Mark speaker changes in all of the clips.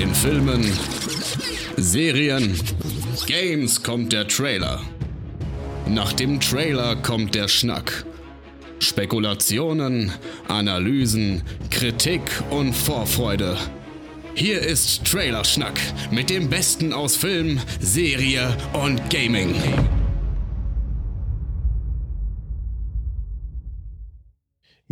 Speaker 1: den Filmen, Serien, Games kommt der Trailer. Nach dem Trailer kommt der Schnack. Spekulationen, Analysen, Kritik und Vorfreude. Hier ist Trailerschnack mit dem Besten aus Film, Serie und Gaming.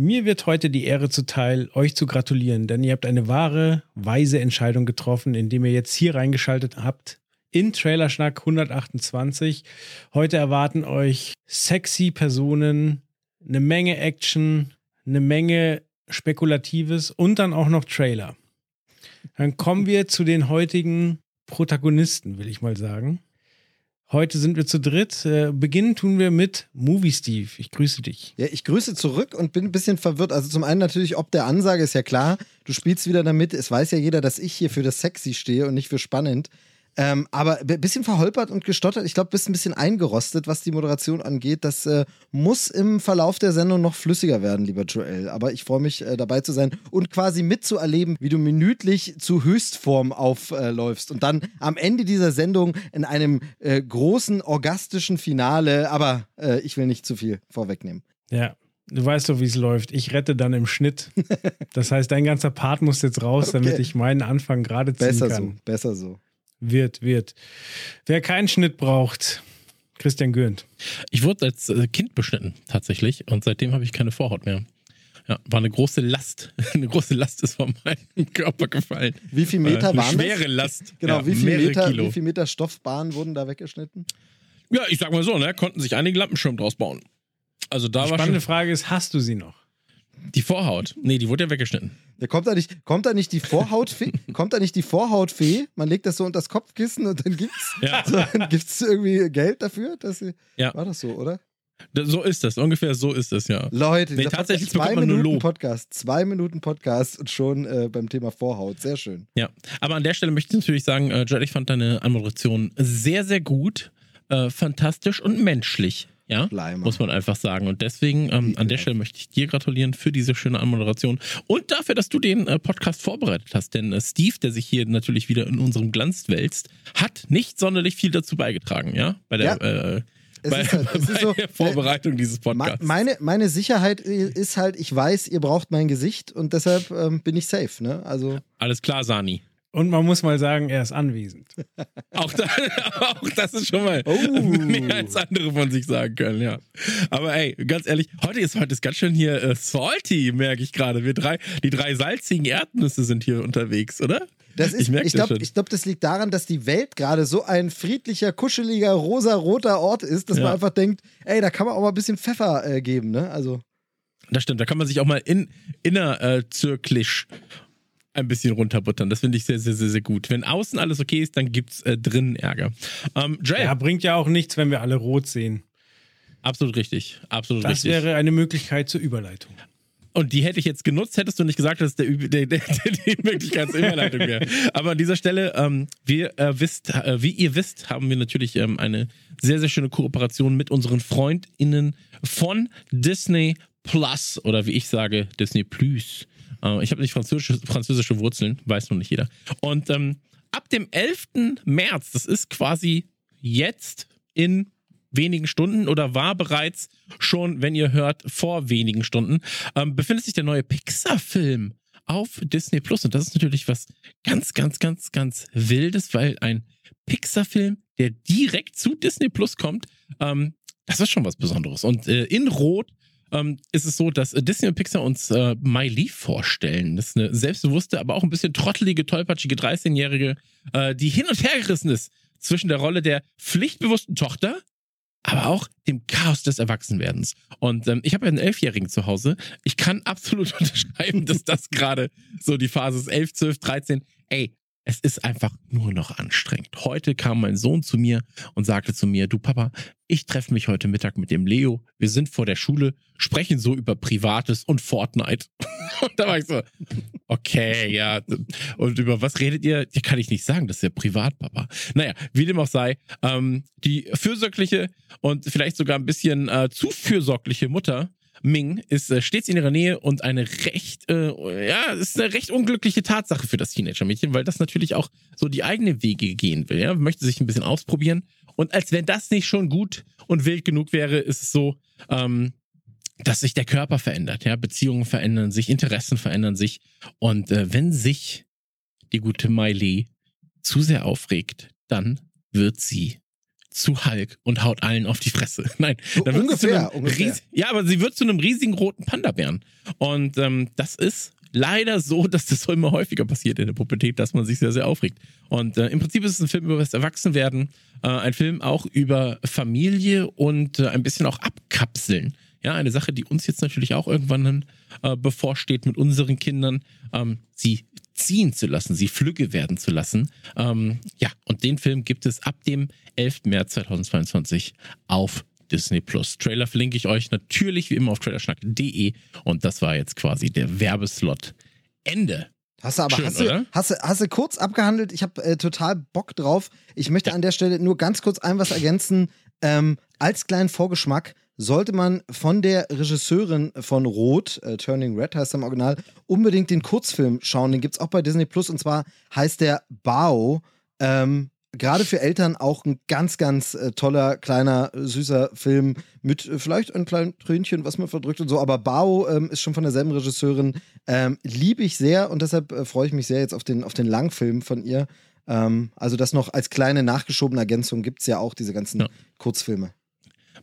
Speaker 2: Mir wird heute die Ehre zuteil, euch zu gratulieren, denn ihr habt eine wahre, weise Entscheidung getroffen, indem ihr jetzt hier reingeschaltet habt in Trailerschnack 128. Heute erwarten euch sexy Personen, eine Menge Action, eine Menge Spekulatives und dann auch noch Trailer. Dann kommen wir zu den heutigen Protagonisten, will ich mal sagen. Heute sind wir zu dritt. Äh, beginnen tun wir mit Movie Steve. Ich grüße dich.
Speaker 3: Ja, ich grüße zurück und bin ein bisschen verwirrt. Also zum einen natürlich, ob der Ansage ist ja klar. Du spielst wieder damit. Es weiß ja jeder, dass ich hier für das Sexy stehe und nicht für spannend. Ähm, aber ein bisschen verholpert und gestottert. Ich glaube, bist ein bisschen eingerostet, was die Moderation angeht. Das äh, muss im Verlauf der Sendung noch flüssiger werden, lieber Joel. Aber ich freue mich, äh, dabei zu sein und quasi mitzuerleben, wie du minütlich zu Höchstform aufläufst. und dann am Ende dieser Sendung in einem äh, großen, orgastischen Finale. Aber äh, ich will nicht zu viel vorwegnehmen.
Speaker 2: Ja, Du weißt doch, wie es läuft. Ich rette dann im Schnitt. Das heißt, dein ganzer Part muss jetzt raus, okay. damit ich meinen Anfang gerade ziehen
Speaker 3: besser
Speaker 2: kann.
Speaker 3: So, besser so.
Speaker 2: Wird, wird. Wer keinen Schnitt braucht, Christian Gürnt.
Speaker 4: Ich wurde als äh, Kind beschnitten, tatsächlich. Und seitdem habe ich keine Vorhaut mehr. Ja, war eine große Last. Eine große Last ist von meinem Körper gefallen.
Speaker 3: Wie viel Meter
Speaker 4: äh,
Speaker 3: waren
Speaker 4: das? Schwere Last.
Speaker 3: Genau,
Speaker 4: ja,
Speaker 3: wie, viel Meter, Kilo. wie viel Meter Stoffbahn wurden da weggeschnitten?
Speaker 4: Ja, ich sag mal so, ne, konnten sich einige Lampenschirme draus bauen. Also da
Speaker 2: Die
Speaker 4: war
Speaker 2: spannende Frage ist, hast du sie noch?
Speaker 4: Die Vorhaut. Nee, die wurde ja weggeschnitten.
Speaker 3: Ja, kommt, da nicht, kommt da nicht die Vorhautfee? kommt da nicht die Vorhautfee? Man legt das so unter das Kopfkissen und dann gibt's,
Speaker 4: ja.
Speaker 3: so, dann gibt's irgendwie Geld dafür? Dass sie,
Speaker 4: ja.
Speaker 3: War das so, oder?
Speaker 4: So ist das, ungefähr so ist das, ja.
Speaker 3: Leute,
Speaker 4: nee, tatsächlich
Speaker 3: zwei Minuten Podcast, zwei Minuten Podcast und schon äh, beim Thema Vorhaut, sehr schön.
Speaker 4: Ja, aber an der Stelle möchte ich natürlich sagen, äh, Jed, ich fand deine Anmoderation sehr, sehr gut, äh, fantastisch und menschlich. Ja,
Speaker 3: Bleimer.
Speaker 4: muss man einfach sagen. Und deswegen ähm, an der Stelle möchte ich dir gratulieren für diese schöne Anmoderation und dafür, dass du den äh, Podcast vorbereitet hast. Denn äh, Steve, der sich hier natürlich wieder in unserem Glanz wälzt, hat nicht sonderlich viel dazu beigetragen, ja, bei der,
Speaker 3: ja.
Speaker 4: äh, bei,
Speaker 3: halt,
Speaker 4: bei
Speaker 3: so,
Speaker 4: der Vorbereitung dieses Podcasts.
Speaker 3: Meine, meine Sicherheit ist halt, ich weiß, ihr braucht mein Gesicht und deshalb ähm, bin ich safe. Ne? Also
Speaker 4: Alles klar, Sani.
Speaker 2: Und man muss mal sagen, er ist anwesend.
Speaker 4: auch, da, auch das ist schon mal
Speaker 3: oh.
Speaker 4: mehr als andere von sich sagen können, ja. Aber ey, ganz ehrlich, heute ist heute ist ganz schön hier äh, salty, merke ich gerade. Wir drei, die drei salzigen Erdnüsse sind hier unterwegs, oder?
Speaker 3: Das ist, ich, ich glaube, glaub, das liegt daran, dass die Welt gerade so ein friedlicher, kuscheliger, rosa-roter Ort ist, dass ja. man einfach denkt, ey, da kann man auch mal ein bisschen Pfeffer äh, geben, ne? Also.
Speaker 4: Das stimmt, da kann man sich auch mal in, innerzirklisch äh, ein bisschen runterbuttern. Das finde ich sehr, sehr, sehr, sehr gut. Wenn außen alles okay ist, dann gibt es äh, drinnen Ärger. Ähm, Jay.
Speaker 2: Ja, bringt ja auch nichts, wenn wir alle rot sehen.
Speaker 4: Absolut richtig. Absolut
Speaker 2: das
Speaker 4: richtig.
Speaker 2: Das wäre eine Möglichkeit zur Überleitung.
Speaker 4: Und die hätte ich jetzt genutzt, hättest du nicht gesagt, dass der, der, der, die Möglichkeit zur Überleitung wäre. Aber an dieser Stelle, ähm, wir, äh, wisst, äh, wie ihr wisst, haben wir natürlich ähm, eine sehr, sehr schöne Kooperation mit unseren FreundInnen von Disney Plus oder wie ich sage, Disney Plus. Äh, ich habe nicht französische, französische Wurzeln, weiß noch nicht jeder. Und ähm, ab dem 11. März, das ist quasi jetzt in wenigen Stunden oder war bereits schon, wenn ihr hört, vor wenigen Stunden, ähm, befindet sich der neue Pixar-Film auf Disney Plus. Und das ist natürlich was ganz, ganz, ganz, ganz Wildes, weil ein Pixar-Film, der direkt zu Disney Plus kommt, ähm, das ist schon was Besonderes. Und äh, in Rot ähm, ist es so, dass Disney und Pixar uns äh, My Leaf vorstellen. Das ist eine selbstbewusste, aber auch ein bisschen trottelige, tollpatschige 13-Jährige, äh, die hin und her gerissen ist zwischen der Rolle der pflichtbewussten Tochter, aber auch dem Chaos des Erwachsenwerdens. Und ähm, ich habe ja einen Elfjährigen zu Hause. Ich kann absolut unterschreiben, dass das gerade so die Phase ist. 11, 12, 13. Ey, es ist einfach nur noch anstrengend. Heute kam mein Sohn zu mir und sagte zu mir, du Papa, ich treffe mich heute Mittag mit dem Leo. Wir sind vor der Schule, sprechen so über Privates und Fortnite. und da war ich so, okay, ja. Und über was redet ihr? Ja, kann ich nicht sagen, das ist ja privat, Papa. Naja, wie dem auch sei, ähm, die fürsorgliche und vielleicht sogar ein bisschen äh, zu fürsorgliche Mutter Ming ist äh, stets in ihrer Nähe und eine recht, äh, ja, ist eine recht unglückliche Tatsache für das Teenager-Mädchen, weil das natürlich auch so die eigenen Wege gehen will. Ja, möchte sich ein bisschen ausprobieren. Und als wenn das nicht schon gut und wild genug wäre, ist es so, ähm, dass sich der Körper verändert, ja, Beziehungen verändern sich, Interessen verändern sich. Und äh, wenn sich die gute Miley zu sehr aufregt, dann wird sie zu Hulk und haut allen auf die Fresse. Nein, dann wird sie zu
Speaker 3: ungefähr,
Speaker 4: einem
Speaker 3: ungefähr.
Speaker 4: ries- ja, aber sie wird zu einem riesigen roten Panda-Bären. Und ähm, das ist leider so, dass das so immer häufiger passiert in der Pubertät, dass man sich sehr, sehr aufregt. Und äh, im Prinzip ist es ein Film über das Erwachsenwerden, äh, ein Film auch über Familie und äh, ein bisschen auch Abkapseln. Ja, eine Sache, die uns jetzt natürlich auch irgendwann dann, äh, bevorsteht mit unseren Kindern, ähm, sie ziehen zu lassen, sie flügge werden zu lassen. Ähm, ja, und den Film gibt es ab dem 11. März 2022 auf Disney Plus. Trailer verlinke ich euch natürlich wie immer auf trailerschnack.de und das war jetzt quasi der Werbeslot. Ende.
Speaker 3: Hast du aber
Speaker 4: Schön,
Speaker 3: hast, du, hast, du, hast du kurz abgehandelt? Ich habe äh, total Bock drauf. Ich möchte an der Stelle nur ganz kurz ein was ergänzen. Ähm, als kleinen Vorgeschmack sollte man von der Regisseurin von Rot, äh, Turning Red heißt er im Original, unbedingt den Kurzfilm schauen. Den gibt es auch bei Disney Plus und zwar heißt der Bao. Ähm, Gerade für Eltern auch ein ganz, ganz äh, toller, kleiner, süßer Film mit äh, vielleicht ein kleines Tränchen, was man verdrückt und so. Aber Bao ähm, ist schon von derselben Regisseurin. Ähm, Liebe ich sehr und deshalb äh, freue ich mich sehr jetzt auf den, auf den Langfilm von ihr. Ähm, also das noch als kleine nachgeschobene Ergänzung gibt es ja auch diese ganzen
Speaker 4: Ja.
Speaker 3: Kurzfilme.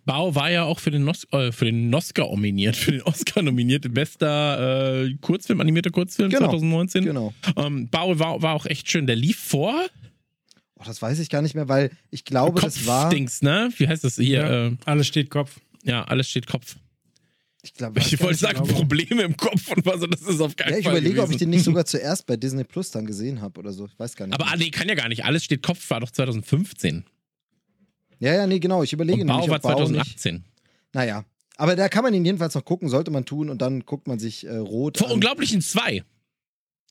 Speaker 4: Bao war ja auch für den, Nos äh, für den Oscar nominiert, für den Oscar nominiert, bester äh, Kurzfilm, animierter Kurzfilm
Speaker 3: Genau,
Speaker 4: 2019.
Speaker 3: Genau.
Speaker 4: Ähm, Bao war, war auch echt schön. Der lief vor
Speaker 3: Oh, das weiß ich gar nicht mehr, weil ich glaube, das war.
Speaker 4: Kopfdings, ne? Wie heißt das hier?
Speaker 2: Ja,
Speaker 4: äh,
Speaker 2: alles steht Kopf.
Speaker 4: ja alles steht Kopf.
Speaker 3: Ich, glaube,
Speaker 4: Ich wollte sagen,
Speaker 2: genau.
Speaker 4: Probleme im Kopf und war so, das ist auf keinen
Speaker 3: ja, ich
Speaker 4: Fall
Speaker 3: überlege, ob ich
Speaker 4: gewesen.
Speaker 3: den nicht sogar zuerst bei Disney Plus dann gesehen habe oder so. Ich weiß gar nicht.
Speaker 4: Aber
Speaker 3: mehr.
Speaker 4: ah, nee, kann ja gar nicht. Alles steht Kopf war doch 2015.
Speaker 3: ja, ja, nee, genau. Ich überlege
Speaker 4: Und Bau
Speaker 3: nämlich,
Speaker 4: war
Speaker 3: Bau nicht.
Speaker 4: 2018.
Speaker 3: Naja. Aber da kann man ihn jedenfalls noch gucken, sollte man tun und dann guckt man sich äh, rot
Speaker 4: Vor
Speaker 3: an.
Speaker 4: Unglaublichen 2.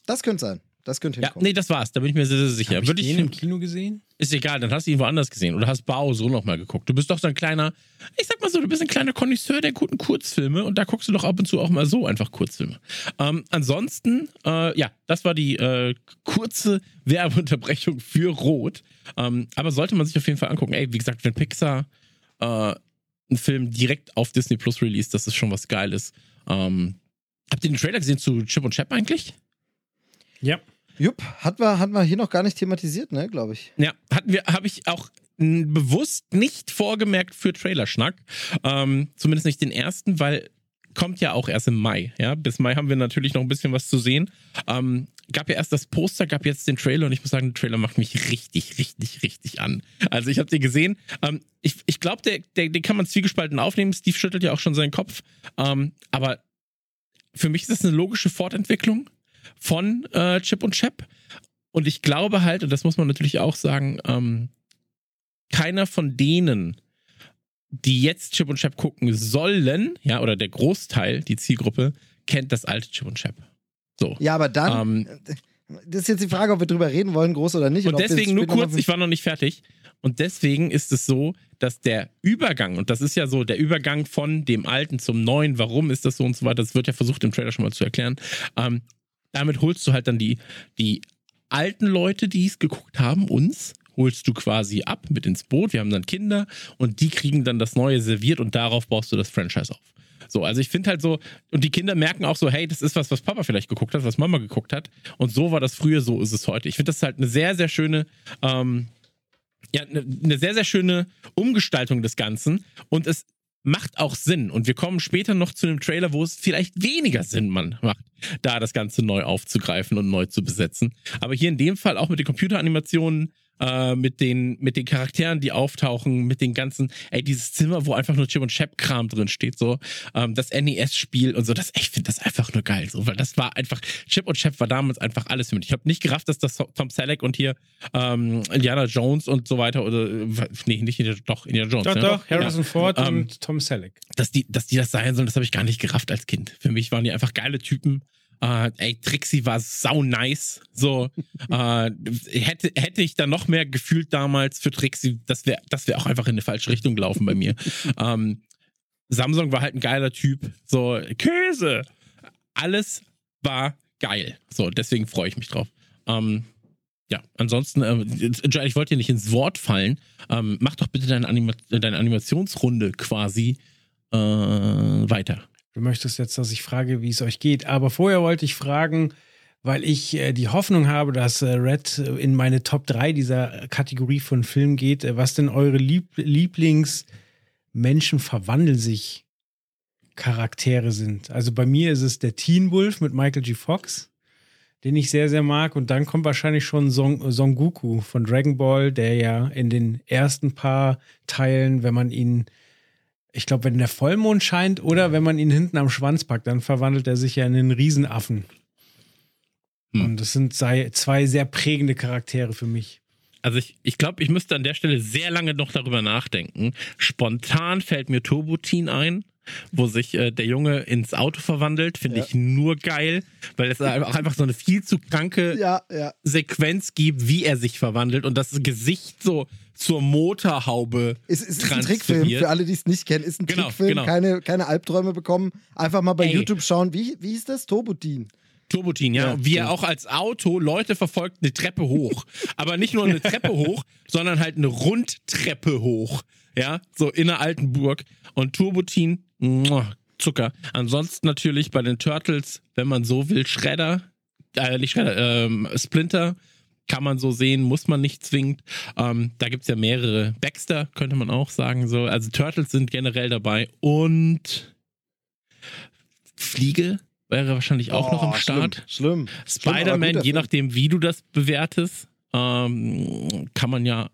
Speaker 3: Das könnte sein. Das könnte
Speaker 4: Ja,
Speaker 3: hinkommen.
Speaker 4: nee, das war's. Da bin ich mir sehr, sehr sicher.
Speaker 2: Hab ich
Speaker 4: Würde
Speaker 2: den
Speaker 4: ich,
Speaker 2: im Kino gesehen?
Speaker 4: ist egal, dann hast du ihn woanders gesehen oder hast Bao so nochmal geguckt. Du bist doch so ein kleiner, ich sag mal so, du bist ein kleiner Connoisseur der guten Kurzfilme und da guckst du doch ab und zu auch mal so einfach Kurzfilme. Ähm, ansonsten, äh, ja, das war die äh, kurze Werbeunterbrechung für Rot. Ähm, aber sollte man sich auf jeden Fall angucken. Ey, wie gesagt, wenn Pixar äh, einen Film direkt auf Disney Plus release, das ist schon was Geiles. Ähm, habt ihr den Trailer gesehen zu Chip und Chap eigentlich?
Speaker 2: Ja.
Speaker 3: Jupp, hat man, hat man hier noch gar nicht thematisiert, ne, glaube ich.
Speaker 4: Ja, hatten wir, habe ich auch bewusst nicht vorgemerkt für Trailerschnack. Ähm, zumindest nicht den ersten, weil kommt ja auch erst im Mai. Ja, bis Mai haben wir natürlich noch ein bisschen was zu sehen. Ähm, gab ja erst das Poster, gab jetzt den Trailer und ich muss sagen, der Trailer macht mich richtig, richtig, richtig an. Also ich habe den gesehen. Ähm, ich ich glaube, der, der, den kann man zwiegespalten aufnehmen. Steve schüttelt ja auch schon seinen Kopf. Ähm, aber für mich ist das eine logische Fortentwicklung von äh, Chip und Chap. Und ich glaube halt, und das muss man natürlich auch sagen, ähm, keiner von denen, die jetzt Chip und Chap gucken sollen, ja, oder der Großteil, die Zielgruppe, kennt das alte Chip und Chap. So.
Speaker 3: Ja, aber dann,
Speaker 4: Ähm,
Speaker 3: das ist jetzt die Frage, ob wir drüber reden wollen, groß oder nicht.
Speaker 4: und
Speaker 3: wir
Speaker 4: deswegen nur kurz, ich war noch nicht fertig. Und deswegen ist es so, dass der Übergang, und das ist ja so der Übergang von dem Alten zum Neuen, warum ist das so und so weiter, das wird ja versucht im Trailer schon mal zu erklären. Ähm, damit holst du halt dann die, die alten Leute, die es geguckt haben, uns, holst du quasi ab mit ins Boot. Wir haben dann Kinder und die kriegen dann das Neue serviert und darauf baust du das Franchise auf. So, also ich finde halt so, und die Kinder merken auch so, hey, das ist was, was Papa vielleicht geguckt hat, was Mama geguckt hat. Und so war das früher, so ist es heute. Ich finde das halt eine sehr, sehr schöne, ähm, ja, eine, eine sehr, sehr schöne Umgestaltung des Ganzen. Und es macht auch Sinn. Und wir kommen später noch zu einem Trailer, wo es vielleicht weniger Sinn man macht, da das Ganze neu aufzugreifen und neu zu besetzen. Aber hier in dem Fall auch mit den Computeranimationen, äh, mit, den, mit den Charakteren, die auftauchen, mit den ganzen, ey, dieses Zimmer, wo einfach nur Chip und Chap-Kram drin steht, so, ähm, das NES-Spiel und so, das, ich finde das einfach nur geil, so, weil das war einfach, Chip und Chap war damals einfach alles für mich. Ich habe nicht gerafft, dass das Tom Selleck und hier ähm, Indiana Jones und so weiter oder, äh, nee, nicht Indiana, doch, Indiana Jones.
Speaker 2: Doch,
Speaker 4: ja?
Speaker 2: doch, Harrison Ford
Speaker 4: Ähm,
Speaker 2: und Tom Selleck.
Speaker 4: dass die, dass die das sein sollen, das habe ich gar nicht gerafft als Kind. Für mich waren die einfach geile Typen. Äh, ey, Trixie war sau nice. So, äh, hätte, hätte ich da noch mehr gefühlt damals für Trixie, das wäre das wär auch einfach in eine falsche Richtung gelaufen bei mir. ähm, Samsung war halt ein geiler Typ. So, Käse. Alles war geil. So, deswegen freue ich mich drauf. Ähm, ja, ansonsten, äh, ich wollte dir nicht ins Wort fallen. Ähm, mach doch bitte deine, Anima deine Animationsrunde quasi äh, weiter.
Speaker 2: Du möchtest jetzt, dass ich frage, wie es euch geht. Aber vorher wollte ich fragen, weil ich äh, die Hoffnung habe, dass äh, Red in meine Top 3 dieser Kategorie von Filmen geht. Äh, was denn eure Lieb Lieblingsmenschen verwandeln sich Charaktere sind? Also bei mir ist es der Teen Wolf mit Michael G. Fox, den ich sehr, sehr mag. Und dann kommt wahrscheinlich schon Son, Son Goku von Dragon Ball, der ja in den ersten paar Teilen, wenn man ihn ich glaube, wenn der Vollmond scheint oder wenn man ihn hinten am Schwanz packt, dann verwandelt er sich ja in einen Riesenaffen. Hm. Und das sind zwei sehr prägende Charaktere für mich.
Speaker 4: Also ich, ich glaube, ich müsste an der Stelle sehr lange noch darüber nachdenken. Spontan fällt mir Turbotin ein, wo sich äh, der Junge ins Auto verwandelt. Finde ja. ich nur geil, weil es auch einfach so eine viel zu kranke ja, ja. Sequenz gibt, wie er sich verwandelt und das Gesicht so zur Motorhaube.
Speaker 3: Es ist, ist ein Trickfilm, für alle, die es nicht kennen. Ist ein genau, Trickfilm, genau. Keine, keine Albträume bekommen. Einfach mal bei Ey. YouTube schauen. Wie, wie hieß das? Turbotin.
Speaker 4: Turbotin, ja. ja. Wie er auch als Auto Leute verfolgt, eine Treppe hoch. Aber nicht nur eine Treppe hoch, sondern halt eine Rundtreppe hoch. Ja, so in der alten Burg. Und Turbotin, Zucker. Ansonsten natürlich bei den Turtles, wenn man so will, Schredder, äh, nicht Schredder, ähm, Splinter kann man so sehen, muss man nicht zwingend. Ähm, da gibt es ja mehrere. Baxter könnte man auch sagen. So. Also Turtles sind generell dabei und Fliege wäre wahrscheinlich auch oh, noch im Start.
Speaker 3: Schlimm.
Speaker 4: schlimm. Spider-Man, je nachdem, wie du das bewertest, ähm, kann man ja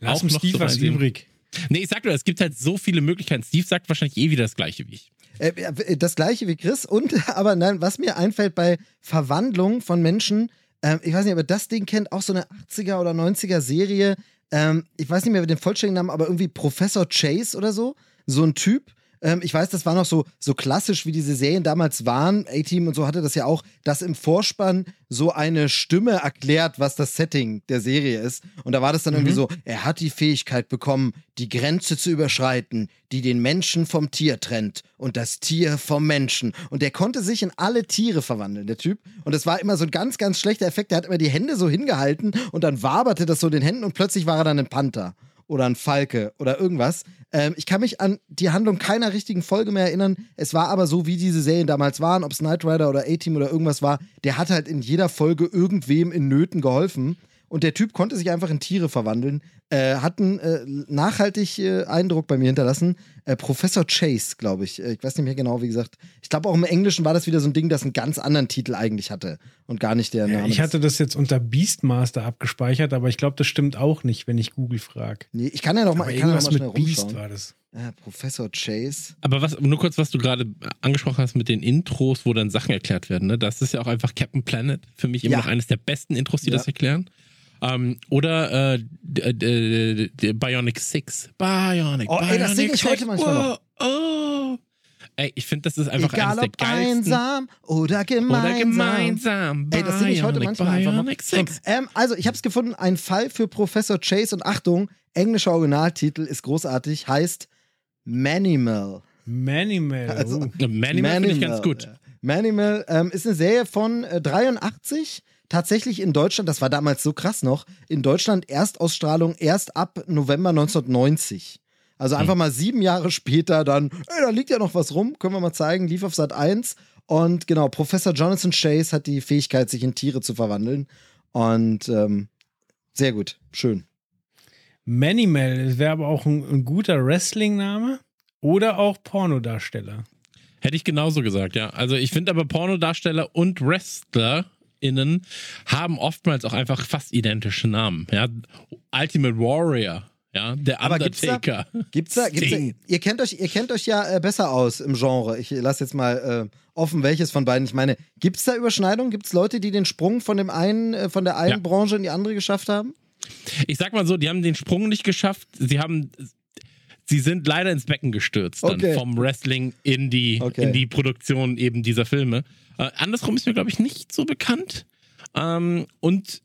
Speaker 4: Lass auch noch
Speaker 2: Steve so was übrig.
Speaker 4: Nee, ich sag nur, es gibt halt so viele Möglichkeiten. Steve sagt wahrscheinlich eh wieder das gleiche wie ich.
Speaker 3: Äh, äh das gleiche wie Chris und aber nein, was mir einfällt bei Verwandlung von Menschen, ähm, ich weiß nicht, ob ihr das Ding kennt, auch so eine 80er oder 90er Serie. Ähm, ich weiß nicht mehr den vollständigen Namen, aber irgendwie Professor Chase oder so. So ein Typ, ähm, ich weiß, das war noch so, so klassisch, wie diese Serien damals waren. A-Team und so hatte das ja auch, dass im Vorspann so eine Stimme erklärt, was das Setting der Serie ist. Und da war das dann mhm. irgendwie so, er hat die Fähigkeit bekommen, die Grenze zu überschreiten, die den Menschen vom Tier trennt und das Tier vom Menschen. Und der konnte sich in alle Tiere verwandeln, der Typ. Und es war immer so ein ganz, ganz schlechter Effekt. Der hat immer die Hände so hingehalten und dann waberte das so den Händen und plötzlich war er dann ein Panther oder ein Falke oder irgendwas. Ähm, ich kann mich an die Handlung keiner richtigen Folge mehr erinnern. Es war aber so, wie diese Serien damals waren, ob es Knight Rider oder A-Team oder irgendwas war. Der hat halt in jeder Folge irgendwem in Nöten geholfen. Und der Typ konnte sich einfach in Tiere verwandeln. Äh, hat einen äh, nachhaltig äh, Eindruck bei mir hinterlassen. Äh, Professor Chase, glaube ich. Äh, ich weiß nicht mehr genau, wie gesagt. Ich glaube, auch im Englischen war das wieder so ein Ding, das einen ganz anderen Titel eigentlich hatte. Und gar nicht der Name.
Speaker 2: ich hatte das jetzt unter Beastmaster abgespeichert, aber ich glaube, das stimmt auch nicht, wenn ich Google frage.
Speaker 3: Nee, ich kann ja noch mal, aber
Speaker 2: ich kann
Speaker 3: irgendwas
Speaker 2: ja mal mit Beast war das.
Speaker 3: Professor Chase.
Speaker 4: Aber was, nur kurz, was du gerade angesprochen hast mit den Intros, wo dann Sachen erklärt werden. Ne? Das ist ja auch einfach Captain Planet. Für mich immer ja. noch eines der besten Intros, die ja. das erklären. Ähm, oder äh, Bionic 6. Bionic.
Speaker 3: Oh, ey, das singe ich heute manchmal noch. Oh, oh.
Speaker 4: Ey, ich finde, das ist einfach
Speaker 3: Egal,
Speaker 4: eines der geilsten.
Speaker 3: einsam oder gemeinsam.
Speaker 4: Oder gemeinsam.
Speaker 3: Ey, das singe ich heute manchmal Bionic einfach mal. So, ähm, also, ich habe es gefunden, ein Fall für Professor Chase und Achtung, englischer Originaltitel ist großartig, heißt Manimal.
Speaker 2: Manimal.
Speaker 3: Also,
Speaker 4: uh. Manimal finde ich ganz gut.
Speaker 3: Manimal ähm, ist eine Serie von äh, 83 tatsächlich in Deutschland, das war damals so krass noch, in Deutschland Erstausstrahlung erst ab November 1990. Also einfach hm. mal sieben Jahre später dann, ey, da liegt ja noch was rum, können wir mal zeigen, lief auf Sat 1. Und genau, Professor Jonathan Chase hat die Fähigkeit, sich in Tiere zu verwandeln. Und ähm, sehr gut, schön.
Speaker 2: Manimal wäre aber auch ein, ein guter Wrestling-Name oder auch Pornodarsteller.
Speaker 4: Hätte ich genauso gesagt, ja. Also ich finde aber Pornodarsteller und Wrestler innen haben oftmals auch einfach fast identische Namen. Ja? Ultimate Warrior. Ja, der Undertaker.
Speaker 3: Aber gibt's da, gibt's da, gibt's da ihr kennt euch, ihr kennt euch ja äh, besser aus im Genre. Ich lasse jetzt mal äh, offen, welches von beiden. Ich meine, gibt es da Überschneidungen? Gibt es Leute, die den Sprung von dem einen, äh, von der einen ja. Branche in die andere geschafft haben?
Speaker 4: Ich sag mal so, die haben den Sprung nicht geschafft. Sie haben sie sind leider ins Becken gestürzt dann okay. vom Wrestling in die, okay. in die Produktion eben dieser Filme. Äh, andersrum ist mir, glaube ich, nicht so bekannt. Ähm, und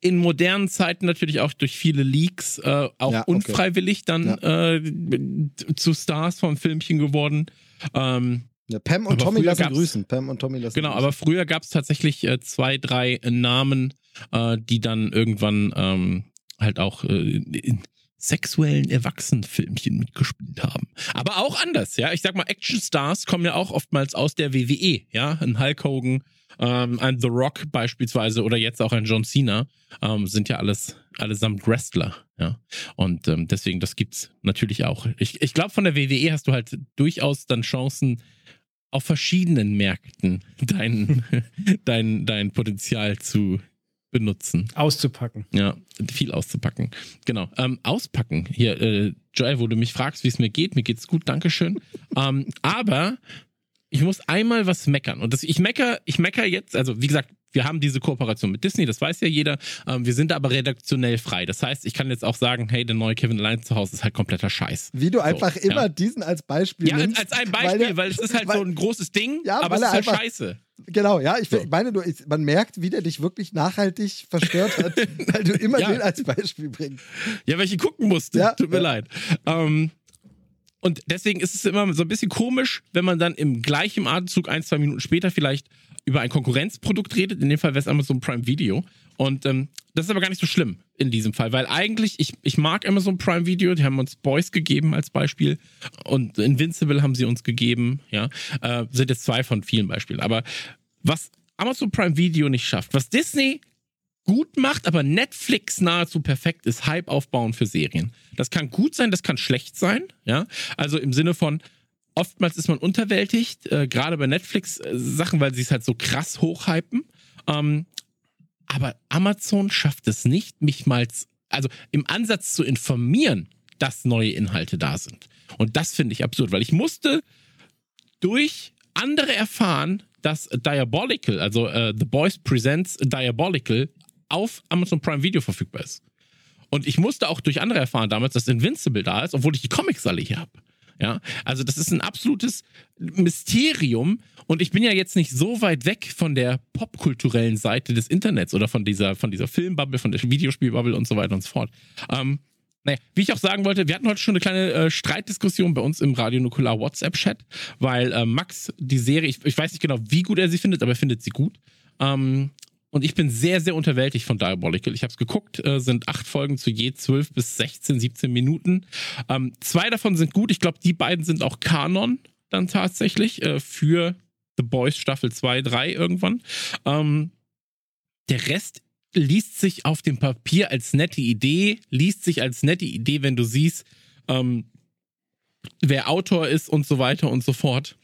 Speaker 4: in modernen Zeiten natürlich auch durch viele Leaks äh, auch
Speaker 3: Ja, okay.
Speaker 4: unfreiwillig dann äh, zu Stars vom Filmchen geworden. Ähm,
Speaker 3: Ja, Pam und Tommy lassen grüßen. Pam und Tommy lassen
Speaker 4: Genau,
Speaker 3: grüßen.
Speaker 4: aber früher gab es tatsächlich äh, zwei, drei äh, Namen, äh, die dann irgendwann ähm, halt auch äh, in sexuellen Erwachsenenfilmchen mitgespielt haben. Aber auch anders, ja. Ich sag mal, Actionstars kommen ja auch oftmals aus der WWE, ja. Ein Hulk Hogan, ähm, ein The Rock beispielsweise oder jetzt auch ein John Cena ähm, sind ja alles allesamt Wrestler, ja. Und ähm, deswegen, das gibt's natürlich auch. Ich, ich glaube, von der WWE hast du halt durchaus dann Chancen, auf verschiedenen Märkten dein, dein, dein Potenzial zu benutzen.
Speaker 2: Auszupacken.
Speaker 4: Ja, viel auszupacken. Genau. Ähm, auspacken. Hier, äh, Joel, wo du mich fragst, wie es mir geht. Mir geht's gut, Dankeschön. ähm, aber ich muss einmal was meckern. Und das, ich mecker, ich mecker jetzt, also wie gesagt, wir haben diese Kooperation mit Disney, das weiß ja jeder. Ähm, wir sind aber redaktionell frei. Das heißt, ich kann jetzt auch sagen, hey, der neue Kevin allein zu Hause ist halt kompletter Scheiß.
Speaker 3: Wie du
Speaker 4: So,
Speaker 3: einfach immer
Speaker 4: ja.
Speaker 3: diesen als Beispiel
Speaker 4: Ja, als,
Speaker 3: nimmst.
Speaker 4: als ein Beispiel,
Speaker 3: er-
Speaker 4: weil, es ist halt
Speaker 3: weil-
Speaker 4: so ein großes Ding,
Speaker 3: Ja,
Speaker 4: aber
Speaker 3: weil
Speaker 4: es ist halt
Speaker 3: einfach-
Speaker 4: scheiße.
Speaker 3: Genau, ja, ich
Speaker 4: So.
Speaker 3: meine nur, man merkt, wie der dich wirklich nachhaltig verstört hat, weil du immer
Speaker 4: Ja.
Speaker 3: den als Beispiel bringst.
Speaker 4: Ja, weil ich ihn gucken musste.
Speaker 3: Ja.
Speaker 4: Tut mir
Speaker 3: Ja.
Speaker 4: leid. Ähm, und deswegen ist es immer so ein bisschen komisch, wenn man dann im gleichen Atemzug ein, zwei Minuten später vielleicht über ein Konkurrenzprodukt redet. In dem Fall wäre es Amazon Prime Video. Und ähm, das ist aber gar nicht so schlimm in diesem Fall, weil eigentlich, ich, ich mag Amazon Prime Video, die haben uns Boys gegeben als Beispiel und Invincible haben sie uns gegeben, ja. Äh, sind jetzt zwei von vielen Beispielen. Aber was Amazon Prime Video nicht schafft, was Disney gut macht, aber Netflix nahezu perfekt ist, Hype aufbauen für Serien. Das kann gut sein, das kann schlecht sein, ja. Also im Sinne von, oftmals ist man unterwältigt, äh, gerade bei Netflix-Sachen, weil sie es halt so krass hochhypen. Ähm, aber Amazon schafft es nicht, mich mal, also im Ansatz zu informieren, dass neue Inhalte da sind. Und das finde ich absurd, weil ich musste durch andere erfahren, dass Diabolical, also äh, The Boys Presents Diabolical, auf Amazon Prime Video verfügbar ist. Und ich musste auch durch andere erfahren damals, dass Invincible da ist, obwohl ich die Comics alle hier habe. Ja, also das ist ein absolutes Mysterium und ich bin ja jetzt nicht so weit weg von der popkulturellen Seite des Internets oder von dieser, von dieser Filmbubble, von der Videospielbubble und so weiter und so fort. Ähm, naja, wie ich auch sagen wollte, wir hatten heute schon eine kleine äh, Streitdiskussion bei uns im Radio Nukular WhatsApp-Chat, weil äh, Max die Serie, ich, ich weiß nicht genau, wie gut er sie findet, aber er findet sie gut. Ähm, und ich bin sehr, sehr unterwältigt von Diabolical. Ich habe es geguckt, äh, sind acht Folgen zu je 12 bis 16, 17 Minuten. Ähm, zwei davon sind gut. Ich glaube, die beiden sind auch Kanon dann tatsächlich äh, für The Boys Staffel 2, 3 irgendwann. Ähm, der Rest liest sich auf dem Papier als nette Idee, liest sich als nette Idee, wenn du siehst, ähm, wer Autor ist und so weiter und so fort.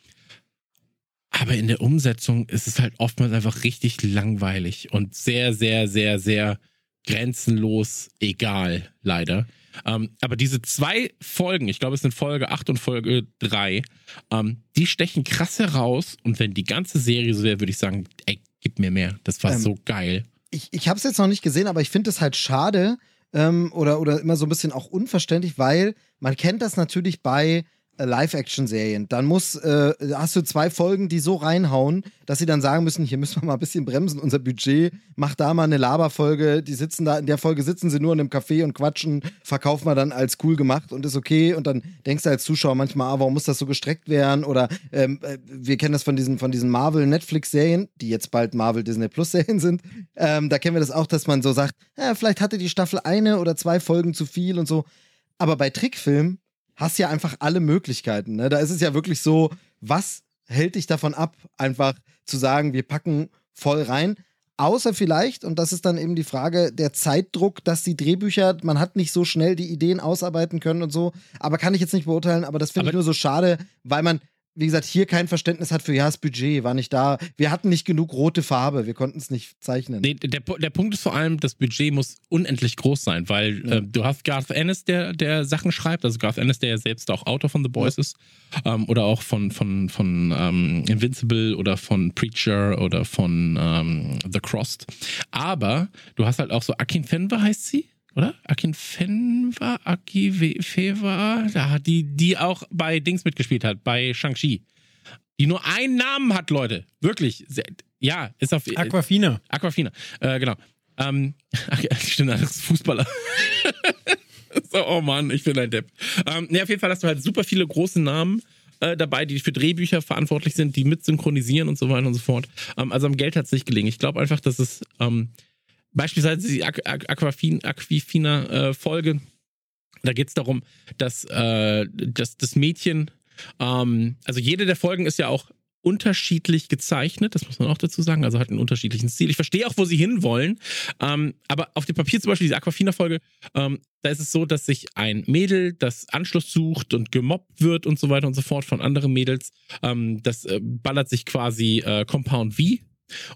Speaker 4: Aber in der Umsetzung ist es halt oftmals einfach richtig langweilig und sehr, sehr, sehr, sehr grenzenlos egal, leider. Ähm, aber diese zwei Folgen, ich glaube, es sind Folge 8 und Folge 3, ähm, die stechen krass heraus. Und wenn die ganze Serie so wäre, würde ich sagen, ey, gib mir mehr. Das war
Speaker 3: Ähm,
Speaker 4: so geil.
Speaker 3: Ich, ich habe es jetzt noch nicht gesehen, aber ich finde es halt schade ähm, oder, oder immer so ein bisschen auch unverständlich, weil man kennt das natürlich bei Live-Action-Serien. Dann muss, äh, hast du zwei Folgen, die so reinhauen, dass sie dann sagen müssen, hier müssen wir mal ein bisschen bremsen, unser Budget, mach da mal eine Laberfolge, die sitzen da, in der Folge sitzen sie nur in einem Café und quatschen, verkaufen wir dann als cool gemacht und ist okay. Und dann denkst du als Zuschauer manchmal, ah, warum muss das so gestreckt werden? Oder ähm, äh, wir kennen das von diesen, von diesen Marvel-Netflix-Serien, die jetzt bald Marvel-Disney-Plus-Serien sind, ähm, da kennen wir das auch, dass man so sagt, ja, vielleicht hatte die Staffel eine oder zwei Folgen zu viel und so, aber bei Trickfilmen hast ja einfach alle Möglichkeiten. Ne? Da ist es ja wirklich so, was hält dich davon ab, einfach zu sagen, wir packen voll rein. Außer vielleicht, und das ist dann eben die Frage, der Zeitdruck, dass die Drehbücher, man hat nicht so schnell die Ideen ausarbeiten können und so. Aber kann ich jetzt nicht beurteilen, aber das finde ich nur so schade, weil man, wie gesagt, hier kein Verständnis hat für, ja, das Budget war nicht da. Wir hatten nicht genug rote Farbe, wir konnten es nicht zeichnen.
Speaker 4: Nee, der, der Punkt ist vor allem, das Budget muss unendlich groß sein, weil
Speaker 3: Ja.
Speaker 4: äh, du hast Garth Ennis, der, der Sachen schreibt, also Garth Ennis, der ja selbst auch Autor von The Boys ist, ähm, oder auch von, von, von ähm, Invincible oder von Preacher oder von ähm, The Crossed. Aber du hast halt auch so Akin Fenwa heißt sie? Oder? Akin Fenwa, Aki We- Feva, da hat die, die auch bei Dings mitgespielt hat, bei Shang-Chi. Die nur einen Namen hat, Leute. Wirklich. Ja, ist auf.
Speaker 2: Aquafina.
Speaker 4: Aquafina, äh, genau. Ähm, ach ja, stimmt, das ist Fußballer. so, oh Mann, ich bin ein Depp. Ähm, nee, auf jeden Fall hast du halt super viele große Namen äh, dabei, die für Drehbücher verantwortlich sind, die mit synchronisieren und so weiter und so fort. Ähm, also am Geld hat es nicht gelingen. Ich glaube einfach, dass es ähm, beispielsweise die Aqu Aquafin Aquafina-Folge, äh, da geht es darum, dass, äh, dass das Mädchen, ähm, also jede der Folgen ist ja auch unterschiedlich gezeichnet, das muss man auch dazu sagen, also hat einen unterschiedlichen Stil. Ich verstehe auch, wo sie hinwollen, ähm, aber auf dem Papier zum Beispiel, diese Aquafina-Folge, ähm, da ist es so, dass sich ein Mädel, das Anschluss sucht und gemobbt wird und so weiter und so fort von anderen Mädels, ähm, das äh, ballert sich quasi äh, Compound V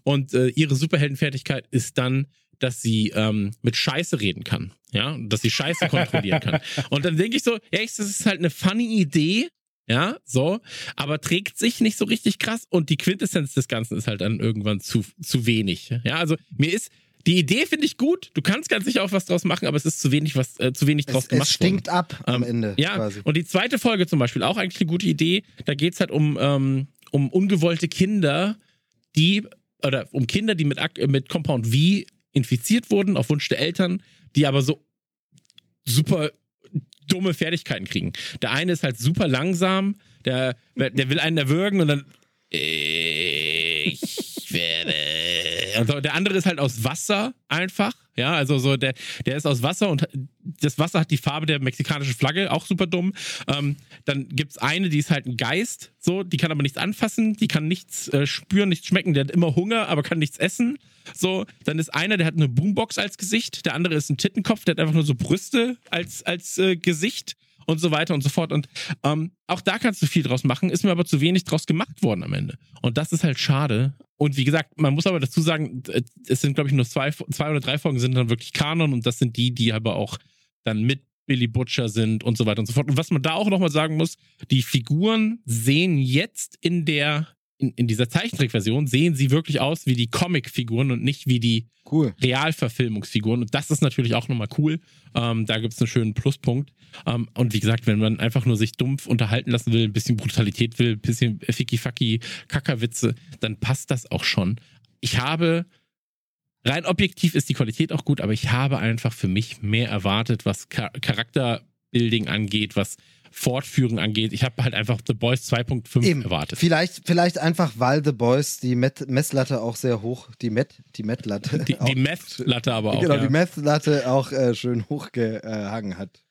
Speaker 4: und äh, ihre Superheldenfertigkeit ist dann, dass sie ähm, mit Scheiße reden kann, ja, dass sie Scheiße kontrollieren kann. Und dann denke ich so, ja, das ist halt eine funny Idee, ja, so, aber trägt sich nicht so richtig krass und die Quintessenz des Ganzen ist halt dann irgendwann zu, zu wenig. Ja, also mir ist, die Idee finde ich gut, du kannst ganz sicher auch was draus machen, aber es ist zu wenig, was, äh, zu wenig draus
Speaker 3: es,
Speaker 4: gemacht
Speaker 3: es stinkt
Speaker 4: worden.
Speaker 3: ab am
Speaker 4: Ähm,
Speaker 3: Ende.
Speaker 4: Ja,
Speaker 3: quasi.
Speaker 4: und die zweite Folge zum Beispiel, auch eigentlich eine gute Idee, da geht es halt um, ähm, um ungewollte Kinder, die, oder um Kinder, die mit, mit Compound V infiziert wurden, auf Wunsch der Eltern, die aber so super dumme Fertigkeiten kriegen. Der eine ist halt super langsam, der, der will einen erwürgen und dann ich werde. Und so, der andere ist halt aus Wasser einfach. Ja, also so der, der ist aus Wasser und das Wasser hat die Farbe der mexikanischen Flagge, auch super dumm. Ähm, dann gibt's eine, die ist halt ein Geist, so, die kann aber nichts anfassen, die kann nichts äh, spüren, nichts schmecken, der hat immer Hunger, aber kann nichts essen. So, dann ist einer, der hat eine Boombox als Gesicht, der andere ist ein Tittenkopf, der hat einfach nur so Brüste als, als äh, Gesicht und so weiter und so fort. Und ähm, auch da kannst du viel draus machen, ist mir aber zu wenig draus gemacht worden am Ende. Und das ist halt schade. Und wie gesagt, man muss aber dazu sagen, äh, es sind, glaube ich, nur zwei, zwei oder drei Folgen sind dann wirklich Kanon und das sind die, die aber auch dann mit Billy Butcher sind und so weiter und so fort. Und was man da auch nochmal sagen muss, die Figuren sehen jetzt in der, in, in dieser Zeichentrickversion, sehen sie wirklich aus wie die Comic-Figuren und nicht wie die
Speaker 3: Cool.
Speaker 4: Realverfilmungsfiguren. Und das ist natürlich auch nochmal cool. Ähm, da gibt es einen schönen Pluspunkt. Ähm, und wie gesagt, wenn man einfach nur sich dumpf unterhalten lassen will, ein bisschen Brutalität will, ein bisschen Ficky-Facky, Kackerwitze, dann passt das auch schon. Ich habe, rein objektiv ist die Qualität auch gut, aber ich habe einfach für mich mehr erwartet, was Char Charakterbuilding angeht, was Fortführung angeht. Ich habe halt einfach The Boys 2.5
Speaker 3: Eben.
Speaker 4: erwartet.
Speaker 3: Vielleicht, vielleicht einfach, weil The Boys die Met Messlatte auch sehr hoch, die Met, die Met-Latte.
Speaker 4: Die,
Speaker 3: auch-
Speaker 4: die Meth-Latte aber auch.
Speaker 3: Genau,
Speaker 4: ja.
Speaker 3: die Messlatte auch äh, schön hochgehangen hat.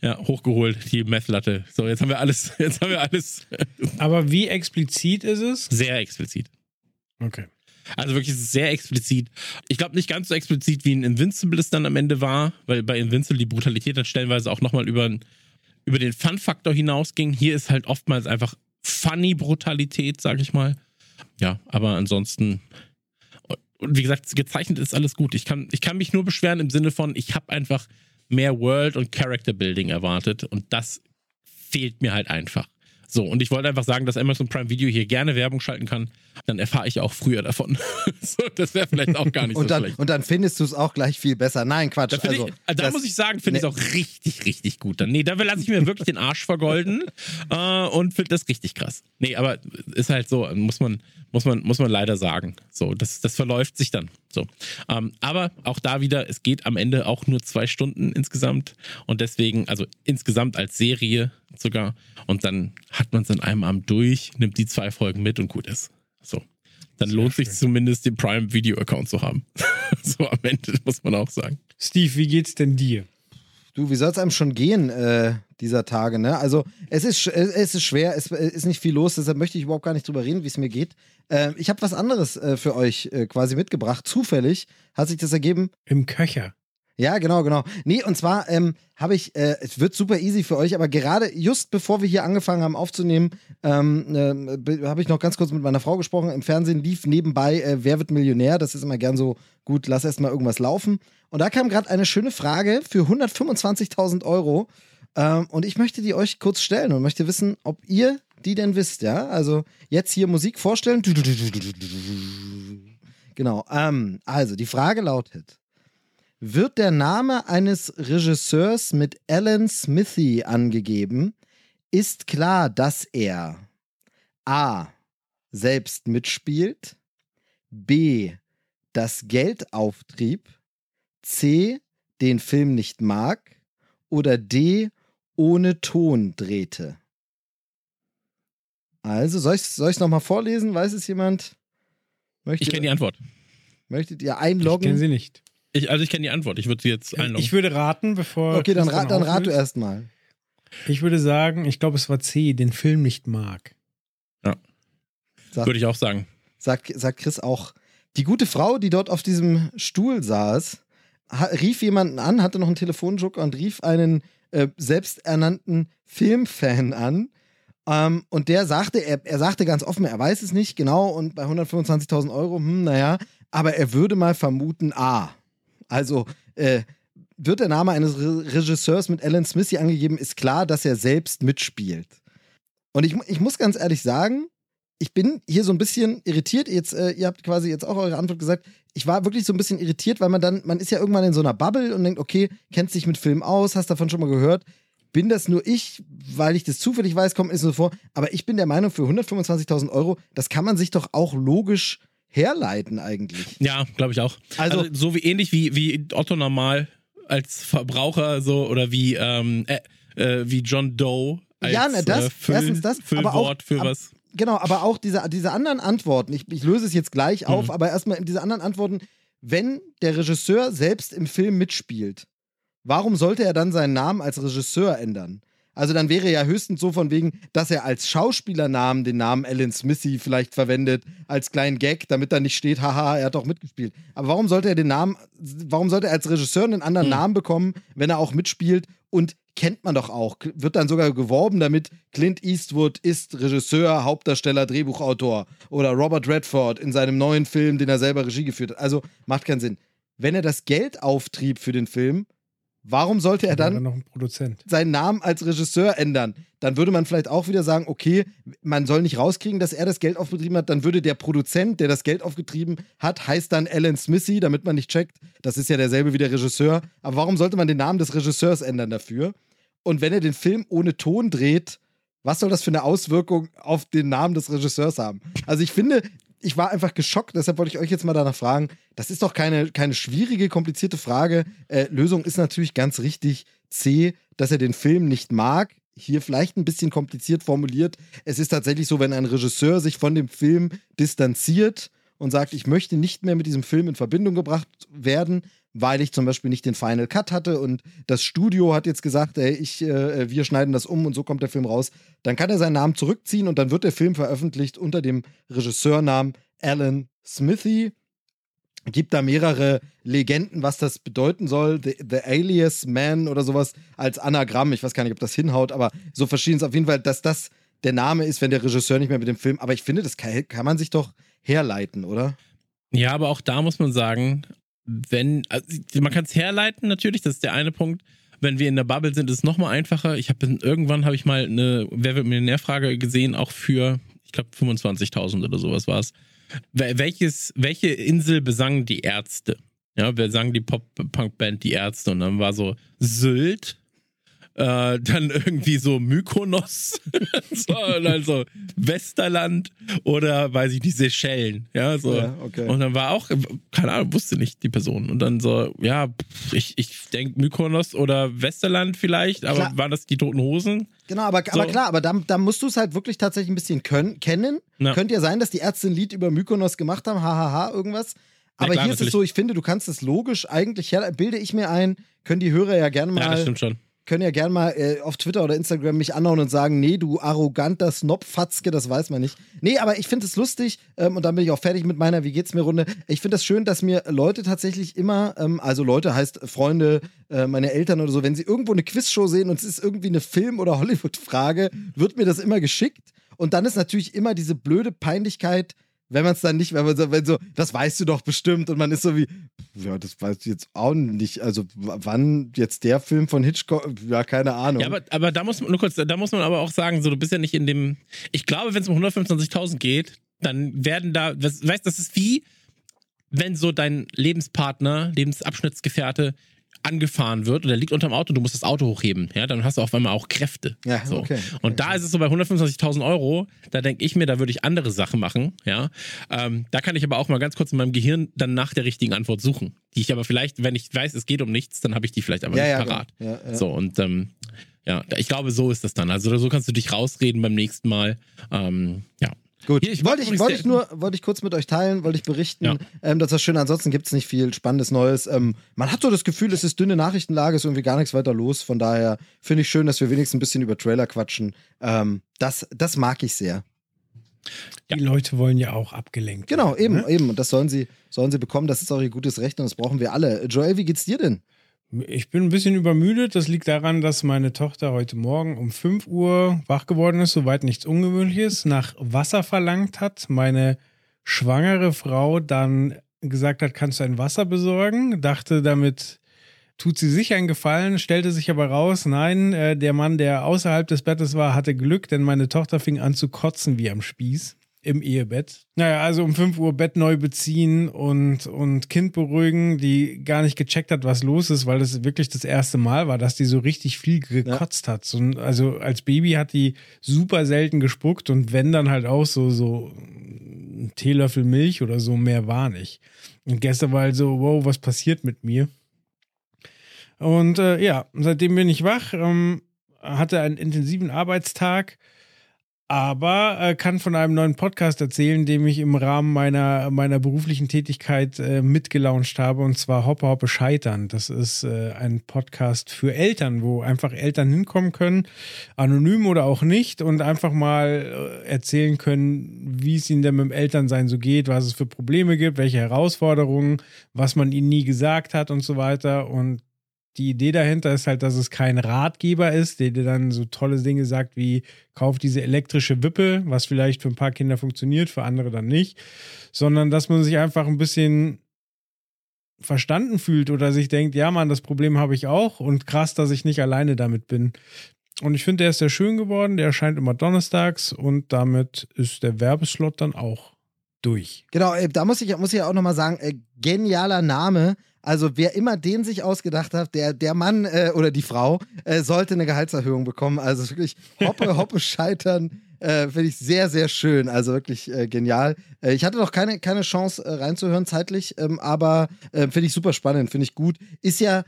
Speaker 4: ja, hochgeholt, die Meth-Latte. So, jetzt haben wir alles, jetzt haben wir alles
Speaker 2: Aber wie explizit ist es?
Speaker 4: sehr explizit.
Speaker 2: Okay.
Speaker 4: Also wirklich sehr explizit. Ich glaube nicht ganz so explizit wie in Invincible es dann am Ende war, weil bei Invincible die Brutalität dann stellenweise auch nochmal über, über den Fun-Faktor hinausging. Hier ist halt oftmals einfach funny Brutalität, sag ich mal. Ja, aber ansonsten. Und wie gesagt, gezeichnet ist alles gut. Ich kann, ich kann mich nur beschweren im Sinne von, ich habe einfach mehr World- und Character-Building erwartet und das fehlt mir halt einfach. So, und ich wollte einfach sagen, dass Amazon Prime Video hier gerne Werbung schalten kann. Dann erfahre ich auch früher davon. so, das wäre vielleicht auch gar nicht so
Speaker 3: Und dann,
Speaker 4: schlecht.
Speaker 3: und dann findest du es auch gleich viel besser. Nein, Quatsch.
Speaker 4: Da,
Speaker 3: also,
Speaker 4: ich, da
Speaker 3: das-
Speaker 4: muss ich sagen, finde ich es auch richtig, richtig gut. Dann, nee, da lasse ich mir wirklich den Arsch vergolden äh, und finde das richtig krass. Nee, aber ist halt so, muss man, muss man, muss man leider sagen. So, das, das verläuft sich dann. So. Ähm, aber auch da wieder, es geht am Ende auch nur zwei Stunden insgesamt. Und deswegen, also insgesamt als Serie sogar. Und dann hat man es in einem Abend durch, nimmt die zwei Folgen mit und gut ist. So. Dann lohnt sich zumindest den Prime Video Account zu haben. so am Ende, muss man auch sagen.
Speaker 2: Steve, wie geht's denn dir?
Speaker 3: Du, wie soll es einem schon gehen äh, dieser Tage, ne? Also es ist, sch- es ist schwer, es ist nicht viel los, deshalb möchte ich überhaupt gar nicht drüber reden, wie es mir geht. Äh, ich habe was anderes äh, für euch äh, quasi mitgebracht. Zufällig hat sich das ergeben.
Speaker 2: Im Köcher.
Speaker 3: Ja, genau, genau. Nee, und zwar ähm, habe ich, äh, es wird super easy für euch, aber gerade just bevor wir hier angefangen haben aufzunehmen, ähm, äh, be- habe ich noch ganz kurz mit meiner Frau gesprochen. Im Fernsehen lief nebenbei äh, Wer wird Millionär? Das ist immer gern so, gut, lass erst mal irgendwas laufen. Und da kam gerade eine schöne Frage für 125.000 Euro. Ähm, und ich möchte die euch kurz stellen und möchte wissen, ob ihr die denn wisst, ja? Also jetzt hier Musik vorstellen. Genau. Ähm, also die Frage lautet: Wird der Name eines Regisseurs mit Alan Smithy angegeben, ist klar, dass er A. selbst mitspielt, B. das Geld auftrieb C, den Film nicht mag oder D, ohne Ton drehte? Also, soll ich es soll nochmal vorlesen? Weiß es jemand? Möchtet,
Speaker 4: Ich kenne die Antwort.
Speaker 3: möchtet ihr
Speaker 2: Ich kenne
Speaker 3: einloggen?
Speaker 2: sie nicht.
Speaker 4: Ich, also ich kenne die Antwort. Ich würde sie jetzt einloggen.
Speaker 2: Ich würde raten, bevor.
Speaker 3: Okay, dann, rat, dann rat du erstmal.
Speaker 2: Ich würde sagen, ich glaube, es war C, den Film nicht mag.
Speaker 3: Sagt,
Speaker 4: würde ich auch sagen.
Speaker 3: sagt, sagt Chris auch. Die gute Frau, die dort auf diesem Stuhl saß, rief jemanden an, hatte noch einen Telefonjoker und rief einen äh, selbsternannten Filmfan an. Ähm, und der sagte, er, er sagte ganz offen, er weiß es nicht genau und bei 125.000 Euro, hm, naja, aber er würde mal vermuten, A. Also, äh, wird der Name eines Re Regisseurs mit Alan Smithy angegeben, ist klar, dass er selbst mitspielt. Und ich, ich muss ganz ehrlich sagen, ich bin hier so ein bisschen irritiert. Jetzt, äh, ihr habt quasi jetzt auch eure Antwort gesagt. Ich war wirklich so ein bisschen irritiert, weil man dann, man ist ja irgendwann in so einer Bubble und denkt, okay, kennst dich mit Film aus, hast davon schon mal gehört. Bin das nur ich, weil ich das zufällig weiß, kommt mir so vor. Aber ich bin der Meinung, für 125.000 Euro, das kann man sich doch auch logisch herleiten eigentlich.
Speaker 4: Ja, glaube ich auch.
Speaker 3: Also-
Speaker 4: Also, so wie ähnlich wie, wie Otto normal als Verbraucher so oder wie, ähm, äh, äh, wie John Doe als
Speaker 3: Ja, na, das-
Speaker 4: äh, Füll,
Speaker 3: erstens das, aber
Speaker 4: Füllwort
Speaker 3: auch-
Speaker 4: für
Speaker 3: ab-
Speaker 4: was.
Speaker 3: Genau, aber auch diese, diese anderen Antworten, ich, ich löse es jetzt gleich auf,
Speaker 4: Mhm.
Speaker 3: aber erstmal diese anderen Antworten, wenn der Regisseur selbst im Film mitspielt, warum sollte er dann seinen Namen als Regisseur ändern? Also dann wäre ja höchstens so von wegen, dass er als Schauspielernamen den Namen Alan Smithy vielleicht verwendet, als kleinen Gag, damit da nicht steht, haha, er hat doch mitgespielt. Aber warum sollte er den Namen, warum sollte er als Regisseur einen anderen
Speaker 4: Mhm.
Speaker 3: Namen bekommen, wenn er auch mitspielt und kennt man doch auch, wird dann sogar geworben damit, Clint Eastwood ist Regisseur, Hauptdarsteller, Drehbuchautor oder Robert Redford in seinem neuen Film, den er selber Regie geführt hat. Also macht keinen Sinn. Wenn er das Geld auftrieb für den Film, warum sollte er dann seinen Namen als Regisseur ändern? Dann würde man vielleicht auch wieder sagen, okay, man soll nicht rauskriegen, dass er das Geld aufgetrieben hat. Dann würde der Produzent, der das Geld aufgetrieben hat, heißt dann Alan Smithy, damit man nicht checkt. Das ist ja derselbe wie der Regisseur. Aber warum sollte man den Namen des Regisseurs ändern dafür? Und wenn er den Film ohne Ton dreht, was soll das für eine Auswirkung auf den Namen des Regisseurs haben? Also ich finde, ich war einfach geschockt, deshalb wollte ich euch jetzt mal danach fragen. Das ist doch keine, keine schwierige, komplizierte Frage. Äh, Lösung ist natürlich ganz richtig C, dass er den Film nicht mag. Hier vielleicht ein bisschen kompliziert formuliert. Es ist tatsächlich so, wenn ein Regisseur sich von dem Film distanziert und sagt, ich möchte nicht mehr mit diesem Film in Verbindung gebracht werden, weil ich zum Beispiel nicht den Final Cut hatte und das Studio hat jetzt gesagt, ey, ich, äh, wir schneiden das um und so kommt der Film raus, dann kann er seinen Namen zurückziehen und dann wird der Film veröffentlicht unter dem Regisseurnamen Alan Smithy. Gibt da mehrere Legenden, was das bedeuten soll. The, the Alias Man oder sowas als Anagramm. Ich weiß gar nicht, ob das hinhaut, aber so verschieden ist auf jeden Fall, dass das der Name ist, wenn der Regisseur nicht mehr mit dem Film. Aber ich finde, das kann, kann man sich doch herleiten, oder?
Speaker 4: Ja, aber auch da muss man sagen, wenn, also man kann es herleiten natürlich, das ist der eine Punkt. Wenn wir in der Bubble sind, ist es nochmal einfacher. Ich habe irgendwann habe ich mal eine Wer wird Millionärfrage gesehen, auch für, ich glaube, 25.000 oder sowas war es. Welches, welche Insel besangen die Ärzte? Ja, wer sang die Pop-Punk-Band Die Ärzte? Und dann war so Sylt, äh, dann irgendwie so Mykonos, so, und dann so Westerland oder weiß ich nicht, Seychellen. Ja, so.
Speaker 3: Ja, okay.
Speaker 4: Und dann war auch, keine Ahnung, wusste nicht die Person. Und dann so, ja, ich, ich denke Mykonos oder Westerland vielleicht, aber
Speaker 3: Klar.
Speaker 4: waren das die toten Hosen?
Speaker 3: Genau, aber, aber
Speaker 4: So.
Speaker 3: klar, aber da, da musst du es halt wirklich tatsächlich ein bisschen können, kennen.
Speaker 4: Ja.
Speaker 3: Könnte ja sein, dass die Ärzte ein Lied über Mykonos gemacht haben, hahaha, irgendwas. Aber
Speaker 4: klar,
Speaker 3: hier ist es
Speaker 4: natürlich.
Speaker 3: so, ich finde, du kannst es logisch eigentlich, her bilde ich mir ein, können die Hörer ja gerne
Speaker 4: Ja, das
Speaker 3: mal,
Speaker 4: stimmt schon.
Speaker 3: Können ja gerne mal äh, auf Twitter oder Instagram mich anhauen und sagen, nee, du arroganter Snobfatzke, das weiß man nicht. Nee, aber ich finde es lustig ähm, und dann bin ich auch fertig mit meiner Wie geht's mir Runde. Ich finde das schön, dass mir Leute tatsächlich immer, ähm, also Leute heißt Freunde, äh, meine Eltern oder so, wenn sie irgendwo eine Quizshow sehen und es ist irgendwie eine Film- oder Hollywood-Frage, wird mir das immer geschickt. Und dann ist natürlich immer diese blöde Peinlichkeit, wenn man es dann nicht, wenn man so, wenn so, das weißt du doch bestimmt und man ist so wie, ja, das weiß ich jetzt auch nicht. Also wann jetzt der Film von Hitchcock, ja, keine Ahnung.
Speaker 4: Ja, aber, aber da muss man, nur kurz, da muss man aber auch sagen, so, du bist ja nicht in dem, ich glaube, wenn es um 125.000 geht, dann werden da, weißt das ist wie, wenn so dein Lebenspartner, Lebensabschnittsgefährte angefahren wird und der liegt unterm Auto, du musst das Auto hochheben. Ja, dann hast du auf einmal auch Kräfte.
Speaker 3: Ja,
Speaker 4: so.
Speaker 3: okay.
Speaker 4: Und da ist es so bei 125.000 Euro, da denke ich mir, da würde ich andere Sachen machen. Ja, ähm, da kann ich aber auch mal ganz kurz in meinem Gehirn dann nach der richtigen Antwort suchen, die ich aber vielleicht, wenn ich weiß, es geht um nichts, dann habe ich die vielleicht aber
Speaker 3: Ja,
Speaker 4: nicht
Speaker 3: ja,
Speaker 4: parat.
Speaker 3: genau. Ja, ja.
Speaker 4: So und ähm, ja, ich glaube, so ist das dann. Also so kannst du dich rausreden beim nächsten Mal. Ähm, ja.
Speaker 3: Gut,
Speaker 4: Hier, ich
Speaker 3: wollte ich, wollte ich nur, wollte ich kurz mit euch teilen, wollte ich berichten.
Speaker 4: Ja.
Speaker 3: Ähm, das war schön. Ansonsten gibt es nicht viel Spannendes Neues. Ähm, man hat so das Gefühl, es ist dünne Nachrichtenlage, ist irgendwie gar nichts weiter los. Von daher finde ich schön, dass wir wenigstens ein bisschen über Trailer quatschen. Ähm, das, das mag ich sehr.
Speaker 2: Die Leute wollen ja auch abgelenkt.
Speaker 3: Genau,
Speaker 2: werden,
Speaker 3: eben,
Speaker 2: ne?
Speaker 3: eben. Und das sollen sie, sollen sie bekommen. Das ist auch ihr gutes Recht und das brauchen wir alle. Joel, wie geht's dir denn?
Speaker 2: Ich bin ein bisschen übermüdet. Das liegt daran, dass meine Tochter heute Morgen um 5 Uhr wach geworden ist, soweit nichts Ungewöhnliches, nach Wasser verlangt hat. Meine schwangere Frau dann gesagt hat, kannst du ein Wasser besorgen? Dachte, damit tut sie sich einen Gefallen, stellte sich aber raus, nein, äh, der Mann, der außerhalb des Bettes war, hatte Glück, denn meine Tochter fing an zu kotzen wie am Spieß im Ehebett. Naja, also um 5 Uhr Bett neu beziehen und, und Kind beruhigen, die gar nicht gecheckt hat, was los ist, weil das wirklich das erste Mal war, dass die so richtig viel gekotzt hat. So, also als Baby hat die super selten gespuckt und wenn dann halt auch so, so ein Teelöffel Milch oder so, mehr war nicht. Und gestern war halt so, wow, was passiert mit mir? Und äh, ja, seitdem bin ich wach, ähm, hatte einen intensiven Arbeitstag, aber äh, kann von einem neuen Podcast erzählen, dem ich im Rahmen meiner, meiner beruflichen Tätigkeit äh, mitgelauncht habe, und zwar Hoppe Hoppe Scheitern. Das ist äh, ein Podcast für Eltern, wo einfach Eltern hinkommen können, anonym oder auch nicht, und einfach mal äh, erzählen können, wie es ihnen denn mit dem Elternsein so geht, was es für Probleme gibt, welche Herausforderungen, was man ihnen nie gesagt hat und so weiter. Und die Idee dahinter ist halt, dass es kein Ratgeber ist, der dir dann so tolle Dinge sagt wie, kauf diese elektrische Wippe, was vielleicht für ein paar Kinder funktioniert, für andere dann nicht, sondern dass man sich einfach ein bisschen verstanden fühlt oder sich denkt, ja Mann, das Problem habe ich auch und krass, dass ich nicht alleine damit bin. Und ich finde, der ist sehr schön geworden, der erscheint immer donnerstags und damit ist der Werbeslot dann auch durch.
Speaker 3: Genau, da muss ich, muss ich ja auch nochmal sagen, äh, genialer Name. Also wer immer den sich ausgedacht hat, der, der Mann äh, oder die Frau äh, sollte eine Gehaltserhöhung bekommen. Also wirklich hoppe, hoppe scheitern. Äh, Finde ich sehr, sehr schön. Also wirklich äh, genial. Äh, ich hatte noch keine, keine Chance äh, reinzuhören zeitlich, ähm, aber finde ich super spannend, finde ich gut. Ist ja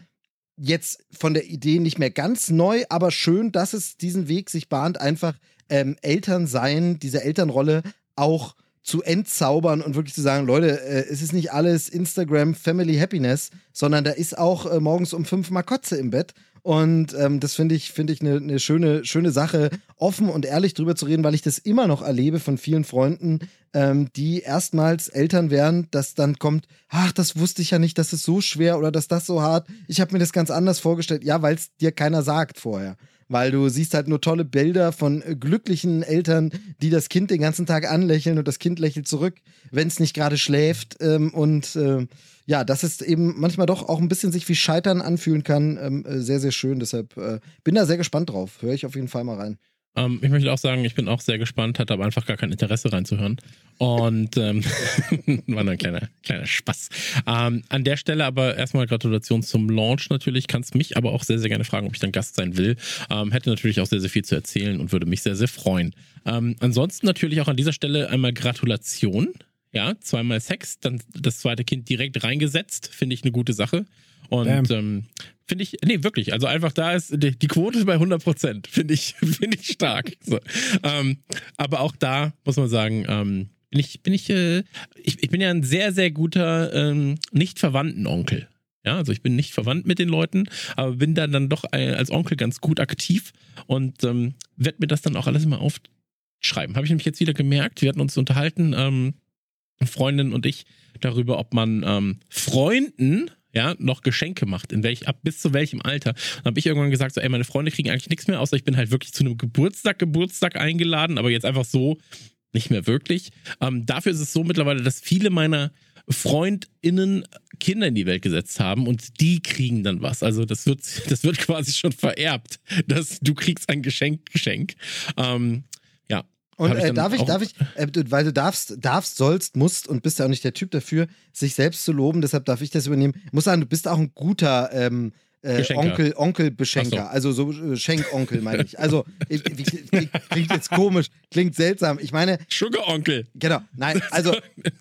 Speaker 3: jetzt von der Idee nicht mehr ganz neu, aber schön, dass es diesen Weg sich bahnt, einfach ähm, Elternsein, diese Elternrolle auch zu entzaubern und wirklich zu sagen, Leute, äh, es ist nicht alles Instagram Family Happiness, sondern da ist auch äh, morgens um fünf mal Kotze im Bett. Und ähm, das finde ich, finde ich eine ne schöne, schöne Sache, offen und ehrlich drüber zu reden, weil ich das immer noch erlebe von vielen Freunden, ähm, die erstmals Eltern werden, dass dann kommt, ach, das wusste ich ja nicht, das ist so schwer oder dass das so hart. Ich habe mir das ganz anders vorgestellt. Ja, weil es dir keiner sagt vorher weil du siehst halt nur tolle Bilder von äh, glücklichen Eltern, die das Kind den ganzen Tag anlächeln und das Kind lächelt zurück, wenn es nicht gerade schläft. Ähm, und äh, ja, dass es eben manchmal doch auch ein bisschen sich wie Scheitern anfühlen kann, ähm, äh, sehr, sehr schön. Deshalb äh, bin da sehr gespannt drauf. Höre ich auf jeden Fall mal rein.
Speaker 4: Ähm, ich möchte auch sagen, ich bin auch sehr gespannt, hatte aber einfach gar kein Interesse reinzuhören. Und ähm, war nur ein kleiner, kleiner Spaß. Ähm, an der Stelle aber erstmal Gratulation zum Launch natürlich. Kannst mich aber auch sehr, sehr gerne fragen, ob ich dann Gast sein will. Ähm, hätte natürlich auch sehr, sehr viel zu erzählen und würde mich sehr, sehr freuen. Ähm, ansonsten natürlich auch an dieser Stelle einmal Gratulation. Ja, zweimal Sex, dann das zweite Kind direkt reingesetzt. Finde ich eine gute Sache. Und ähm, finde ich, nee, wirklich. Also einfach da ist die, die Quote bei 100 Prozent. Finde ich, finde ich stark. So. Ähm, aber auch da muss man sagen, ähm, bin ich, bin ich, äh, ich, ich bin ja ein sehr, sehr guter, ähm, nicht verwandten Onkel. Ja, also ich bin nicht verwandt mit den Leuten, aber bin da dann doch äh, als Onkel ganz gut aktiv und ähm, werde mir das dann auch alles mal aufschreiben. Habe ich nämlich jetzt wieder gemerkt. Wir hatten uns unterhalten, ähm, Freundin und ich, darüber, ob man ähm, Freunden ja, noch Geschenke macht, in welch, ab bis zu welchem Alter. Dann habe ich irgendwann gesagt, so, ey, meine Freunde kriegen eigentlich nichts mehr, außer ich bin halt wirklich zu einem Geburtstag, Geburtstag eingeladen, aber jetzt einfach so nicht mehr wirklich. Ähm, dafür ist es so mittlerweile, dass viele meiner FreundInnen Kinder in die Welt gesetzt haben und die kriegen dann was. Also das wird, das wird quasi schon vererbt, dass du kriegst ein Geschenk, Geschenk. Ähm,
Speaker 3: Und
Speaker 4: ich
Speaker 3: äh, darf ich, darf ich, äh, weil du darfst, darfst, sollst, musst und bist ja auch nicht der Typ dafür, sich selbst zu loben, deshalb darf ich das übernehmen. Ich muss sagen, du bist auch ein guter ähm, äh. Onkel, Onkelbeschenker.
Speaker 4: Ach
Speaker 3: Also so äh, Schenkonkel meine ich. Also äh, klingt jetzt komisch, klingt seltsam. Ich meine,
Speaker 4: Sugar Onkel.
Speaker 3: Genau, nein, also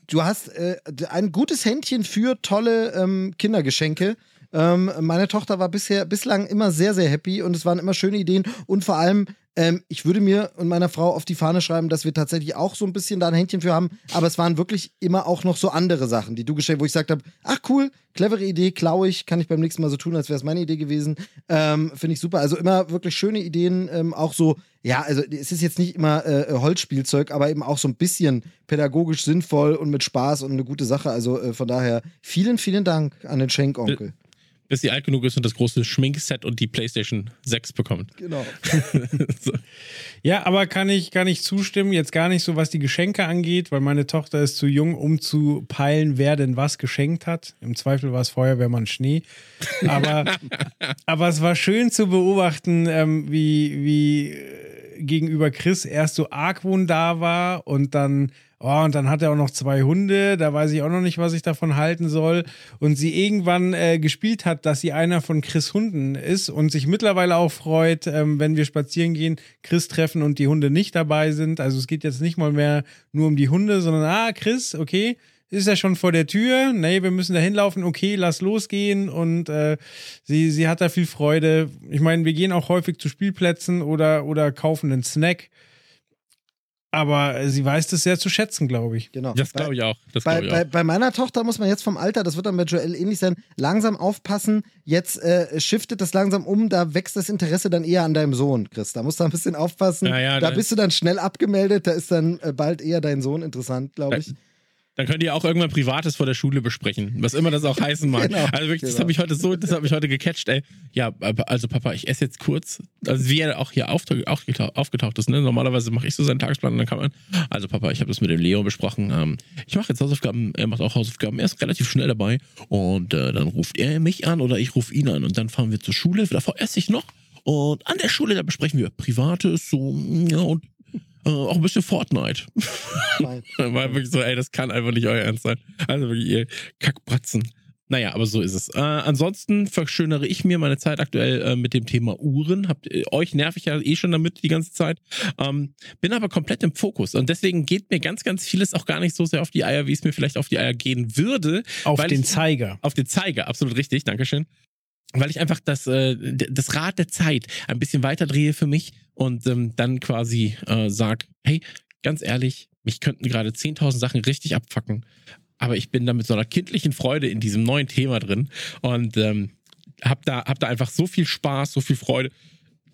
Speaker 3: du hast äh, ein gutes Händchen für tolle ähm, Kindergeschenke. Ähm, meine Tochter war bisher bislang immer sehr, sehr happy und es waren immer schöne Ideen und vor allem, ähm, ich würde mir und meiner Frau auf die Fahne schreiben, dass wir tatsächlich auch so ein bisschen da ein Händchen für haben, aber es waren wirklich immer auch noch so andere Sachen, die du geschenkt, wo ich gesagt habe, ach cool, clevere Idee, klaue ich, kann ich beim nächsten Mal so tun, als wäre es meine Idee gewesen. Ähm, Finde ich super. Also immer wirklich schöne Ideen, ähm, auch so, ja, also es ist jetzt nicht immer äh, Holzspielzeug, aber eben auch so ein bisschen pädagogisch sinnvoll und mit Spaß und eine gute Sache. Also äh, von daher vielen, vielen Dank an den Schenkonkel.
Speaker 4: Bis sie alt genug ist und das große Schminkset und die PlayStation 6 bekommt.
Speaker 3: Genau.
Speaker 4: so.
Speaker 2: Ja, aber kann ich, kann ich zustimmen, jetzt gar nicht so, was die Geschenke angeht, weil meine Tochter ist zu jung, um zu peilen, wer denn was geschenkt hat. Im Zweifel war es Feuerwehrmann Schnee. Aber, aber es war schön zu beobachten, ähm, wie, wie äh, gegenüber Chris erst so Argwohn da war und dann, oh, und dann hat er auch noch zwei Hunde, da weiß ich auch noch nicht, was ich davon halten soll. Und sie irgendwann äh, gespielt hat, dass sie einer von Chris Hunden ist und sich mittlerweile auch freut, ähm, wenn wir spazieren gehen, Chris treffen und die Hunde nicht dabei sind. Also es geht jetzt nicht mal mehr nur um die Hunde, sondern, ah, Chris, okay, ist er schon vor der Tür? Nee, wir müssen da hinlaufen. Okay, lass losgehen. Und äh, sie, sie hat da viel Freude. Ich meine, wir gehen auch häufig zu Spielplätzen oder, oder kaufen einen Snack. Aber sie weiß das sehr zu schätzen, glaube ich.
Speaker 3: genau.
Speaker 4: Das glaube ich auch. Das
Speaker 3: Bei,
Speaker 4: ich
Speaker 3: bei,
Speaker 4: auch.
Speaker 3: bei meiner Tochter muss man jetzt vom Alter, das wird dann bei Joel ähnlich sein, langsam aufpassen. Jetzt äh, shiftet das langsam um, da wächst das Interesse dann eher an deinem Sohn, Chris. Da musst du ein bisschen aufpassen.
Speaker 4: Ja, ja,
Speaker 3: da
Speaker 4: da-
Speaker 3: bist du dann schnell abgemeldet, da ist dann äh, bald eher dein Sohn interessant, glaube ich.
Speaker 4: Dann könnt ihr auch irgendwann Privates vor der Schule besprechen, was immer das auch heißen mag.
Speaker 3: Genau,
Speaker 4: also wirklich, das
Speaker 3: genau.
Speaker 4: habe ich heute so, das habe ich heute gecatcht, ey. Ja, aber- also Papa, ich esse jetzt kurz, also wie er auch hier aufgetaucht, aufgetaucht ist, ne? Normalerweise mache ich so seinen Tagesplan und dann kann man, also Papa, ich habe das mit dem Leo besprochen, ähm, ich mache jetzt Hausaufgaben, er macht auch Hausaufgaben, er ist relativ schnell dabei und äh, dann ruft er mich an oder ich rufe ihn an und dann fahren wir zur Schule, davor esse ich noch und an der Schule, da besprechen wir Privates, so, ja, und äh, auch ein bisschen Fortnite. War wirklich so, ey, das kann einfach nicht euer Ernst sein. Also wirklich, ihr Kackbratzen. Naja, aber so ist es. Äh, ansonsten verschönere ich mir meine Zeit aktuell äh, mit dem Thema Uhren. Habt, äh, euch nerv ich ja eh schon damit die ganze Zeit. Ähm, bin aber komplett im Fokus. Und deswegen geht mir ganz, ganz vieles auch gar nicht so sehr auf die Eier, wie es mir vielleicht auf die Eier gehen würde.
Speaker 2: Auf
Speaker 4: Weil
Speaker 2: den
Speaker 4: ich-
Speaker 2: Zeiger.
Speaker 4: Auf den Zeiger, absolut richtig, Dankeschön. Weil ich einfach das, äh, das Rad der Zeit ein bisschen weiter drehe für mich und ähm, dann quasi äh, sag, hey, ganz ehrlich, mich könnten gerade 10.000 Sachen richtig abfacken, aber ich bin da mit so einer kindlichen Freude in diesem neuen Thema drin und ähm, hab da, hab da einfach so viel Spaß, so viel Freude,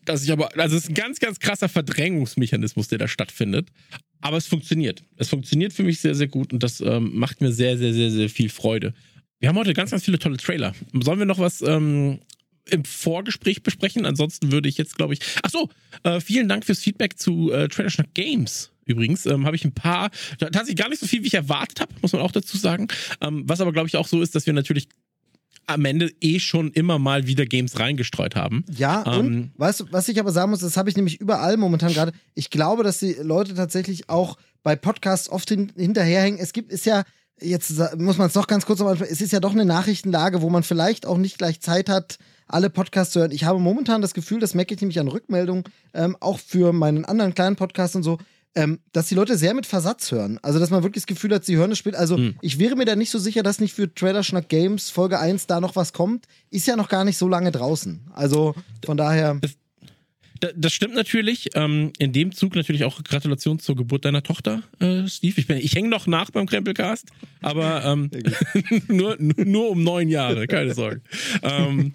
Speaker 4: dass ich aber, also es ist ein ganz, ganz krasser Verdrängungsmechanismus, der da stattfindet. Aber es funktioniert. Es funktioniert für mich sehr, sehr gut und das ähm, macht mir sehr, sehr, sehr, sehr viel Freude. Wir haben heute ganz, ganz viele tolle Trailer. Sollen wir noch was ähm, im Vorgespräch besprechen? Ansonsten würde ich jetzt, glaube ich. Ach so, äh, vielen Dank fürs Feedback zu äh, Trailer Schnack Games. Übrigens ähm, habe ich ein paar, tatsächlich gar nicht so viel, wie ich erwartet habe, muss man auch dazu sagen. Ähm, was aber, glaube ich, auch so ist, dass wir natürlich am Ende eh schon immer mal wieder Games reingestreut haben.
Speaker 3: Ja,
Speaker 4: Ähm,
Speaker 3: und weißt du, was ich aber sagen muss, das habe ich nämlich überall momentan gerade. Ich glaube, dass die Leute tatsächlich auch bei Podcasts oft hin, hinterherhängen. Es gibt, ist ja, jetzt muss man es doch ganz kurz am Anfang, es ist ja doch eine Nachrichtenlage, wo man vielleicht auch nicht gleich Zeit hat, alle Podcasts zu hören. Ich habe momentan das Gefühl, das merke ich nämlich an Rückmeldungen, ähm, auch für meinen anderen kleinen Podcast und so, ähm, dass die Leute sehr mit Versatz hören. Also, dass man wirklich das Gefühl hat, sie hören das Spiel. Also,
Speaker 4: Hm.
Speaker 3: ich wäre mir da nicht so sicher, dass nicht für Trailer Schnack Games Folge 1 da noch was kommt. Ist ja noch gar nicht so lange draußen. Also, von daher.
Speaker 4: Da- Das stimmt natürlich. Ähm, in dem Zug natürlich auch Gratulation zur Geburt deiner Tochter, äh, Steve. Ich, bin- ich hänge noch nach beim Krempelcast, aber ähm, nur, nur um neun Jahre, keine Sorge. Ähm,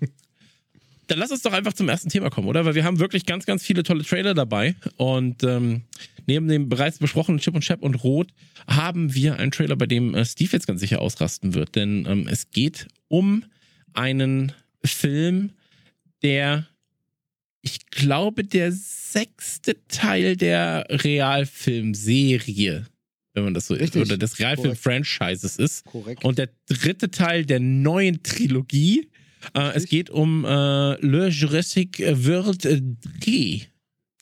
Speaker 4: dann lass uns doch einfach zum ersten Thema kommen, oder? Weil wir haben wirklich ganz, ganz viele tolle Trailer dabei. Und ähm, neben dem bereits besprochenen Chip und Chap und Rot haben wir einen Trailer, bei dem äh, Steve jetzt ganz sicher ausrasten wird. Denn ähm, es geht um einen Film, der ich glaube, der sechste Teil der Realfilmserie, wenn man das so
Speaker 3: Richtig.
Speaker 4: oder des Realfilm-Franchises ist.
Speaker 3: Korrekt.
Speaker 4: Und der dritte Teil der neuen Trilogie. Äh, es geht um äh, Le Jurassic World 3.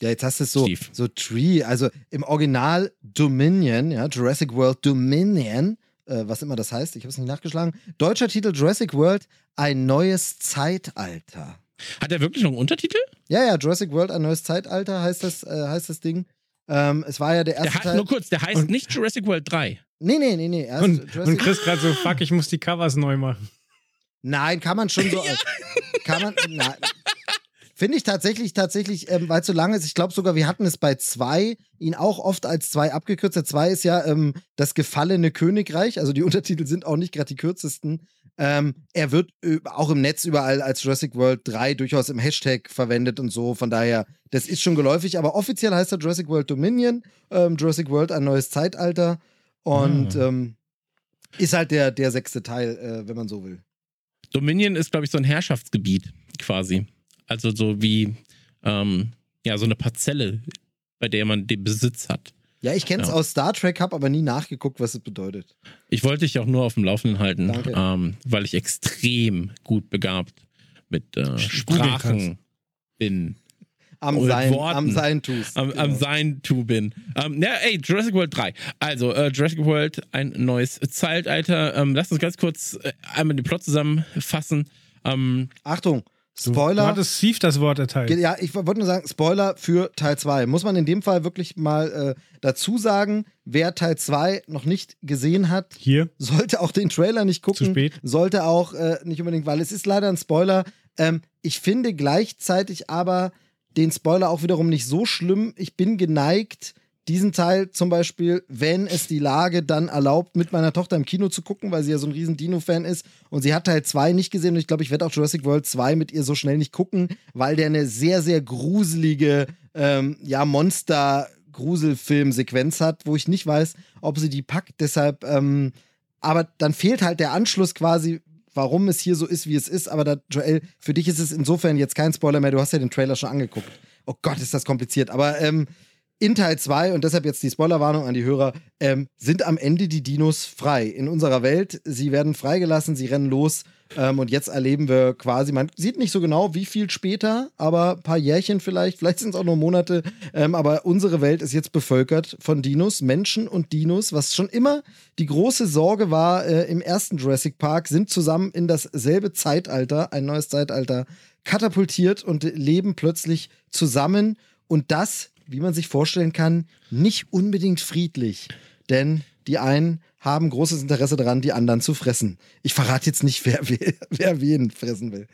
Speaker 3: Ja, jetzt hast du es so,
Speaker 4: Steve.
Speaker 3: so Tree, also im Original Dominion, ja, Jurassic World Dominion, äh, was immer das heißt. Ich habe es nicht nachgeschlagen. Deutscher Titel Jurassic World, ein neues Zeitalter.
Speaker 4: Hat er wirklich noch einen Untertitel?
Speaker 3: Ja, ja, Jurassic World, ein neues Zeitalter heißt das, äh, heißt das Ding. Ähm, es war ja der erste
Speaker 4: Der heißt,
Speaker 3: Teil.
Speaker 4: nur kurz, der heißt nicht Jurassic World 3.
Speaker 3: Nee, nee, nee, nee. Erst
Speaker 2: Und,
Speaker 3: Jurassic
Speaker 2: und Chris gerade so, fuck, ich muss die Covers neu machen.
Speaker 3: Nein, kann man schon so. Kann man. Nein. Finde ich tatsächlich, tatsächlich, ähm, weil es so lange ist. Ich glaube sogar, wir hatten es bei zwei, ihn auch oft als zwei abgekürzt. Der zwei ist ja ähm, das gefallene Königreich. Also die Untertitel sind auch nicht gerade die kürzesten. Ähm, er wird äh, auch im Netz überall als Jurassic World 3 durchaus im Hashtag verwendet und so. Von daher, das ist schon geläufig. Aber offiziell heißt er Jurassic World Dominion, ähm, Jurassic World ein neues Zeitalter. Und
Speaker 4: Ah.
Speaker 3: ähm, ist halt der, der sechste Teil, äh, wenn man so will.
Speaker 4: Dominion ist, glaube ich, so ein Herrschaftsgebiet quasi. Also so wie ähm, ja, so eine Parzelle, bei der man den Besitz hat.
Speaker 3: Ja, ich kenne es
Speaker 4: Ja.
Speaker 3: aus Star Trek, habe aber nie nachgeguckt, was es bedeutet.
Speaker 4: Ich wollte dich auch nur auf dem Laufenden halten, ähm, weil ich extrem gut begabt mit äh, Sprachen bin.
Speaker 3: Am Sein,
Speaker 4: Worten.
Speaker 3: am Sein tust.
Speaker 4: Am, am
Speaker 3: Genau.
Speaker 4: Sein to bin. Ähm, ja, ey, Jurassic World 3. Also, äh, Jurassic World, ein neues Zeitalter. Ähm, lass uns ganz kurz äh, einmal den Plot zusammenfassen. Ähm,
Speaker 3: Achtung,
Speaker 2: Du
Speaker 3: Spoiler.
Speaker 2: hattest Steve das Wort erteilt.
Speaker 3: Ja, ich wollte nur sagen, Spoiler für Teil 2. Muss man in dem Fall wirklich mal äh, dazu sagen, wer Teil 2 noch nicht gesehen hat,
Speaker 2: Hier.
Speaker 3: sollte auch den Trailer nicht gucken.
Speaker 2: Zu spät.
Speaker 3: Sollte auch äh, nicht unbedingt, weil es ist leider ein Spoiler. Ähm, ich finde gleichzeitig aber den Spoiler auch wiederum nicht so schlimm. Ich bin geneigt, diesen Teil zum Beispiel, wenn es die Lage dann erlaubt, mit meiner Tochter im Kino zu gucken, weil sie ja so ein riesen Dino-Fan ist und sie hat Teil 2 nicht gesehen und ich glaube, ich werde auch Jurassic World 2 mit ihr so schnell nicht gucken, weil der eine sehr, sehr gruselige, ähm, ja, Monster- Gruselfilm-Sequenz hat, wo ich nicht weiß, ob sie die packt. Deshalb, ähm, aber dann fehlt halt der Anschluss quasi, warum es hier so ist, wie es ist. Aber da, Joel, für dich ist es insofern jetzt kein Spoiler mehr. Du hast ja den Trailer schon angeguckt. Oh Gott, ist das kompliziert. Aber ähm, in Teil 2, und deshalb jetzt die Spoilerwarnung an die Hörer, ähm, sind am Ende die Dinos frei in unserer Welt. Sie werden freigelassen, sie rennen los. Ähm, und jetzt erleben wir quasi, man sieht nicht so genau, wie viel später, aber ein paar Jährchen vielleicht, vielleicht sind es auch nur Monate. Ähm, aber unsere Welt ist jetzt bevölkert von Dinos, Menschen und Dinos, was schon immer die große Sorge war äh, im ersten Jurassic Park, sind zusammen in dasselbe Zeitalter, ein neues Zeitalter, katapultiert und leben plötzlich zusammen. Und das, wie man sich vorstellen kann, nicht unbedingt friedlich. Denn die einen haben großes Interesse daran, die anderen zu fressen. Ich verrate jetzt nicht, wer, wer, wen fressen will.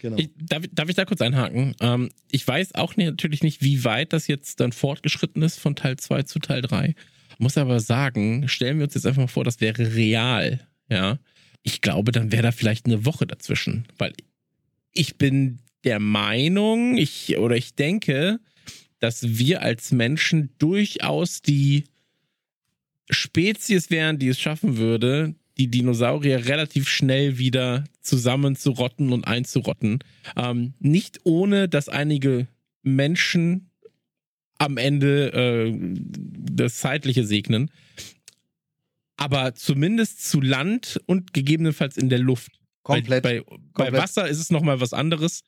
Speaker 3: Genau.
Speaker 4: Ich, darf, darf ich da kurz einhaken? Ähm, ich weiß auch natürlich nicht, wie weit das jetzt dann fortgeschritten ist von Teil 2 zu Teil 3. Muss aber sagen, stellen wir uns jetzt einfach mal vor, das wäre real. Ja. Ich glaube, dann wäre da vielleicht eine Woche dazwischen. Weil ich bin der Meinung, ich oder ich denke, dass wir als Menschen durchaus die Spezies wären, die es schaffen würde, die Dinosaurier relativ schnell wieder zusammenzurotten und einzurotten. Ähm, nicht ohne, dass einige Menschen am Ende äh, das Zeitliche segnen. Aber zumindest zu Land und gegebenenfalls in der Luft.
Speaker 3: Komplett.
Speaker 4: Bei, bei, bei
Speaker 3: Komplett.
Speaker 4: Wasser ist es nochmal was anderes.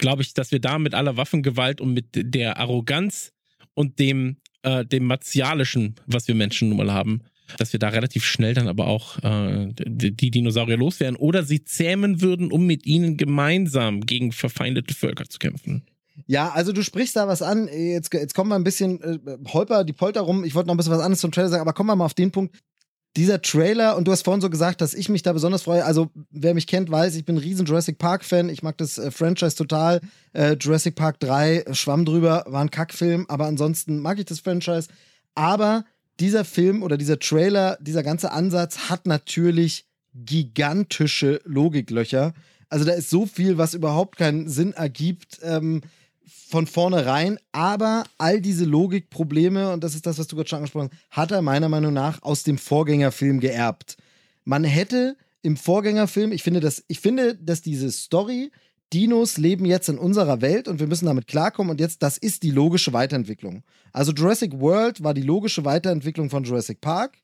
Speaker 4: Glaube ich, dass wir da mit aller Waffengewalt und mit der Arroganz und dem, äh, dem Martialischen, was wir Menschen nun mal haben, dass wir da relativ schnell dann aber auch äh, die, Dinosaurier loswerden oder sie zähmen würden, um mit ihnen gemeinsam gegen verfeindete Völker zu kämpfen.
Speaker 3: Ja, also du sprichst da was an. Jetzt, jetzt kommen wir ein bisschen äh, holper, die Polter rum. Ich wollte noch ein bisschen was anderes zum Trailer sagen, aber kommen wir mal auf den Punkt. Dieser Trailer, und du hast vorhin so gesagt, dass ich mich da besonders freue. Also, wer mich kennt, weiß, ich bin ein riesen Jurassic Park-Fan. Ich mag das äh, Franchise total. Äh, Jurassic Park 3, äh, schwamm drüber, war ein Kackfilm, aber ansonsten mag ich das Franchise. Aber dieser Film oder dieser Trailer, dieser ganze Ansatz hat natürlich gigantische Logiklöcher. Also da ist so viel, was überhaupt keinen Sinn ergibt ähm, von vornherein. Aber all diese Logikprobleme, und das ist das, was du gerade schon angesprochen hast, hat er meiner Meinung nach aus dem Vorgängerfilm geerbt. Man hätte im Vorgängerfilm, ich finde, dass, ich finde, dass diese Story, Dinos leben jetzt in unserer Welt und wir müssen damit klarkommen und jetzt, das ist die logische Weiterentwicklung. Also Jurassic World war die logische Weiterentwicklung von Jurassic Park.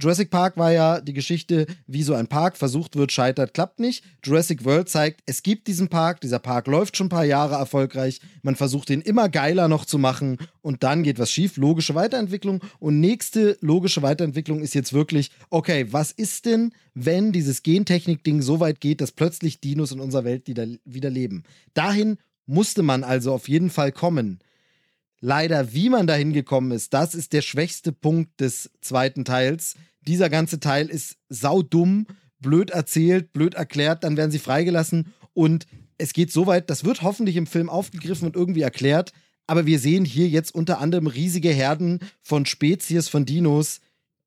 Speaker 3: Jurassic Park war ja die Geschichte, wie so ein Park versucht wird, scheitert, klappt nicht. Jurassic World zeigt, es gibt diesen Park, dieser Park läuft schon ein paar Jahre erfolgreich, man versucht ihn immer geiler noch zu machen und dann geht was schief, logische Weiterentwicklung. Und nächste logische Weiterentwicklung ist jetzt wirklich, okay, was ist denn, wenn dieses Gentechnik-Ding so weit geht, dass plötzlich Dinos in unserer Welt wieder leben? Dahin musste man also auf jeden Fall kommen. Leider, wie man dahin gekommen ist, das ist der schwächste Punkt des zweiten Teils. Dieser ganze Teil ist saudumm, blöd erzählt, blöd erklärt, dann werden sie freigelassen und es geht so weit, das wird hoffentlich im Film aufgegriffen und irgendwie erklärt, aber wir sehen hier jetzt unter anderem riesige Herden von Spezies von Dinos,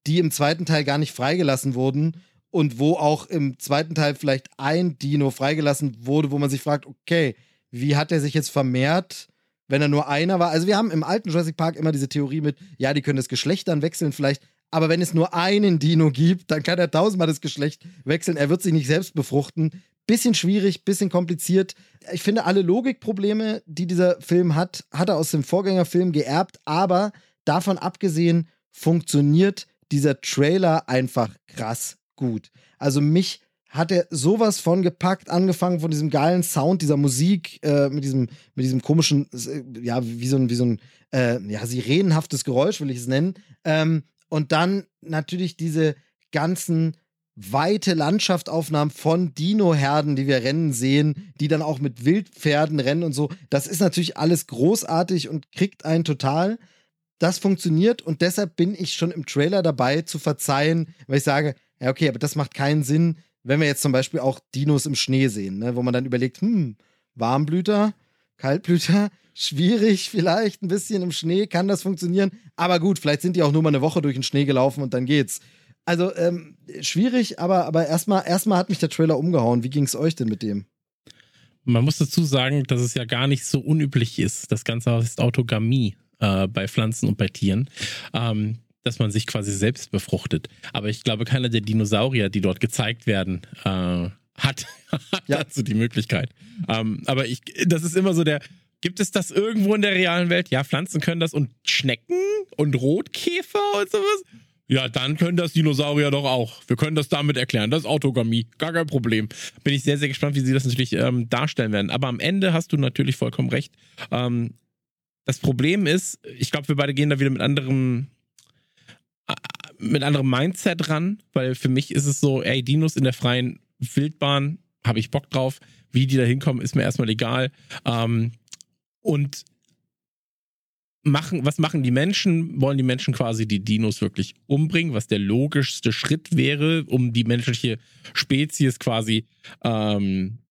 Speaker 3: die im zweiten Teil gar nicht freigelassen wurden und wo auch im zweiten Teil vielleicht ein Dino freigelassen wurde, wo man sich fragt, okay, wie hat er sich jetzt vermehrt, wenn er nur einer war? Also wir haben im alten Jurassic Park immer diese Theorie mit, ja, die können das Geschlecht dann wechseln vielleicht, aber wenn es nur einen Dino gibt, dann kann er tausendmal das Geschlecht wechseln. Er wird sich nicht selbst befruchten. Bisschen schwierig, bisschen kompliziert. Ich finde, alle Logikprobleme, die dieser Film hat, hat er aus dem Vorgängerfilm geerbt, aber davon abgesehen funktioniert dieser Trailer einfach krass gut. Also mich hat er sowas von gepackt, angefangen von diesem geilen Sound, dieser Musik, äh, mit, diesem, mit diesem komischen, äh, ja, wie so ein, wie so ein äh, ja, sirenenhaftes Geräusch, will ich es nennen. Ähm, und dann natürlich diese ganzen weite Landschaftsaufnahmen von Dino-Herden, die wir rennen sehen, die dann auch mit Wildpferden rennen und so. Das ist natürlich alles großartig und kriegt einen total. Das funktioniert und deshalb bin ich schon im Trailer dabei zu verzeihen, weil ich sage, ja, okay, aber das macht keinen Sinn, wenn wir jetzt zum Beispiel auch Dinos im Schnee sehen, ne, wo man dann überlegt, hm, Warmblüter, Kaltblüter, schwierig vielleicht ein bisschen im Schnee, kann das funktionieren? Aber gut, vielleicht sind die auch nur mal eine Woche durch den Schnee gelaufen und dann geht's. Also ähm, schwierig, aber, aber erstmal erstmal hat mich der Trailer umgehauen. Wie ging es euch denn mit dem?
Speaker 4: Man muss dazu sagen, dass es ja gar nicht so unüblich ist. Das Ganze heißt Autogamie äh, bei Pflanzen und bei Tieren. Ähm, dass man sich quasi selbst befruchtet. Aber ich glaube, keiner der Dinosaurier, die dort gezeigt werden, äh, hat, hat ja. dazu die Möglichkeit. Ähm, aber ich, das ist immer so der, gibt es das irgendwo in der realen Welt? Ja, Pflanzen können das und Schnecken und Rotkäfer und sowas. Ja, dann können das Dinosaurier doch auch. Wir können das damit erklären. Das ist Autogamie. Gar kein Problem. Bin ich sehr, sehr gespannt, wie sie das natürlich ähm, darstellen werden. Aber am Ende hast du natürlich vollkommen recht. Ähm, das Problem ist, ich glaube, wir beide gehen da wieder mit anderem mit anderem Mindset ran, weil für mich ist es so, ey, Dinos in der freien Wildbahn, habe ich Bock drauf. Wie die da hinkommen, ist mir erstmal egal. Ähm, und machen, was machen die Menschen? Wollen die Menschen quasi die Dinos wirklich umbringen, was der logischste Schritt wäre, um die menschliche Spezies quasi ähm, äh,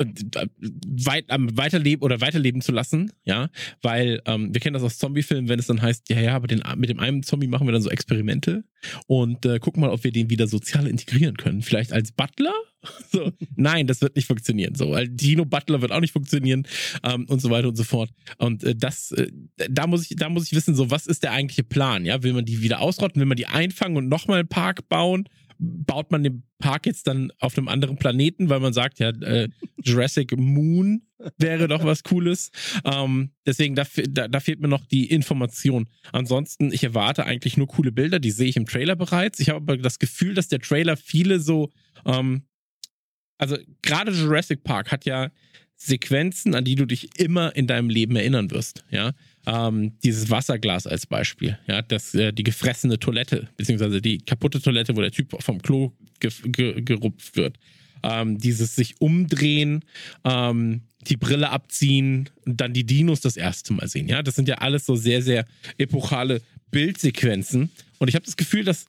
Speaker 4: weit, ähm, weiterleben oder weiterleben zu lassen, ja, weil ähm, wir kennen das aus Zombie-Filmen, wenn es dann heißt, ja, ja, aber den, mit dem einen Zombie machen wir dann so Experimente und äh, gucken mal, ob wir den wieder sozial integrieren können. Vielleicht als Butler? So, nein, das wird nicht funktionieren. So, weil Dino Butler wird auch nicht funktionieren ähm, und so weiter und so fort. Und äh, das, äh, da muss ich, da muss ich wissen, so was ist der eigentliche Plan? Ja, will man die wieder ausrotten? Will man die einfangen und nochmal einen Park bauen? Baut man den Park jetzt dann auf einem anderen Planeten, weil man sagt, ja, äh, Jurassic Moon wäre doch was Cooles. Ähm, deswegen, da, da, da, fehlt mir noch die Information. Ansonsten, ich erwarte eigentlich nur coole Bilder, die sehe ich im Trailer bereits. Ich habe aber das Gefühl, dass der Trailer viele so, ähm, also gerade Jurassic Park hat ja Sequenzen, an die du dich immer in deinem Leben erinnern wirst. Ja, ähm, dieses Wasserglas als Beispiel. Ja, das äh, die gefressene Toilette beziehungsweise die kaputte Toilette, wo der Typ vom Klo ge ge gerupft wird. Ähm, dieses sich umdrehen, ähm, die Brille abziehen und dann die Dinos das erste Mal sehen. Ja, das sind ja alles so sehr sehr epochale Bildsequenzen. Und ich habe das Gefühl, dass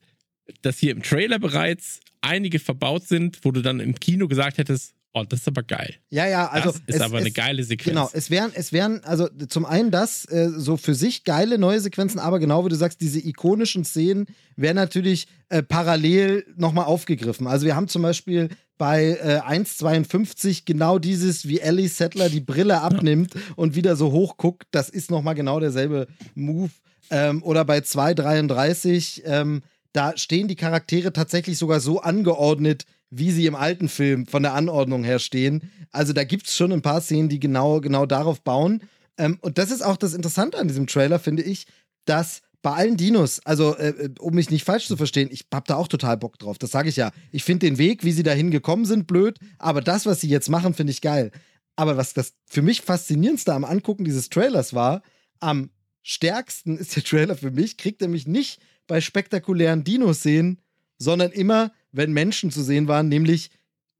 Speaker 4: dass hier im Trailer bereits einige verbaut sind, wo du dann im Kino gesagt hättest, Oh, das ist aber geil.
Speaker 3: Ja, ja, also. Das
Speaker 4: ist es, aber es, eine geile Sequenz.
Speaker 3: Genau, es wären, es wären, also zum einen das, äh, so für sich geile neue Sequenzen, aber genau wie du sagst, diese ikonischen Szenen werden natürlich äh, parallel nochmal aufgegriffen. Also wir haben zum Beispiel bei äh, 1,52 genau dieses, wie Ellie Settler die Brille abnimmt ja. und wieder so hoch guckt, das ist nochmal genau derselbe Move. Ähm, oder bei 2,33, ähm, da stehen die Charaktere tatsächlich sogar so angeordnet, wie sie im alten Film von der Anordnung her stehen. Also da gibt es schon ein paar Szenen, die genau, genau darauf bauen. Ähm, und das ist auch das Interessante an diesem Trailer, finde ich, dass bei allen Dinos, also äh, äh, um mich nicht falsch zu verstehen, ich hab da auch total Bock drauf. Das sage ich ja. Ich finde den Weg, wie sie dahin gekommen sind, blöd, aber das, was sie jetzt machen, finde ich geil. Aber was das für mich faszinierendste am Angucken dieses Trailers war, am stärksten ist der Trailer für mich, kriegt er mich nicht bei spektakulären Dinos-Szenen, sondern immer, wenn Menschen zu sehen waren, nämlich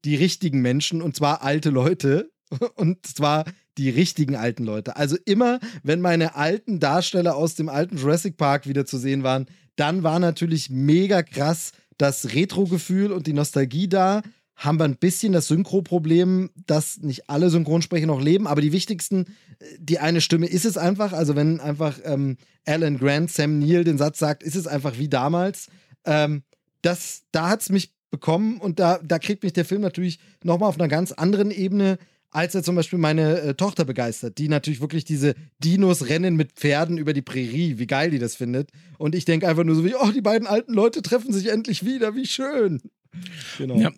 Speaker 3: die richtigen Menschen und zwar alte Leute und zwar die richtigen alten Leute. Also immer, wenn meine alten Darsteller aus dem alten Jurassic Park wieder zu sehen waren, dann war natürlich mega krass das Retro-Gefühl und die Nostalgie da. Haben wir ein bisschen das Synchro-Problem, dass nicht alle Synchronsprecher noch leben, aber die wichtigsten, die eine Stimme ist es einfach. Also, wenn einfach ähm, Alan Grant, Sam Neill den Satz sagt, ist es einfach wie damals. Ähm, das, da hat es mich bekommen und da, da kriegt mich der Film natürlich nochmal auf einer ganz anderen Ebene als er zum Beispiel meine äh, Tochter begeistert, die natürlich wirklich diese Dinos rennen mit Pferden über die Prärie, wie geil die das findet. Und ich denke einfach nur so wie, oh, die beiden alten Leute treffen sich endlich wieder, wie schön.
Speaker 4: Genau. Ja.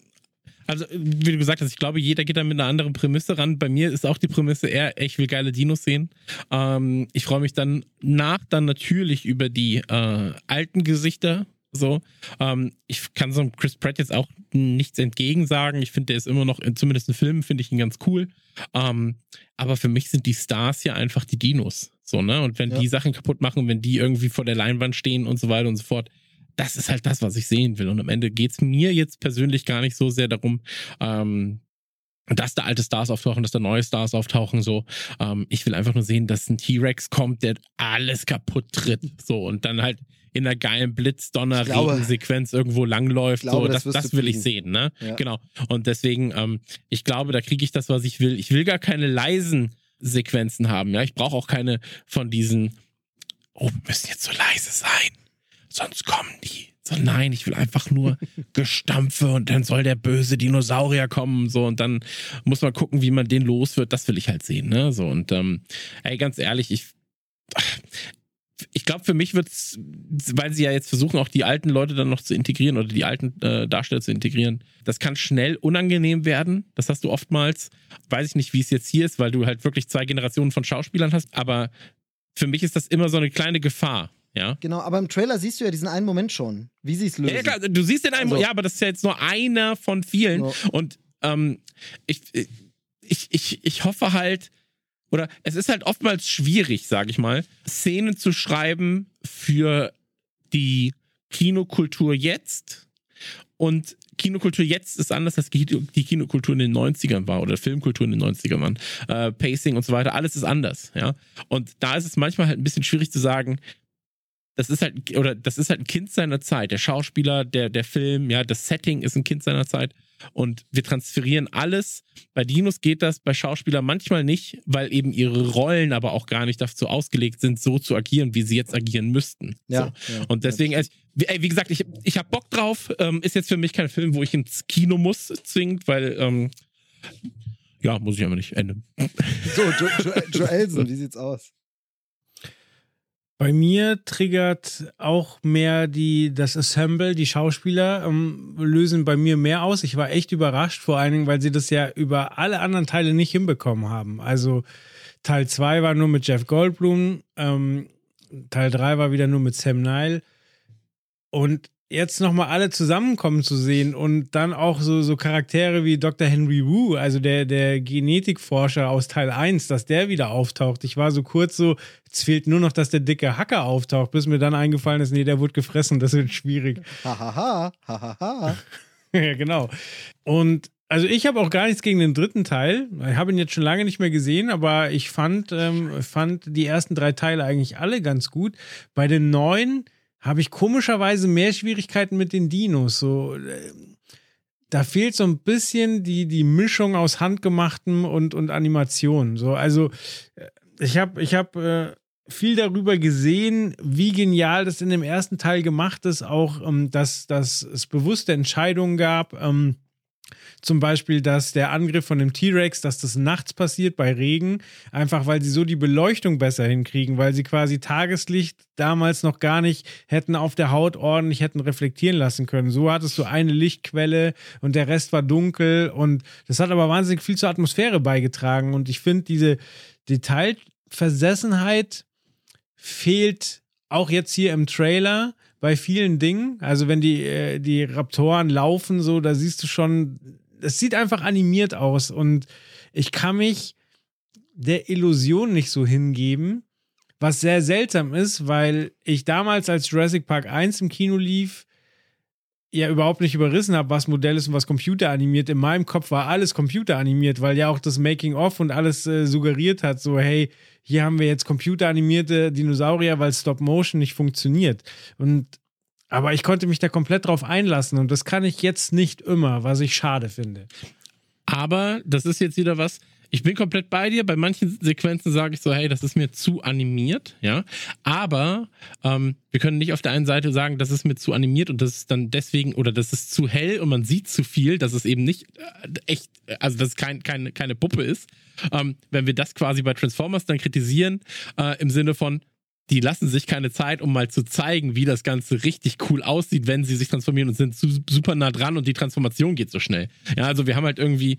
Speaker 4: Also, wie du gesagt hast, ich glaube, jeder geht da mit einer anderen Prämisse ran. Bei mir ist auch die Prämisse eher, ich will geile Dinos sehen. Ähm, ich freue mich dann nach dann natürlich über die äh, alten Gesichter so, ähm, ich kann so Chris Pratt jetzt auch nichts entgegensagen. Ich finde, der ist immer noch, zumindest in Filmen, finde ich ihn ganz cool. Ähm, aber für mich sind die Stars ja einfach die Dinos. So, ne? Und wenn ja. die Sachen kaputt machen, wenn die irgendwie vor der Leinwand stehen und so weiter und so fort, das ist halt das, was ich sehen will. Und am Ende geht es mir jetzt persönlich gar nicht so sehr darum, ähm, dass da alte Stars auftauchen, dass da neue Stars auftauchen, so. Ähm, ich will einfach nur sehen, dass ein T-Rex kommt, der alles kaputt tritt, so. Und dann halt in einer geilen Blitzdonner-Sequenz irgendwo langläuft. Glaube, so, das, das, das will ich sehen, ne? Ja. Genau. Und deswegen, ähm, ich glaube, da kriege ich das, was ich will. Ich will gar keine leisen Sequenzen haben, ja. Ich brauche auch keine von diesen, oh, wir müssen jetzt so leise sein, sonst kommen die. So, nein, ich will einfach nur Gestampfe und dann soll der böse Dinosaurier kommen, so, und dann muss man gucken, wie man den los wird. Das will ich halt sehen, ne? So, und ähm, ey, ganz ehrlich, ich ich glaube, für mich wird es, weil sie ja jetzt versuchen, auch die alten Leute dann noch zu integrieren oder die alten äh, Darsteller zu integrieren, das kann schnell unangenehm werden. Das hast du oftmals. Weiß ich nicht, wie es jetzt hier ist, weil du halt wirklich zwei Generationen von Schauspielern hast. Aber für mich ist das immer so eine kleine Gefahr. Ja.
Speaker 3: Genau, aber im Trailer siehst du ja diesen einen Moment schon, wie sie es lösen.
Speaker 4: Ja, klar, du siehst den einen, also. ja, aber das ist ja jetzt nur einer von vielen. Ja. Und ähm, ich, ich, ich, ich hoffe halt, oder es ist halt oftmals schwierig, sage ich mal, Szenen zu schreiben für die Kinokultur jetzt. Und Kinokultur jetzt ist anders, als die Kinokultur in den 90ern war oder Filmkultur in den 90ern waren. Äh, Pacing und so weiter, alles ist anders, ja. Und da ist es manchmal halt ein bisschen schwierig zu sagen, das ist halt, oder das ist halt ein Kind seiner Zeit. Der Schauspieler, der, der Film, ja, das Setting ist ein Kind seiner Zeit und wir transferieren alles. Bei Dinos geht das, bei Schauspielern manchmal nicht, weil eben ihre Rollen aber auch gar nicht dazu ausgelegt sind, so zu agieren, wie sie jetzt agieren müssten.
Speaker 3: Ja,
Speaker 4: so. ja und deswegen, also, wie, ey, wie, gesagt, ich, ich habe Bock drauf. Ähm, ist jetzt für mich kein Film, wo ich ins Kino muss, zwingend, weil ähm, ja, muss ich aber nicht. Ende.
Speaker 3: So, jo, jo Elsen, wie sieht's aus?
Speaker 2: Bei mir triggert auch mehr die, das Assemble, die Schauspieler ähm, lösen bei mir mehr aus. Ich war echt überrascht, vor allen Dingen, weil sie das ja über alle anderen Teile nicht hinbekommen haben. Also Teil 2 war nur mit Jeff Goldblum, ähm, Teil 3 war wieder nur mit Sam Neill. Und jetzt nochmal alle zusammenkommen zu sehen und dann auch so, so Charaktere wie Dr. Henry Wu, also der, der Genetikforscher aus Teil 1, dass der wieder auftaucht. Ich war so kurz so, es fehlt nur noch, dass der dicke Hacker auftaucht, bis mir dann eingefallen ist, nee, der wurde gefressen, das wird schwierig.
Speaker 3: Hahaha, hahaha.
Speaker 2: ja, genau. Und also ich habe auch gar nichts gegen den dritten Teil. Ich habe ihn jetzt schon lange nicht mehr gesehen, aber ich fand, ähm, fand die ersten drei Teile eigentlich alle ganz gut. Bei den neuen habe ich komischerweise mehr Schwierigkeiten mit den Dinos. So, äh, da fehlt so ein bisschen die, die Mischung aus Handgemachtem und, und Animation. So, also äh, ich habe ich hab, äh, viel darüber gesehen, wie genial das in dem ersten Teil gemacht ist, auch ähm, dass, dass es bewusste Entscheidungen gab. Ähm, zum Beispiel, dass der Angriff von dem T-Rex, dass das nachts passiert bei Regen, einfach weil sie so die Beleuchtung besser hinkriegen, weil sie quasi Tageslicht damals noch gar nicht hätten auf der Haut ordentlich hätten reflektieren lassen können. So hattest du eine Lichtquelle und der Rest war dunkel und das hat aber wahnsinnig viel zur Atmosphäre beigetragen und ich finde diese Detailversessenheit fehlt auch jetzt hier im Trailer bei vielen Dingen. Also wenn die, äh, die Raptoren laufen, so, da siehst du schon, es sieht einfach animiert aus. Und ich kann mich der Illusion nicht so hingeben, was sehr seltsam ist, weil ich damals, als Jurassic Park 1 im Kino lief, ja überhaupt nicht überrissen habe, was Modell ist und was Computer animiert. In meinem Kopf war alles Computer animiert, weil ja auch das Making-of und alles äh, suggeriert hat, so hey, hier haben wir jetzt computeranimierte Dinosaurier, weil Stop Motion nicht funktioniert. Und aber ich konnte mich da komplett drauf einlassen und das kann ich jetzt nicht immer, was ich schade finde.
Speaker 4: Aber das ist jetzt wieder was, ich bin komplett bei dir. Bei manchen Sequenzen sage ich so, hey, das ist mir zu animiert, ja. Aber ähm, wir können nicht auf der einen Seite sagen, das ist mir zu animiert und das ist dann deswegen, oder das ist zu hell und man sieht zu viel, dass es eben nicht äh, echt, also dass es kein, keine, keine Puppe ist. Ähm, wenn wir das quasi bei Transformers dann kritisieren, äh, im Sinne von, die lassen sich keine Zeit, um mal zu zeigen, wie das Ganze richtig cool aussieht, wenn sie sich transformieren und sind super nah dran und die Transformation geht so schnell. Ja, also wir haben halt irgendwie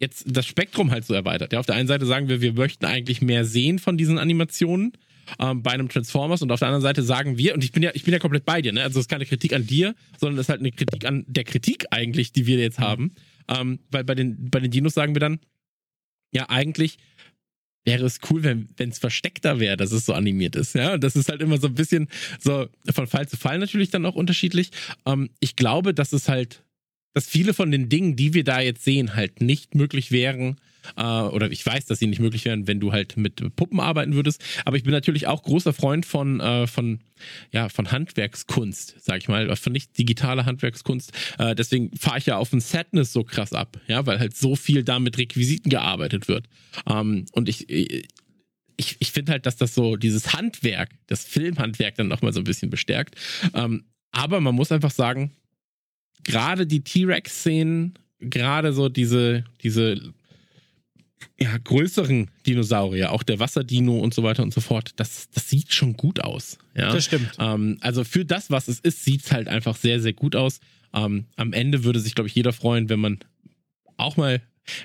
Speaker 4: jetzt das Spektrum halt so erweitert. Ja, auf der einen Seite sagen wir, wir möchten eigentlich mehr sehen von diesen Animationen ähm, bei einem Transformers und auf der anderen Seite sagen wir, und ich bin ja, ich bin ja komplett bei dir, ne? Also es ist keine Kritik an dir, sondern es ist halt eine Kritik an der Kritik eigentlich, die wir jetzt haben. Ähm, weil bei den, bei den Dinos sagen wir dann, ja, eigentlich wäre es cool, wenn es versteckter wäre, dass es so animiert ist. Ja, das ist halt immer so ein bisschen so von Fall zu Fall natürlich dann auch unterschiedlich. Ähm, ich glaube, dass es halt dass viele von den Dingen, die wir da jetzt sehen, halt nicht möglich wären. Äh, oder ich weiß, dass sie nicht möglich wären, wenn du halt mit Puppen arbeiten würdest. Aber ich bin natürlich auch großer Freund von, äh, von, ja, von Handwerkskunst, sag ich mal, von nicht digitaler Handwerkskunst. Äh, deswegen fahre ich ja auf den Sadness so krass ab, ja, weil halt so viel da mit Requisiten gearbeitet wird. Ähm, und ich, ich, ich finde halt, dass das so dieses Handwerk, das Filmhandwerk dann nochmal so ein bisschen bestärkt. Ähm, aber man muss einfach sagen, gerade die T-Rex-Szenen, gerade so diese, diese ja, größeren Dinosaurier, auch der Wasserdino und so weiter und so fort, das, das sieht schon gut aus. Ja?
Speaker 2: Das stimmt.
Speaker 4: Ähm, also für das, was es ist, sieht es halt einfach sehr, sehr gut aus. Ähm, am Ende würde sich, glaube ich, jeder freuen, wenn man auch mal,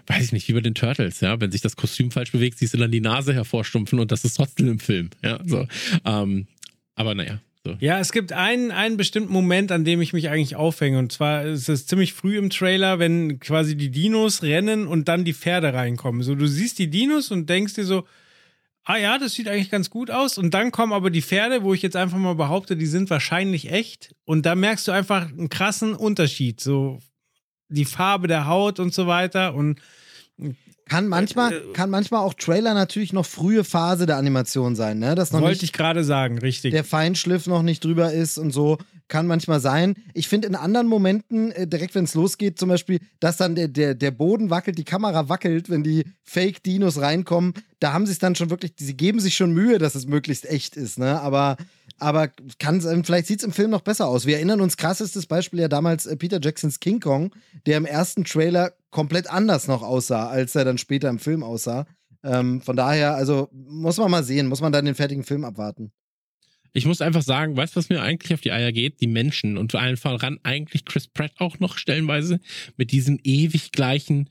Speaker 4: weiß ich nicht, wie bei den Turtles, ja, wenn sich das Kostüm falsch bewegt, siehst du dann die Nase hervorstumpfen und das ist trotzdem im Film. Ja, so. Ähm, aber naja, so.
Speaker 2: Ja, es gibt einen, einen bestimmten Moment, an dem ich mich eigentlich aufhänge. Und zwar ist es ziemlich früh im Trailer, wenn quasi die Dinos rennen und dann die Pferde reinkommen. So, du siehst die Dinos und denkst dir so, ah ja, das sieht eigentlich ganz gut aus. Und dann kommen aber die Pferde, wo ich jetzt einfach mal behaupte, die sind wahrscheinlich echt. Und da merkst du einfach einen krassen Unterschied. So die Farbe der Haut und so weiter. Und
Speaker 3: kann manchmal, äh, kann manchmal auch Trailer natürlich noch frühe Phase der Animation sein, ne?
Speaker 2: Das Wollte ich gerade sagen, richtig.
Speaker 3: Der Feinschliff noch nicht drüber ist und so. Kann manchmal sein. Ich finde in anderen Momenten, äh, direkt wenn es losgeht, zum Beispiel, dass dann der, der, der Boden wackelt, die Kamera wackelt, wenn die Fake-Dinos reinkommen, da haben sie es dann schon wirklich, sie geben sich schon Mühe, dass es möglichst echt ist, ne? Aber aber kann, vielleicht sieht es im Film noch besser aus. Wir erinnern uns, krassestes Beispiel ja damals äh, Peter Jacksons King Kong, der im ersten Trailer komplett anders noch aussah, als er dann später im Film aussah. Ähm, von daher, also muss man mal sehen, muss man dann den fertigen Film abwarten.
Speaker 4: Ich muss einfach sagen, weißt du, was mir eigentlich auf die Eier geht? Die Menschen und vor allem voran eigentlich Chris Pratt auch noch stellenweise mit diesem ewig gleichen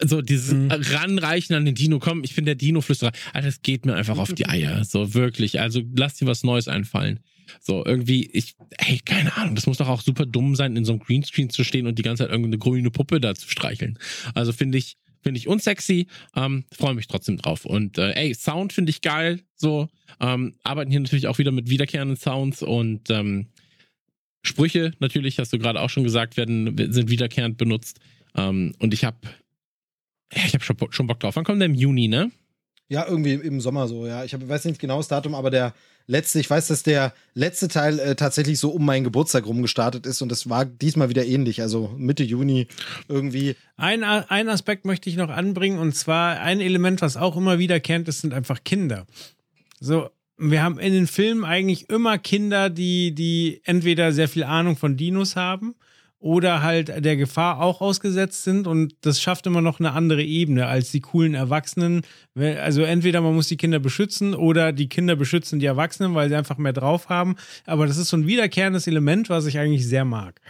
Speaker 4: so dieses mhm. Ranreichen an den Dino, komm, ich bin der Dino-Flüsterer. Alter, das geht mir einfach auf die Eier. So, wirklich. Also lass dir was Neues einfallen. So, irgendwie, ich, ey, keine Ahnung, das muss doch auch super dumm sein, in so einem Greenscreen zu stehen und die ganze Zeit irgendeine grüne Puppe da zu streicheln. Also finde ich, finde ich unsexy, ähm, freue mich trotzdem drauf. Und äh, ey, Sound finde ich geil, so, ähm, arbeiten hier natürlich auch wieder mit wiederkehrenden Sounds und ähm, Sprüche, natürlich, hast du gerade auch schon gesagt, werden, sind wiederkehrend benutzt. Ähm, und ich habe ja, ich habe schon, schon Bock drauf. Wann kommt der im Juni, ne?
Speaker 3: Ja, irgendwie im Sommer so, ja. Ich hab, weiß nicht genau das Datum, aber der letzte, ich weiß, dass der letzte Teil äh, tatsächlich so um meinen Geburtstag rum gestartet ist und das war diesmal wieder ähnlich, also Mitte Juni irgendwie.
Speaker 2: Ein, ein Aspekt möchte ich noch anbringen und zwar ein Element, was auch immer wieder kennt, das sind einfach Kinder. So, wir haben in den Filmen eigentlich immer Kinder, die, die entweder sehr viel Ahnung von Dinos haben oder halt der Gefahr auch ausgesetzt sind und das schafft immer noch eine andere Ebene als die coolen Erwachsenen. Also entweder man muss die Kinder beschützen oder die Kinder beschützen die Erwachsenen, weil sie einfach mehr drauf haben. Aber das ist so ein wiederkehrendes Element, was ich eigentlich sehr mag.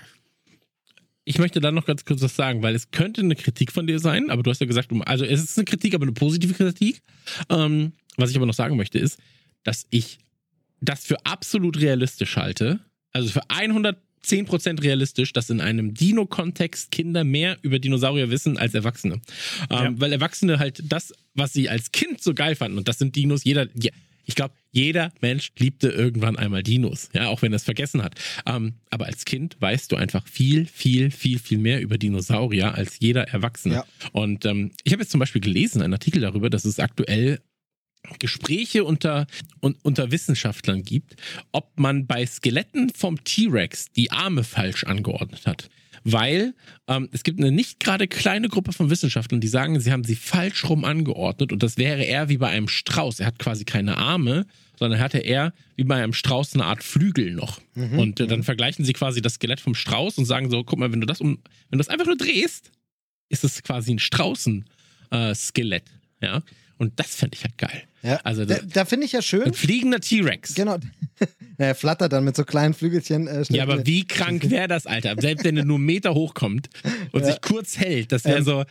Speaker 4: Ich möchte da noch ganz kurz was sagen, weil es könnte eine Kritik von dir sein, aber du hast ja gesagt, also es ist eine Kritik, aber eine positive Kritik. Ähm, was ich aber noch sagen möchte, ist, dass ich das für absolut realistisch halte, also für 110% realistisch, dass in einem Dino-Kontext Kinder mehr über Dinosaurier wissen als Erwachsene. Ähm,
Speaker 2: Ja.
Speaker 4: Weil Erwachsene halt das, was sie als Kind so geil fanden, und das sind Dinos, jeder, ich glaube, jeder Mensch liebte irgendwann einmal Dinos, ja, auch wenn er es vergessen hat. Ähm, aber als Kind weißt du einfach viel, viel, viel, viel mehr über Dinosaurier als jeder Erwachsene.
Speaker 3: Ja.
Speaker 4: Und ähm, ich habe jetzt zum Beispiel gelesen, einen Artikel darüber, dass es aktuell Gespräche unter, un, unter Wissenschaftlern gibt, ob man bei Skeletten vom T-Rex die Arme falsch angeordnet hat. Weil ähm, es gibt eine nicht gerade kleine Gruppe von Wissenschaftlern, die sagen, sie haben sie falsch rum angeordnet und das wäre eher wie bei einem Strauß. Er hat quasi keine Arme, sondern hatte eher wie bei einem Strauß eine Art Flügel noch. Und äh, dann vergleichen sie quasi das Skelett vom Strauß und sagen so, guck mal, wenn du das um, wenn du das einfach nur drehst, ist es quasi ein Straußen-Skelett. ja. Und das fände ich halt geil.
Speaker 3: Ja.
Speaker 4: Also
Speaker 3: da, da finde ich ja schön.
Speaker 4: ein fliegender T-Rex.
Speaker 3: Genau. naja, flattert dann mit so kleinen Flügelchen. Äh,
Speaker 4: Ja, aber wie krank wäre das, Alter? Selbst wenn er nur einen Meter hochkommt und sich kurz hält, das wäre
Speaker 3: Ähm,
Speaker 4: so.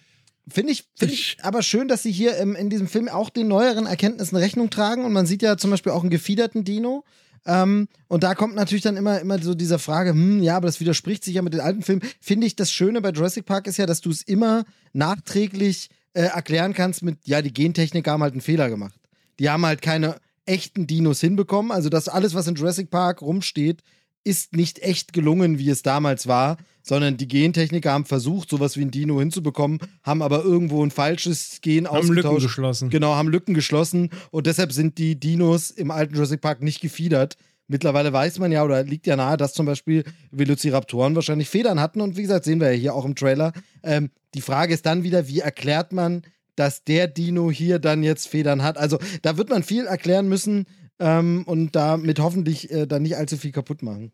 Speaker 3: Finde ich, find ich aber schön, dass sie hier ähm, in diesem Film auch den neueren Erkenntnissen Rechnung tragen. Und man sieht ja zum Beispiel auch einen gefiederten Dino. Ähm, und da kommt natürlich dann immer, immer so diese Frage, hm, ja, aber das widerspricht sich ja mit den alten Filmen. Finde ich, das Schöne bei Jurassic Park ist ja, dass du es immer nachträglich äh, erklären kannst mit, ja, die Gentechniker haben halt einen Fehler gemacht. Die haben halt keine echten Dinos hinbekommen. Also das alles, was in Jurassic Park rumsteht, ist nicht echt gelungen, wie es damals war, sondern die Gentechniker haben versucht, sowas wie ein Dino hinzubekommen, haben aber irgendwo ein falsches Gen
Speaker 2: Haben Lücken
Speaker 3: ausgetauscht.
Speaker 2: geschlossen.
Speaker 3: Genau, haben Lücken geschlossen und deshalb sind die Dinos im alten Jurassic Park nicht gefiedert. Mittlerweile weiß man ja oder liegt ja nahe, dass zum Beispiel Velociraptoren wahrscheinlich Federn hatten und wie gesagt, sehen wir ja hier auch im Trailer. Ähm, die Frage ist dann wieder, wie erklärt man, dass der Dino hier dann jetzt Federn hat? Also da wird man viel erklären müssen ähm, und damit hoffentlich äh, dann nicht allzu viel kaputt machen.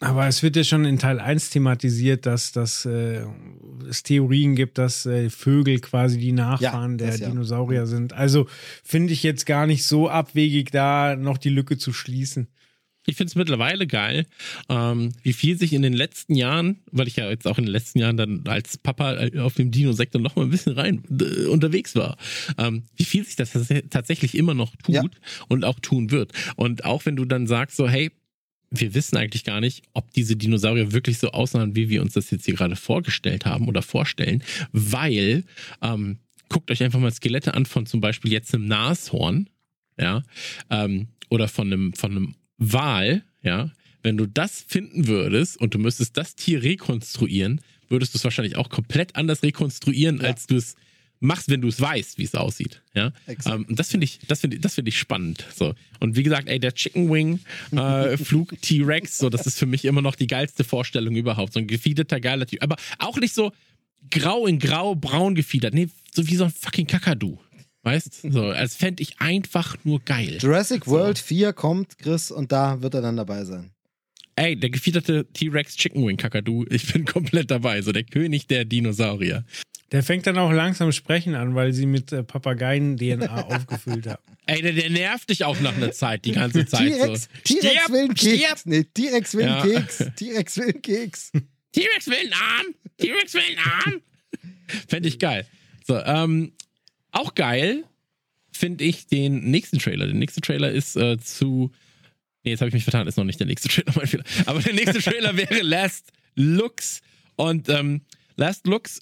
Speaker 2: Aber es wird ja schon in Teil 1 thematisiert, dass, dass äh, es Theorien gibt, dass äh, Vögel quasi die Nachfahren
Speaker 3: Ja,
Speaker 2: der
Speaker 3: ja.
Speaker 2: Dinosaurier sind. Also finde ich jetzt gar nicht so abwegig, da noch die Lücke zu schließen.
Speaker 4: Ich finde es mittlerweile geil, ähm, wie viel sich in den letzten Jahren, weil ich ja jetzt auch in den letzten Jahren dann als Papa äh, auf dem Dino-Sektor noch mal ein bisschen rein äh, unterwegs war, ähm, wie viel sich das tats- tatsächlich immer noch tut
Speaker 3: Ja.
Speaker 4: und auch tun wird. Und auch wenn du dann sagst so, hey, wir wissen eigentlich gar nicht, ob diese Dinosaurier wirklich so aussahen, wie wir uns das jetzt hier gerade vorgestellt haben oder vorstellen, weil ähm, guckt euch einfach mal Skelette an von zum Beispiel jetzt einem Nashorn, ja, ähm, oder von einem von einem Wal, ja. Wenn du das finden würdest und du müsstest das Tier rekonstruieren, würdest du es wahrscheinlich auch komplett anders rekonstruieren,
Speaker 3: Ja.
Speaker 4: als du es machst, wenn du es weißt, wie es aussieht. Ja, ähm, und das finde ich, das finde ich, das finde ich spannend. So und wie gesagt, ey, der Chicken Wing äh, Flug T-Rex, so das ist für mich immer noch die geilste Vorstellung überhaupt. So ein gefiederter geiler Typ, aber auch nicht so grau in grau, braun gefiedert, nee, so wie so ein fucking Kakadu. Weißt? So, als fände ich einfach nur geil.
Speaker 3: Jurassic World 4 kommt, Chris, und da wird er dann dabei sein.
Speaker 4: Ey, der gefiederte T-Rex Chicken Wing Kakadu, ich bin komplett dabei. So der König der Dinosaurier.
Speaker 2: Der fängt dann auch langsam sprechen an, weil sie mit äh, Papageien-DNA aufgefüllt haben.
Speaker 4: Ey, der, der nervt dich auch nach einer Zeit, die ganze Zeit.
Speaker 3: T-Rex
Speaker 4: so.
Speaker 3: Will einen. Keks. Nee, T-Rex will einen
Speaker 4: Ja.
Speaker 3: Keks. T-Rex will einen Keks.
Speaker 4: T-Rex will einen Arm! T-Rex will einen Arm! Fände ich geil. So, ähm, auch geil finde ich den nächsten Trailer. Der nächste Trailer ist äh, zu. Nee, jetzt habe ich mich vertan, ist noch nicht der nächste Trailer, mein Fehler. Aber der nächste Trailer wäre Last Looks. Und ähm, Last Looks,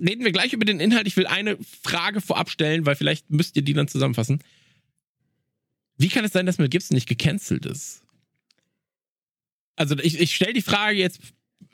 Speaker 4: reden wir gleich über den Inhalt. Ich will eine Frage vorab stellen, weil vielleicht müsst ihr die dann zusammenfassen. Wie kann es sein, dass Mel Gibson nicht gecancelt ist? Also ich, ich stelle die Frage jetzt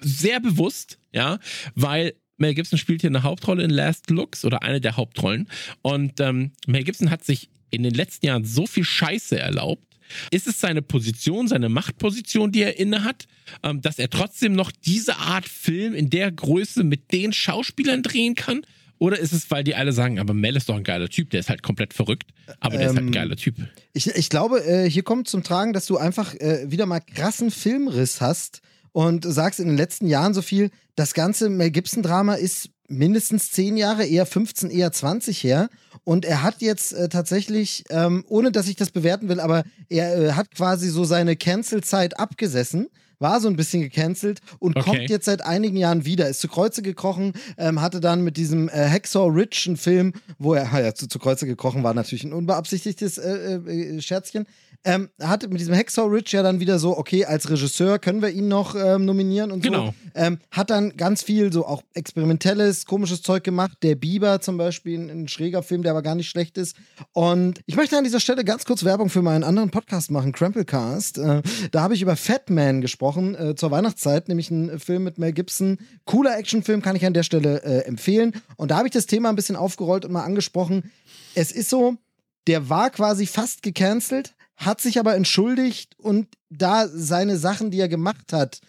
Speaker 4: sehr bewusst, ja, weil Mel Gibson spielt hier eine Hauptrolle in Last Looks oder eine der Hauptrollen. Und ähm, Mel Gibson hat sich in den letzten Jahren so viel Scheiße erlaubt. Ist es seine Position, seine Machtposition, die er innehat, ähm, dass er trotzdem noch diese Art Film in der Größe mit den Schauspielern drehen kann? Oder ist es, weil die alle sagen, aber Mel ist doch ein geiler Typ, der ist halt komplett verrückt, aber der ist halt ein
Speaker 3: Ähm,
Speaker 4: geiler Typ.
Speaker 3: Ich, ich glaube, äh, hier kommt zum Tragen, dass du einfach äh, wieder mal krassen Filmriss hast und sagst in den letzten Jahren so viel, das ganze Mel Gibson-Drama ist mindestens 10 Jahre, eher 15, eher 20 her. Und er hat jetzt äh, tatsächlich, ähm, ohne dass ich das bewerten will, aber er äh, hat quasi so seine Cancel-Zeit abgesessen. War so ein bisschen gecancelt und
Speaker 4: Okay.
Speaker 3: kommt jetzt seit einigen Jahren wieder. Ist zu Kreuze gekrochen, ähm, hatte dann mit diesem äh, Hacksaw Ridge einen Film, wo er, ja, zu, zu Kreuze gekrochen war natürlich ein unbeabsichtigtes äh, äh, Scherzchen. Ähm, hat mit diesem Hacksaw Ridge ja dann wieder so, okay, als Regisseur können wir ihn noch ähm, nominieren und
Speaker 4: Genau.
Speaker 3: so. Ähm, hat dann ganz viel so auch experimentelles, komisches Zeug gemacht. Der Biber zum Beispiel, ein, ein schräger Film, der aber gar nicht schlecht ist. Und ich möchte an dieser Stelle ganz kurz Werbung für meinen anderen Podcast machen, Cramplecast. Äh, da habe ich über Fat Man gesprochen äh, zur Weihnachtszeit, nämlich ein Film mit Mel Gibson. Cooler Actionfilm, kann ich an der Stelle äh, empfehlen. Und da habe ich das Thema ein bisschen aufgerollt und mal angesprochen. Es ist so, der war quasi fast gecancelt, hat sich aber entschuldigt und da seine Sachen, die er gemacht hat,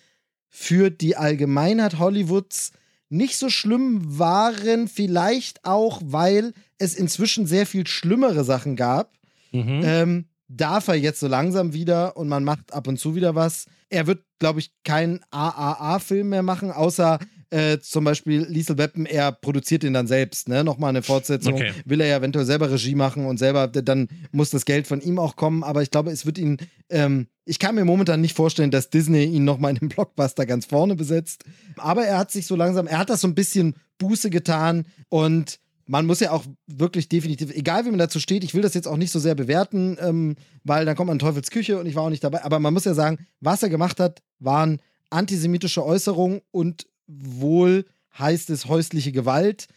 Speaker 3: für die Allgemeinheit Hollywoods nicht so schlimm waren, vielleicht auch, weil es inzwischen sehr viel schlimmere Sachen gab.
Speaker 4: Mhm.
Speaker 3: Ähm, darf er jetzt so langsam wieder und man macht ab und zu wieder was. Er wird, glaube ich, keinen AAA-Film mehr machen, außer äh, zum Beispiel Liesel Weapon, er produziert den dann selbst, ne? Nochmal eine Fortsetzung.
Speaker 4: Okay.
Speaker 3: Will er ja eventuell selber Regie machen und selber, dann muss das Geld von ihm auch kommen, aber ich glaube, es wird ihn, ähm, ich kann mir momentan nicht vorstellen, dass Disney ihn nochmal in dem Blockbuster ganz vorne besetzt. Aber er hat sich so langsam, er hat das so ein bisschen Buße getan und man muss ja auch wirklich definitiv, egal wie man dazu steht, ich will das jetzt auch nicht so sehr bewerten, ähm, weil dann kommt man in Teufels Küche und ich war auch nicht dabei, aber man muss ja sagen, was er gemacht hat, waren antisemitische Äußerungen und wohl heißt es häusliche Gewalt,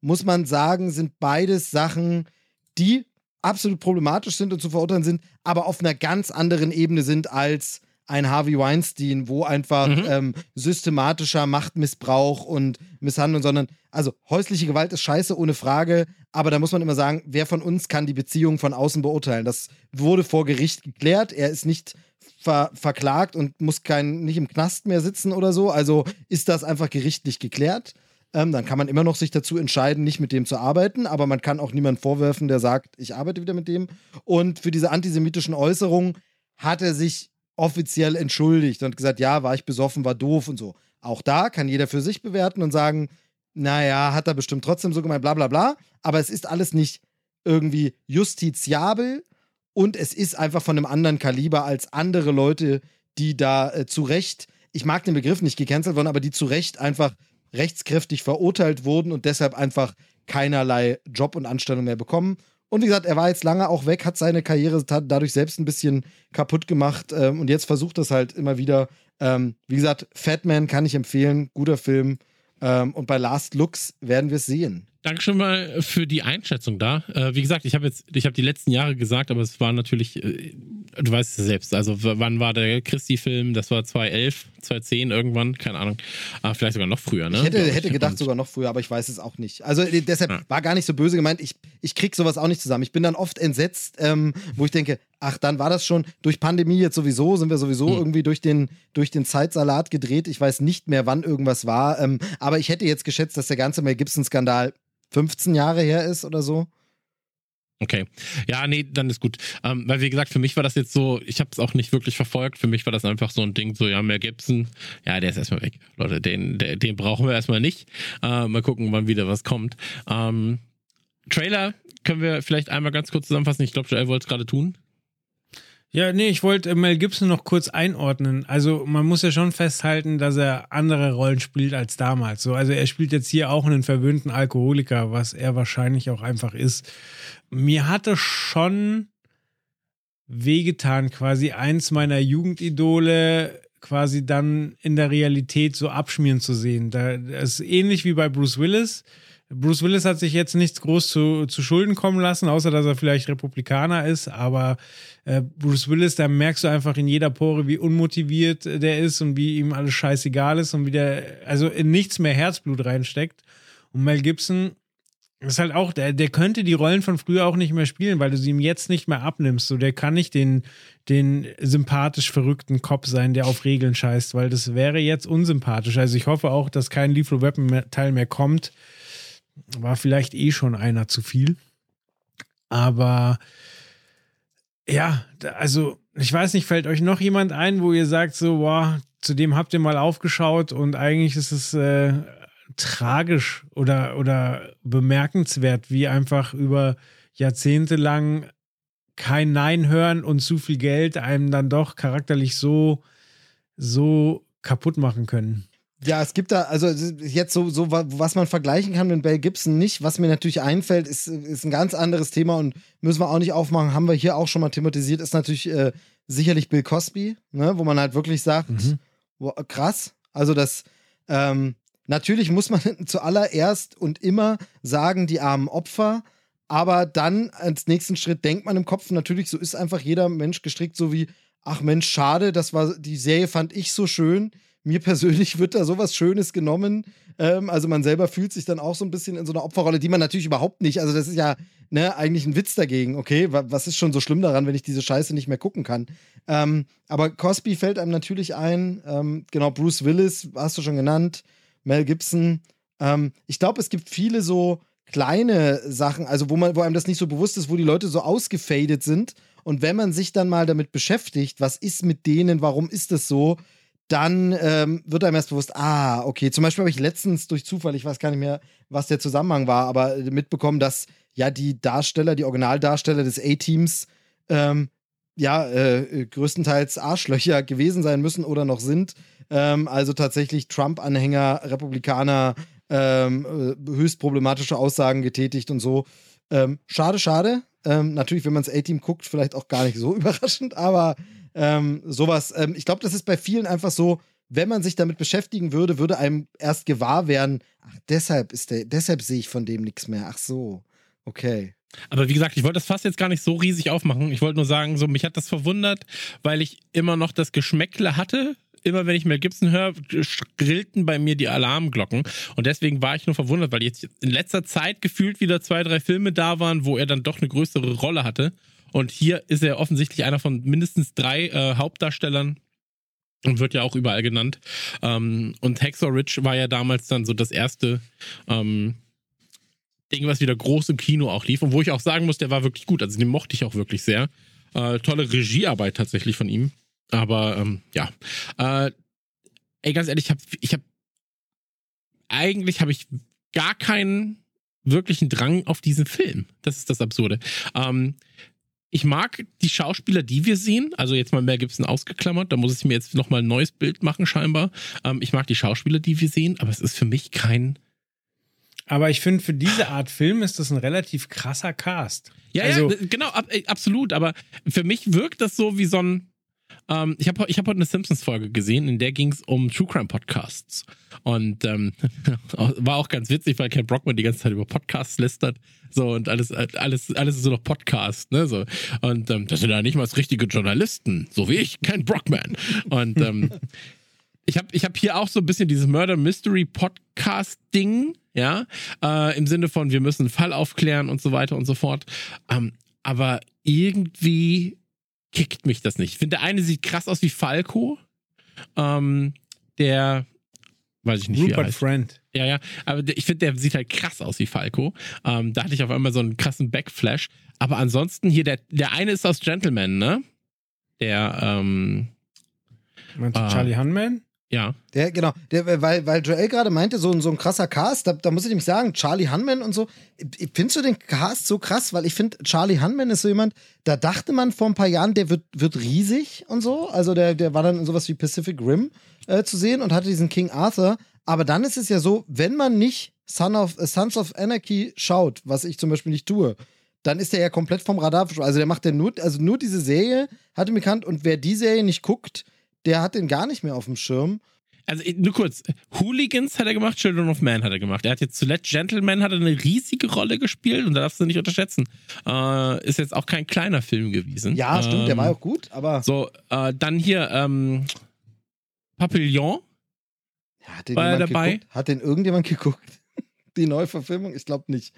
Speaker 3: muss man sagen, sind beides Sachen, die absolut problematisch sind und zu verurteilen sind, aber auf einer ganz anderen Ebene sind als ein Harvey Weinstein, wo einfach
Speaker 4: Mhm.
Speaker 3: ähm, systematischer Machtmissbrauch und Misshandlung, sondern also häusliche Gewalt ist scheiße, ohne Frage, aber da muss man immer sagen, wer von uns kann die Beziehung von außen beurteilen? Das wurde vor Gericht geklärt, er ist nicht ver verklagt und muss kein, nicht im Knast mehr sitzen oder so, also ist das einfach gerichtlich geklärt. Ähm, dann kann man immer noch sich dazu entscheiden, nicht mit dem zu arbeiten, aber man kann auch niemanden vorwerfen, der sagt, ich arbeite wieder mit dem. Und für diese antisemitischen Äußerungen hat er sich offiziell entschuldigt und gesagt, ja, war ich besoffen, war doof und so. Auch da kann jeder für sich bewerten und sagen, naja, hat er bestimmt trotzdem so gemeint, bla bla bla. Aber es ist alles nicht irgendwie justiziabel und es ist einfach von einem anderen Kaliber als andere Leute, die da äh, zu Recht, ich mag den Begriff nicht gecancelt wurden, aber die zu Recht einfach rechtskräftig verurteilt wurden und deshalb einfach keinerlei Job und Anstellung mehr bekommen. Und wie gesagt, er war jetzt lange auch weg, hat seine Karriere dadurch selbst ein bisschen kaputt gemacht ähm, und jetzt versucht das halt immer wieder. Ähm, wie gesagt, Fatman kann ich empfehlen, guter Film. Ähm, und bei Last Looks werden wir es sehen.
Speaker 4: Danke schon mal für die Einschätzung da. Äh, wie gesagt, ich habe jetzt, ich habe die letzten Jahre gesagt, aber es war natürlich, äh, du weißt es selbst. Also wann war der Christi-Film? Das war 2011, 2010 irgendwann, keine Ahnung. Ah, vielleicht sogar noch früher, ne?
Speaker 3: Ich hätte,
Speaker 4: ich.
Speaker 3: hätte gedacht sogar noch früher, aber ich weiß es auch nicht. Also äh, deshalb
Speaker 4: Ja.
Speaker 3: war gar nicht so böse gemeint. Ich, ich krieg sowas auch nicht zusammen. Ich bin dann oft entsetzt, ähm, wo ich denke, ach, dann war das schon durch Pandemie jetzt sowieso, sind wir sowieso
Speaker 4: Hm.
Speaker 3: irgendwie durch den, durch den Zeitsalat gedreht. Ich weiß nicht mehr, wann irgendwas war. Ähm, aber ich hätte jetzt geschätzt, dass der ganze Mel Gibson-Skandal 15 Jahre her ist oder so.
Speaker 4: Okay. Ja, nee, dann ist gut. Ähm, weil, wie gesagt, für mich war das jetzt so, ich habe es auch nicht wirklich verfolgt. Für mich war das einfach so ein Ding, so, ja, Mel Gibson, ja, der ist erstmal weg. Leute, den, der, den brauchen wir erstmal nicht. Äh, mal gucken, wann wieder was kommt. Ähm, Trailer können wir vielleicht einmal ganz kurz zusammenfassen. Ich glaube, Joel wollte es gerade tun.
Speaker 2: Ja, nee, ich wollte äh, Mel Gibson noch kurz einordnen. Also man muss ja schon festhalten, dass er andere Rollen spielt als damals. So, also er spielt jetzt hier auch einen verwöhnten Alkoholiker, was er wahrscheinlich auch einfach ist. Mir hatte schon wehgetan, quasi eins meiner Jugendidole quasi dann in der Realität so abschmieren zu sehen. Da, ist ähnlich wie bei Bruce Willis. Bruce Willis hat sich jetzt nichts groß zu, zu Schulden kommen lassen, außer dass er vielleicht Republikaner ist, aber Bruce Willis, da merkst du einfach in jeder Pore, wie unmotiviert äh, der ist und wie ihm alles scheißegal ist und wie der also in nichts mehr Herzblut reinsteckt. Und Mel Gibson ist halt auch, der, der könnte die Rollen von früher auch nicht mehr spielen, weil du sie ihm jetzt nicht mehr abnimmst. So, der kann nicht den, den sympathisch verrückten Cop sein, der auf Regeln scheißt, weil das wäre jetzt unsympathisch. Also ich hoffe auch, dass kein Lethal Weapon Teil mehr kommt. War vielleicht eh schon einer zu viel. Aber ja, also ich weiß nicht, fällt euch noch jemand ein, wo ihr sagt, so, boah, zu dem habt ihr mal aufgeschaut und eigentlich ist es äh, tragisch oder, oder bemerkenswert, wie einfach über Jahrzehnte lang kein Nein hören und zu viel Geld einem dann doch charakterlich so, so kaputt machen können.
Speaker 3: Ja, es gibt da, also jetzt so, so was man vergleichen kann mit Bell Gibson nicht. Was mir natürlich einfällt, ist, ist ein ganz anderes Thema und müssen wir auch nicht aufmachen, haben wir hier auch schon mal thematisiert, ist natürlich äh, sicherlich Bill Cosby, ne, wo man halt wirklich sagt, mhm. wow, krass. Also das, ähm, natürlich muss man zuallererst und immer sagen, die armen Opfer, aber dann als nächsten Schritt denkt man im Kopf natürlich, so ist einfach jeder Mensch gestrickt, so wie, ach Mensch, schade, das war, die Serie fand ich so schön mir persönlich wird da sowas Schönes genommen. Ähm, also man selber fühlt sich dann auch so ein bisschen in so einer Opferrolle, die man natürlich überhaupt nicht, also das ist ja ne, eigentlich ein Witz dagegen, okay? Was ist schon so schlimm daran, wenn ich diese Scheiße nicht mehr gucken kann? Ähm, aber Cosby fällt einem natürlich ein, ähm, genau, Bruce Willis, hast du schon genannt, Mel Gibson. Ähm, ich glaube, es gibt viele so kleine Sachen, also wo man, wo einem das nicht so bewusst ist, wo die Leute so ausgefadet sind. Und wenn man sich dann mal damit beschäftigt, was ist mit denen, warum ist das so, dann ähm, wird einem erst bewusst, ah, okay, zum Beispiel habe ich letztens durch Zufall, ich weiß gar nicht mehr, was der Zusammenhang war, aber mitbekommen, dass ja die Darsteller, die Originaldarsteller des A-Teams, ähm, ja, äh, größtenteils Arschlöcher gewesen sein müssen oder noch sind. Ähm, also tatsächlich Trump-Anhänger, Republikaner, ähm, äh, höchst problematische Aussagen getätigt und so. Ähm, schade, schade. Ähm, natürlich, wenn man das A-Team guckt, vielleicht auch gar nicht so überraschend, aber ähm, sowas. Ähm, ich glaube, das ist bei vielen einfach so, wenn man sich damit beschäftigen würde, würde einem erst gewahr werden, ach, deshalb ist der, deshalb sehe ich von dem nichts mehr. Ach so, okay.
Speaker 4: Aber wie gesagt, ich wollte das fast jetzt gar nicht so riesig aufmachen. Ich wollte nur sagen, so mich hat das verwundert, weil ich immer noch das Geschmäckle hatte. Immer wenn ich Mel Gibson höre, grillten bei mir die Alarmglocken. Und deswegen war ich nur verwundert, weil jetzt in letzter Zeit gefühlt wieder zwei, drei Filme da waren, wo er dann doch eine größere Rolle hatte. Und hier ist er offensichtlich einer von mindestens drei äh, Hauptdarstellern und wird ja auch überall genannt. Ähm, und Hacksaw Ridge war ja damals dann so das erste ähm, Ding, was wieder groß im Kino auch lief und wo ich auch sagen muss, der war wirklich gut. Also den mochte ich auch wirklich sehr. Äh, tolle Regiearbeit tatsächlich von ihm. Aber ähm, ja. Äh, ey, ganz ehrlich, ich habe ich hab, eigentlich habe ich gar keinen wirklichen Drang auf diesen Film. Das ist das Absurde. Ähm, ich mag die Schauspieler, die wir sehen. Also jetzt mal mehr Gibson ausgeklammert. Da muss ich mir jetzt nochmal ein neues Bild machen, scheinbar. Ähm, ich mag die Schauspieler, die wir sehen, aber es ist für mich kein.
Speaker 2: Aber ich finde, für diese Art Film ist das ein relativ krasser Cast.
Speaker 4: Ja, also, ja genau, ab, äh, absolut. Aber für mich wirkt das so wie so ein ähm, ich habe ich hab heute eine Simpsons-Folge gesehen, in der ging es um True Crime Podcasts. Und ähm, war auch ganz witzig, weil Ken Brockman die ganze Zeit über Podcasts lästert. So und alles, alles, alles ist so noch Podcast, ne? So. Und ähm, das sind ja nicht mal richtige Journalisten, so wie ich, Ken Brockman. Und ähm, ich habe ich hab hier auch so ein bisschen dieses Murder Mystery Podcast Ding, ja, äh, im Sinne von wir müssen einen Fall aufklären und so weiter und so fort. Ähm, aber irgendwie kickt mich das nicht. Ich finde, der eine sieht krass aus wie Falco. Ähm, der, weiß ich nicht,
Speaker 2: Rupert
Speaker 4: wie er heißt.
Speaker 2: Friend.
Speaker 4: Ja, ja, aber ich finde, der sieht halt krass aus wie Falco. Ähm, da hatte ich auf einmal so einen krassen Backflash. Aber ansonsten hier, der, der eine ist aus Gentleman, ne? Der, ähm.
Speaker 2: Meinst du äh, Charlie Hunman?
Speaker 4: Ja.
Speaker 3: Der, genau, der, weil, weil Joel gerade meinte, so, so ein krasser Cast, da, da muss ich nämlich sagen, Charlie Hunman und so. Findest du den Cast so krass? Weil ich finde, Charlie Hunman ist so jemand, da dachte man vor ein paar Jahren, der wird, wird riesig und so. Also der, der war dann in sowas wie Pacific Rim äh, zu sehen und hatte diesen King Arthur. Aber dann ist es ja so, wenn man nicht Son of, uh, Sons of Anarchy schaut, was ich zum Beispiel nicht tue, dann ist er ja komplett vom Radar. Also der macht ja nur, also nur diese Serie, hat ihn bekannt. Und wer die Serie nicht guckt, der hat den gar nicht mehr auf dem Schirm.
Speaker 4: Also nur kurz, Hooligans hat er gemacht, Children of Man hat er gemacht. Er hat jetzt zuletzt Gentleman hat er eine riesige Rolle gespielt und da darfst du nicht unterschätzen. Äh, ist jetzt auch kein kleiner Film gewesen.
Speaker 3: Ja, stimmt, ähm, der war auch gut, aber.
Speaker 4: So, äh, dann hier ähm, Papillon.
Speaker 3: Ja, hat den war er dabei? Geguckt? Hat den irgendjemand geguckt? Die Neuverfilmung? Ich glaube nicht.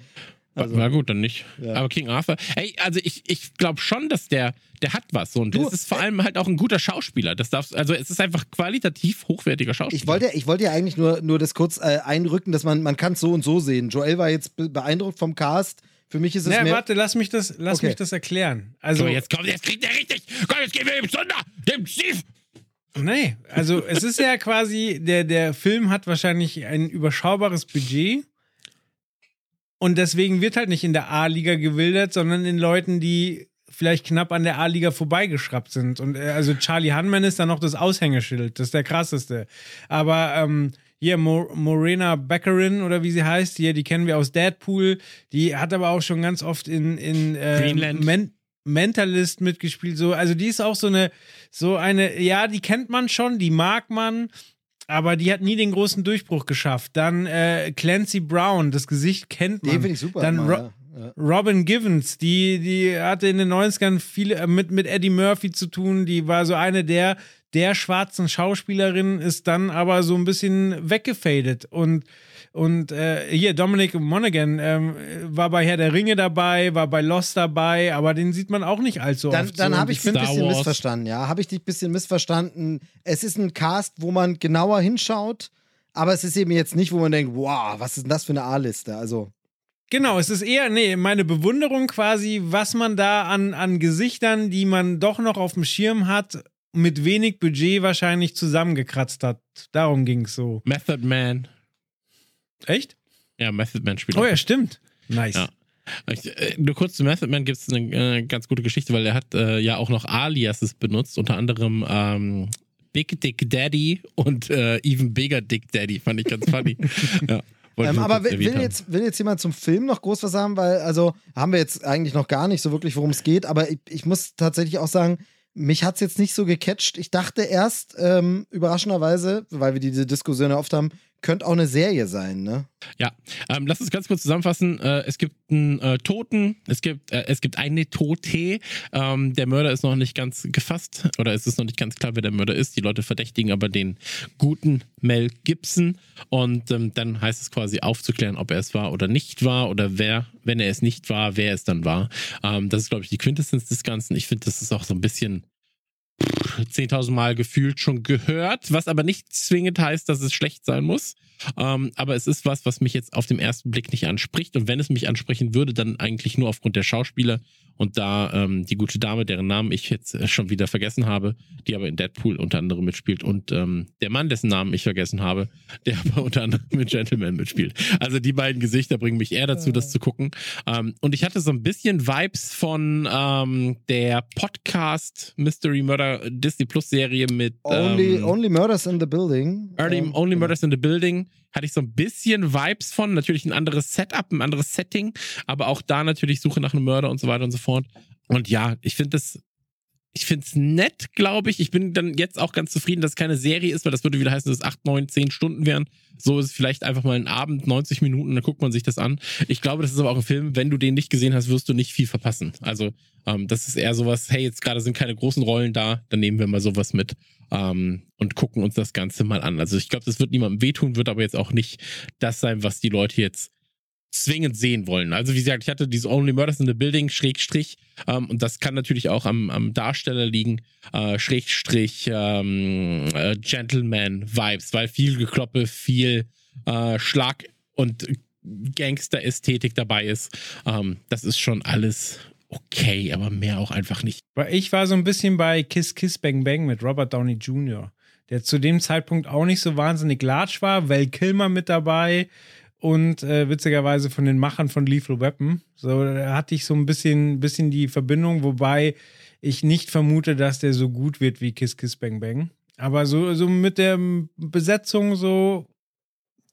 Speaker 4: Also, Na gut, dann nicht. Ja. Aber King Arthur, ey, also ich, ich glaube schon, dass der, der hat was. So. Und du, das ist vor allem halt auch ein guter Schauspieler. Das darfst, also es ist einfach qualitativ hochwertiger Schauspieler.
Speaker 3: Ich wollte, ich wollte ja eigentlich nur, nur das kurz äh, einrücken, dass man, man kann es so und so sehen. Joel war jetzt beeindruckt vom Cast. Für mich ist es.
Speaker 2: naja, warte, lass mich das, lass okay. mich das erklären. Also,
Speaker 4: so, jetzt kommt, jetzt kriegt er richtig. Komm, jetzt gehen wir dem Zunder, dem Steve.
Speaker 2: Nee, also es ist ja quasi, der, der Film hat wahrscheinlich ein überschaubares Budget und deswegen wird halt nicht in der A-Liga gewildert, sondern in Leuten, die vielleicht knapp an der A-Liga vorbeigeschraubt sind. Und äh, also Charlie Hunman ist da noch das Aushängeschild, das ist der krasseste. Aber ähm, hier Mo Morena Baccarin oder wie sie heißt, hier, die kennen wir aus Deadpool. Die hat aber auch schon ganz oft in, in äh. Men Mentalist mitgespielt. So, also die ist auch so eine, so eine, ja, die kennt man schon, die mag man. Aber die hat nie den großen Durchbruch geschafft. Dann äh, Clancy Brown, das Gesicht kennt man.
Speaker 3: Den finde ich super.
Speaker 2: Dann
Speaker 3: immer,
Speaker 2: Ro
Speaker 3: ja.
Speaker 2: Robin Givens, die, die hatte in den 90ern viele äh, mit, mit Eddie Murphy zu tun. Die war so eine der, der schwarzen Schauspielerinnen, ist dann aber so ein bisschen weggefadet. Und, und äh, hier, Dominic Monaghan ähm, war bei Herr der Ringe dabei, war bei Lost dabei, aber den sieht man auch nicht allzu
Speaker 3: Dann,
Speaker 2: oft.
Speaker 3: dann
Speaker 2: so.
Speaker 3: habe ich dich ein bisschen
Speaker 4: Wars.
Speaker 3: missverstanden, ja. Habe ich dich ein bisschen missverstanden. Es ist ein Cast, wo man genauer hinschaut, aber es ist eben jetzt nicht, wo man denkt, wow, was ist denn das für eine A-Liste? Also,
Speaker 2: Genau, es ist eher, nee, meine Bewunderung quasi, was man da an, an Gesichtern, die man doch noch auf dem Schirm hat, mit wenig Budget wahrscheinlich zusammengekratzt hat. Darum ging es so.
Speaker 4: Method Man.
Speaker 2: Echt?
Speaker 4: Ja, Method Man spielt
Speaker 2: Oh ja, stimmt. Nice.
Speaker 4: Ja. Ich, äh, nur kurz zu Method Man gibt es eine äh, ganz gute Geschichte, weil er hat äh, ja auch noch Aliases benutzt, unter anderem ähm, Big Dick Daddy und äh, Even Bigger Dick Daddy, fand ich ganz funny. ja,
Speaker 3: ähm, aber will, will, jetzt, will jetzt jemand zum Film noch groß was sagen? Weil, also, haben wir jetzt eigentlich noch gar nicht so wirklich, worum es geht, aber ich, ich muss tatsächlich auch sagen, mich hat es jetzt nicht so gecatcht. Ich dachte erst, ähm, überraschenderweise, weil wir diese Diskussion ja oft haben, könnte auch eine Serie sein, ne?
Speaker 4: Ja, ähm, lass uns ganz kurz zusammenfassen. Äh, es gibt einen äh, Toten, es gibt, äh, es gibt eine Tote. Ähm, der Mörder ist noch nicht ganz gefasst oder es ist noch nicht ganz klar, wer der Mörder ist. Die Leute verdächtigen aber den guten Mel Gibson und ähm, dann heißt es quasi aufzuklären, ob er es war oder nicht war oder wer, wenn er es nicht war, wer es dann war. Ähm, das ist, glaube ich, die Quintessenz des Ganzen. Ich finde, das ist auch so ein bisschen 10.000 Mal gefühlt schon gehört, was aber nicht zwingend heißt, dass es schlecht sein muss. Ähm, aber es ist was, was mich jetzt auf den ersten Blick nicht anspricht. Und wenn es mich ansprechen würde, dann eigentlich nur aufgrund der Schauspieler. Und da ähm, die gute Dame, deren Namen ich jetzt äh, schon wieder vergessen habe, die aber in Deadpool unter anderem mitspielt. Und ähm, der Mann, dessen Namen ich vergessen habe, der aber unter anderem mit Gentleman mitspielt. Also die beiden Gesichter bringen mich eher dazu, das zu gucken. Ähm, und ich hatte so ein bisschen Vibes von ähm, der Podcast Mystery Murder Disney Plus Serie mit
Speaker 3: Only,
Speaker 4: ähm,
Speaker 3: only Murders in the Building.
Speaker 4: Early,
Speaker 3: Ähm,
Speaker 4: Only Murders in the Building hatte ich so ein bisschen Vibes von. Natürlich ein anderes Setup, ein anderes Setting, aber auch da natürlich Suche nach einem Mörder und so weiter und so fort. Und ja, ich finde das, ich finde es nett, glaube ich. Ich bin dann jetzt auch ganz zufrieden, dass es keine Serie ist, weil das würde wieder heißen, dass es 8, 9, 10 Stunden wären. So ist es vielleicht einfach mal ein Abend, 90 Minuten, dann guckt man sich das an. Ich glaube, das ist aber auch ein Film, wenn du den nicht gesehen hast, wirst du nicht viel verpassen. Also, ähm, das ist eher sowas, hey, jetzt gerade sind keine großen Rollen da, dann nehmen wir mal sowas mit ähm, und gucken uns das Ganze mal an. Also ich glaube, das wird niemandem wehtun, wird aber jetzt auch nicht das sein, was die Leute jetzt zwingend sehen wollen. Also wie gesagt, ich hatte diese Only Murders in the Building, Schrägstrich, ähm, und das kann natürlich auch am, am Darsteller liegen, äh, Schrägstrich, ähm, äh, Gentleman-Vibes, weil viel Gekloppe, viel äh, Schlag und Gangster-Ästhetik dabei ist. Ähm, das ist schon alles okay, aber mehr auch einfach nicht.
Speaker 2: Ich war so ein bisschen bei Kiss Kiss Bang Bang mit Robert Downey Jr., der zu dem Zeitpunkt auch nicht so wahnsinnig latsch war. Val Kilmer mit dabei und äh, witzigerweise von den Machern von Lethal Weapon. So da hatte ich so ein bisschen, bisschen die Verbindung, wobei ich nicht vermute, dass der so gut wird wie Kiss Kiss Bang Bang. Aber so, so mit der Besetzung so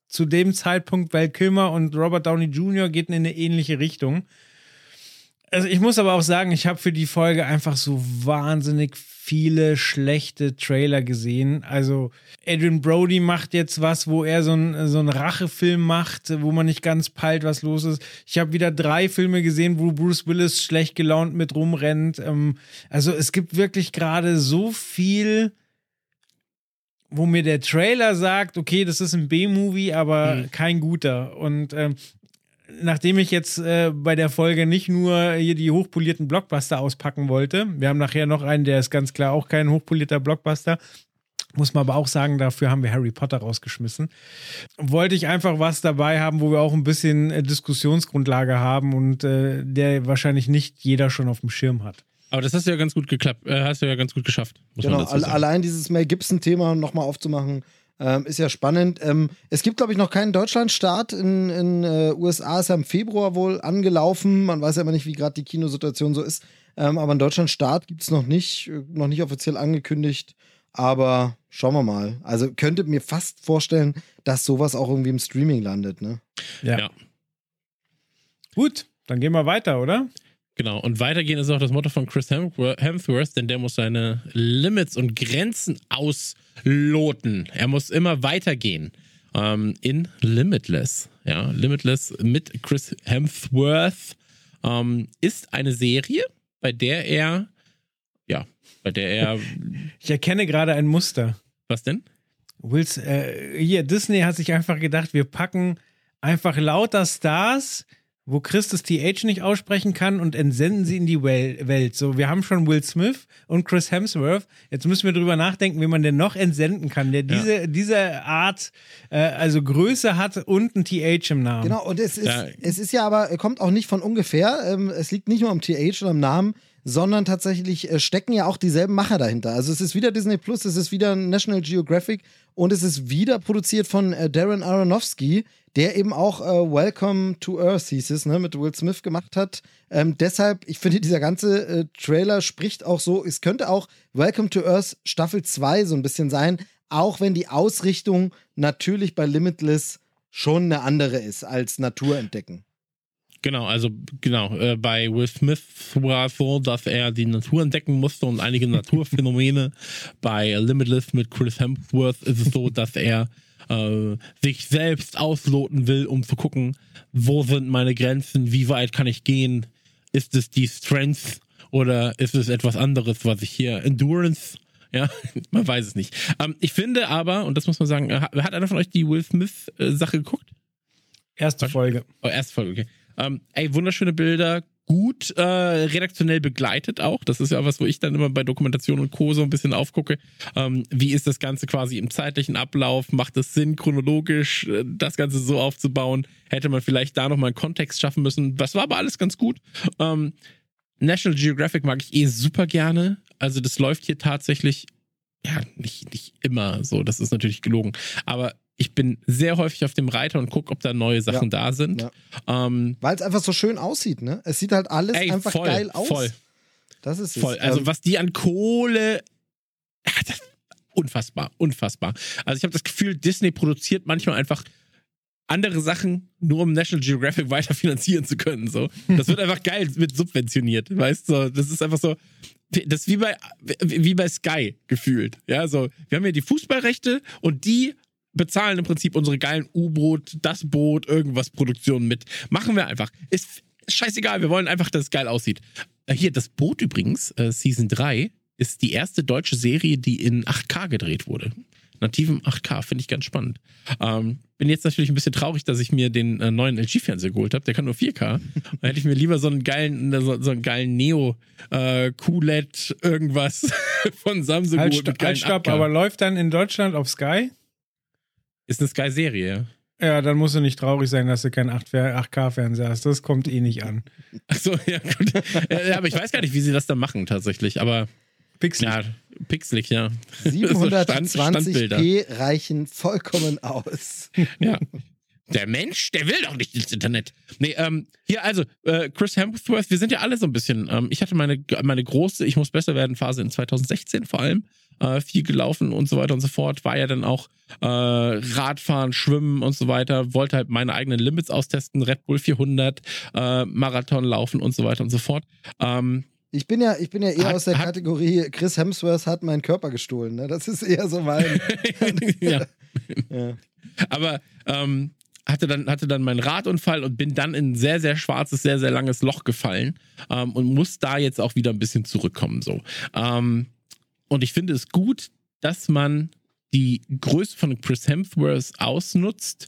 Speaker 2: zu dem Zeitpunkt Val Kilmer und Robert Downey Jr. geht in eine ähnliche Richtung. Also ich muss aber auch sagen, ich habe für die Folge einfach so wahnsinnig viele schlechte Trailer gesehen. Also Adrian Brody macht jetzt was, wo er so einen so einen Rachefilm macht, wo man nicht ganz peilt, was los ist. Ich habe wieder drei Filme gesehen, wo Bruce Willis schlecht gelaunt mit rumrennt. Ähm, also es gibt wirklich gerade so viel, wo mir der Trailer sagt, okay, das ist ein B-Movie, aber
Speaker 4: Mhm.
Speaker 2: kein guter. Und ähm, nachdem ich jetzt äh, bei der Folge nicht nur hier die hochpolierten Blockbuster auspacken wollte, wir haben nachher noch einen, der ist ganz klar auch kein hochpolierter Blockbuster, muss man aber auch sagen, dafür haben wir Harry Potter rausgeschmissen. Wollte ich einfach was dabei haben, wo wir auch ein bisschen äh, Diskussionsgrundlage haben und äh, der wahrscheinlich nicht jeder schon auf dem Schirm hat.
Speaker 4: Aber das hast du ja ganz gut geklappt, äh, hast du ja ganz gut geschafft, muss
Speaker 3: Genau,
Speaker 4: man dazu
Speaker 3: al-
Speaker 4: sagen.
Speaker 3: allein dieses Mel Gibson-Thema nochmal aufzumachen, ähm, ist ja spannend. Ähm, es gibt, glaube ich, noch keinen Deutschlandstart. In den äh, USA ist ja im Februar wohl angelaufen. Man weiß ja immer nicht, wie gerade die Kinosituation so ist. Ähm, aber einen Deutschlandstart gibt es noch nicht, äh, noch nicht offiziell angekündigt. Aber schauen wir mal. Also könnte mir fast vorstellen, dass sowas auch irgendwie im Streaming landet, ne?
Speaker 2: Ja.
Speaker 4: Ja.
Speaker 2: Gut, dann gehen wir weiter, oder?
Speaker 4: Genau, und weitergehen ist auch das Motto von Chris Hemsworth, denn der muss seine Limits und Grenzen ausloten. Er muss immer weitergehen. Ähm, in Limitless. Ja, Limitless mit Chris Hemsworth ähm, ist eine Serie, bei der er, ja, bei der er,
Speaker 2: Ich erkenne gerade ein Muster.
Speaker 4: was denn?
Speaker 2: Wills, äh, hier, Disney hat sich einfach gedacht, wir packen einfach lauter Stars, wo Christus TH nicht aussprechen kann und entsenden sie in die Wel Welt. So, wir haben schon Will Smith und Chris Hemsworth. Jetzt müssen wir drüber nachdenken, wie man denn noch entsenden kann, der diese, diese Art, äh, also Größe hat und ein TH im Namen.
Speaker 3: Genau, und es ist,
Speaker 4: Ja.
Speaker 3: es ist ja aber, kommt auch nicht von ungefähr. Ähm, es liegt nicht nur am TH oder am Namen, sondern tatsächlich äh, stecken ja auch dieselben Macher dahinter. Also es ist wieder Disney Plus, es ist wieder National Geographic und es ist wieder produziert von äh, Darren Aronofsky, der eben auch äh, Welcome to Earth hieß es, ne, mit Will Smith gemacht hat. Ähm, deshalb, ich finde, dieser ganze äh, Trailer spricht auch so, es könnte auch Welcome to Earth Staffel 2 so ein bisschen sein, auch wenn die Ausrichtung natürlich bei Limitless schon eine andere ist als Natur entdecken.
Speaker 4: Genau, also genau, äh, bei Will Smith war es so, dass er die Natur entdecken musste und einige Naturphänomene. bei Limitless mit Chris Hemsworth ist es so, dass er äh, sich selbst ausloten will, um zu gucken, wo sind meine Grenzen, wie weit kann ich gehen, ist es die Strength oder ist es etwas anderes, was ich hier, Endurance, ja, man weiß es nicht. Ähm, ich finde aber, und das muss man sagen, äh, hat hat einer von euch die Will Smith-Sache geguckt?
Speaker 2: Erste Folge.
Speaker 4: Oh, erste Folge, okay. Ähm, ey, wunderschöne Bilder, gut äh, redaktionell begleitet auch. Das ist ja was, wo ich dann immer bei Dokumentation und Co. so ein bisschen aufgucke. Ähm, wie ist das Ganze quasi im zeitlichen Ablauf? Macht es Sinn, chronologisch äh, das Ganze so aufzubauen? Hätte man vielleicht da nochmal einen Kontext schaffen müssen. Das war aber alles ganz gut. Ähm, National Geographic mag ich eh super gerne. Also das läuft hier tatsächlich, ja, nicht, nicht immer so, das ist natürlich gelogen. Aber ich bin sehr häufig auf dem Reiter und gucke, ob da neue Sachen da sind.
Speaker 3: ja.
Speaker 4: Ähm,
Speaker 3: Weil es einfach so schön aussieht, ne? Es sieht halt alles
Speaker 4: Ey,
Speaker 3: einfach
Speaker 4: voll,
Speaker 3: geil aus.
Speaker 4: voll.
Speaker 3: Das ist es.
Speaker 4: voll. Also
Speaker 3: Ähm,
Speaker 4: was die an Kohle. Ja, unfassbar, unfassbar. Also ich habe das Gefühl, Disney produziert manchmal einfach andere Sachen, nur um National Geographic weiter finanzieren zu können. So. Das wird einfach geil mit subventioniert, weißt du? So, das ist einfach so. Das ist wie bei, wie bei Sky gefühlt. Ja, so, wir haben ja die Fußballrechte und die bezahlen im Prinzip unsere geilen U-Boot, das Boot, irgendwas Produktionen mit. Machen wir einfach. Ist scheißegal, wir wollen einfach, dass es geil aussieht. Äh, Hier, das Boot übrigens, äh, Season 3, ist die erste deutsche Serie, die in 8K gedreht wurde. Nativem 8K, finde ich ganz spannend. Ähm, bin jetzt natürlich ein bisschen traurig, dass ich mir den äh, neuen LG-Fernseher geholt habe. Der kann nur 4K. Da hätte ich mir lieber so einen geilen, so, so einen geilen Neo äh, QLED irgendwas von Samsung
Speaker 2: Halt,
Speaker 4: geholt
Speaker 2: halt stopp,
Speaker 4: 8K.
Speaker 2: aber läuft dann in Deutschland auf Sky?
Speaker 4: Ist eine Sky-Serie, ja.
Speaker 2: Ja, dann musst du nicht traurig sein, dass du keinen 8 8K-Fernseher hast. Das kommt eh nicht an.
Speaker 4: Achso, ja, gut. ja, aber ich weiß gar nicht, wie sie das dann machen tatsächlich. Aber
Speaker 2: Pixel.
Speaker 4: ja, pixelig, ja. So Stand- Standbilder.
Speaker 3: 720p reichen vollkommen aus.
Speaker 4: Ja. Der Mensch, der will doch nicht ins Internet. Nee, ähm, hier also, äh, Chris Hemsworth, wir sind ja alle so ein bisschen, ähm, ich hatte meine, meine große Ich muss besser werden Phase in 2016 vor allem, äh, viel gelaufen und so weiter und so fort, war ja dann auch äh, Radfahren, Schwimmen und so weiter, wollte halt meine eigenen Limits austesten, Red Bull 400, äh, Marathon laufen und so weiter und so fort. Ähm,
Speaker 3: Ich bin ja, ich bin ja eher
Speaker 4: Hat-
Speaker 3: aus der
Speaker 4: hat-
Speaker 3: Kategorie, Chris Hemsworth hat meinen Körper gestohlen. Ne? Das ist eher so mein.
Speaker 4: ja.
Speaker 3: ja.
Speaker 4: Aber ähm, hatte dann, hatte dann meinen Radunfall und bin dann in ein sehr, sehr schwarzes, sehr, sehr langes Loch gefallen ähm, und muss da jetzt auch wieder ein bisschen zurückkommen. So. Ähm, und ich finde es gut, dass man die Größe von Chris Hemsworth ausnutzt,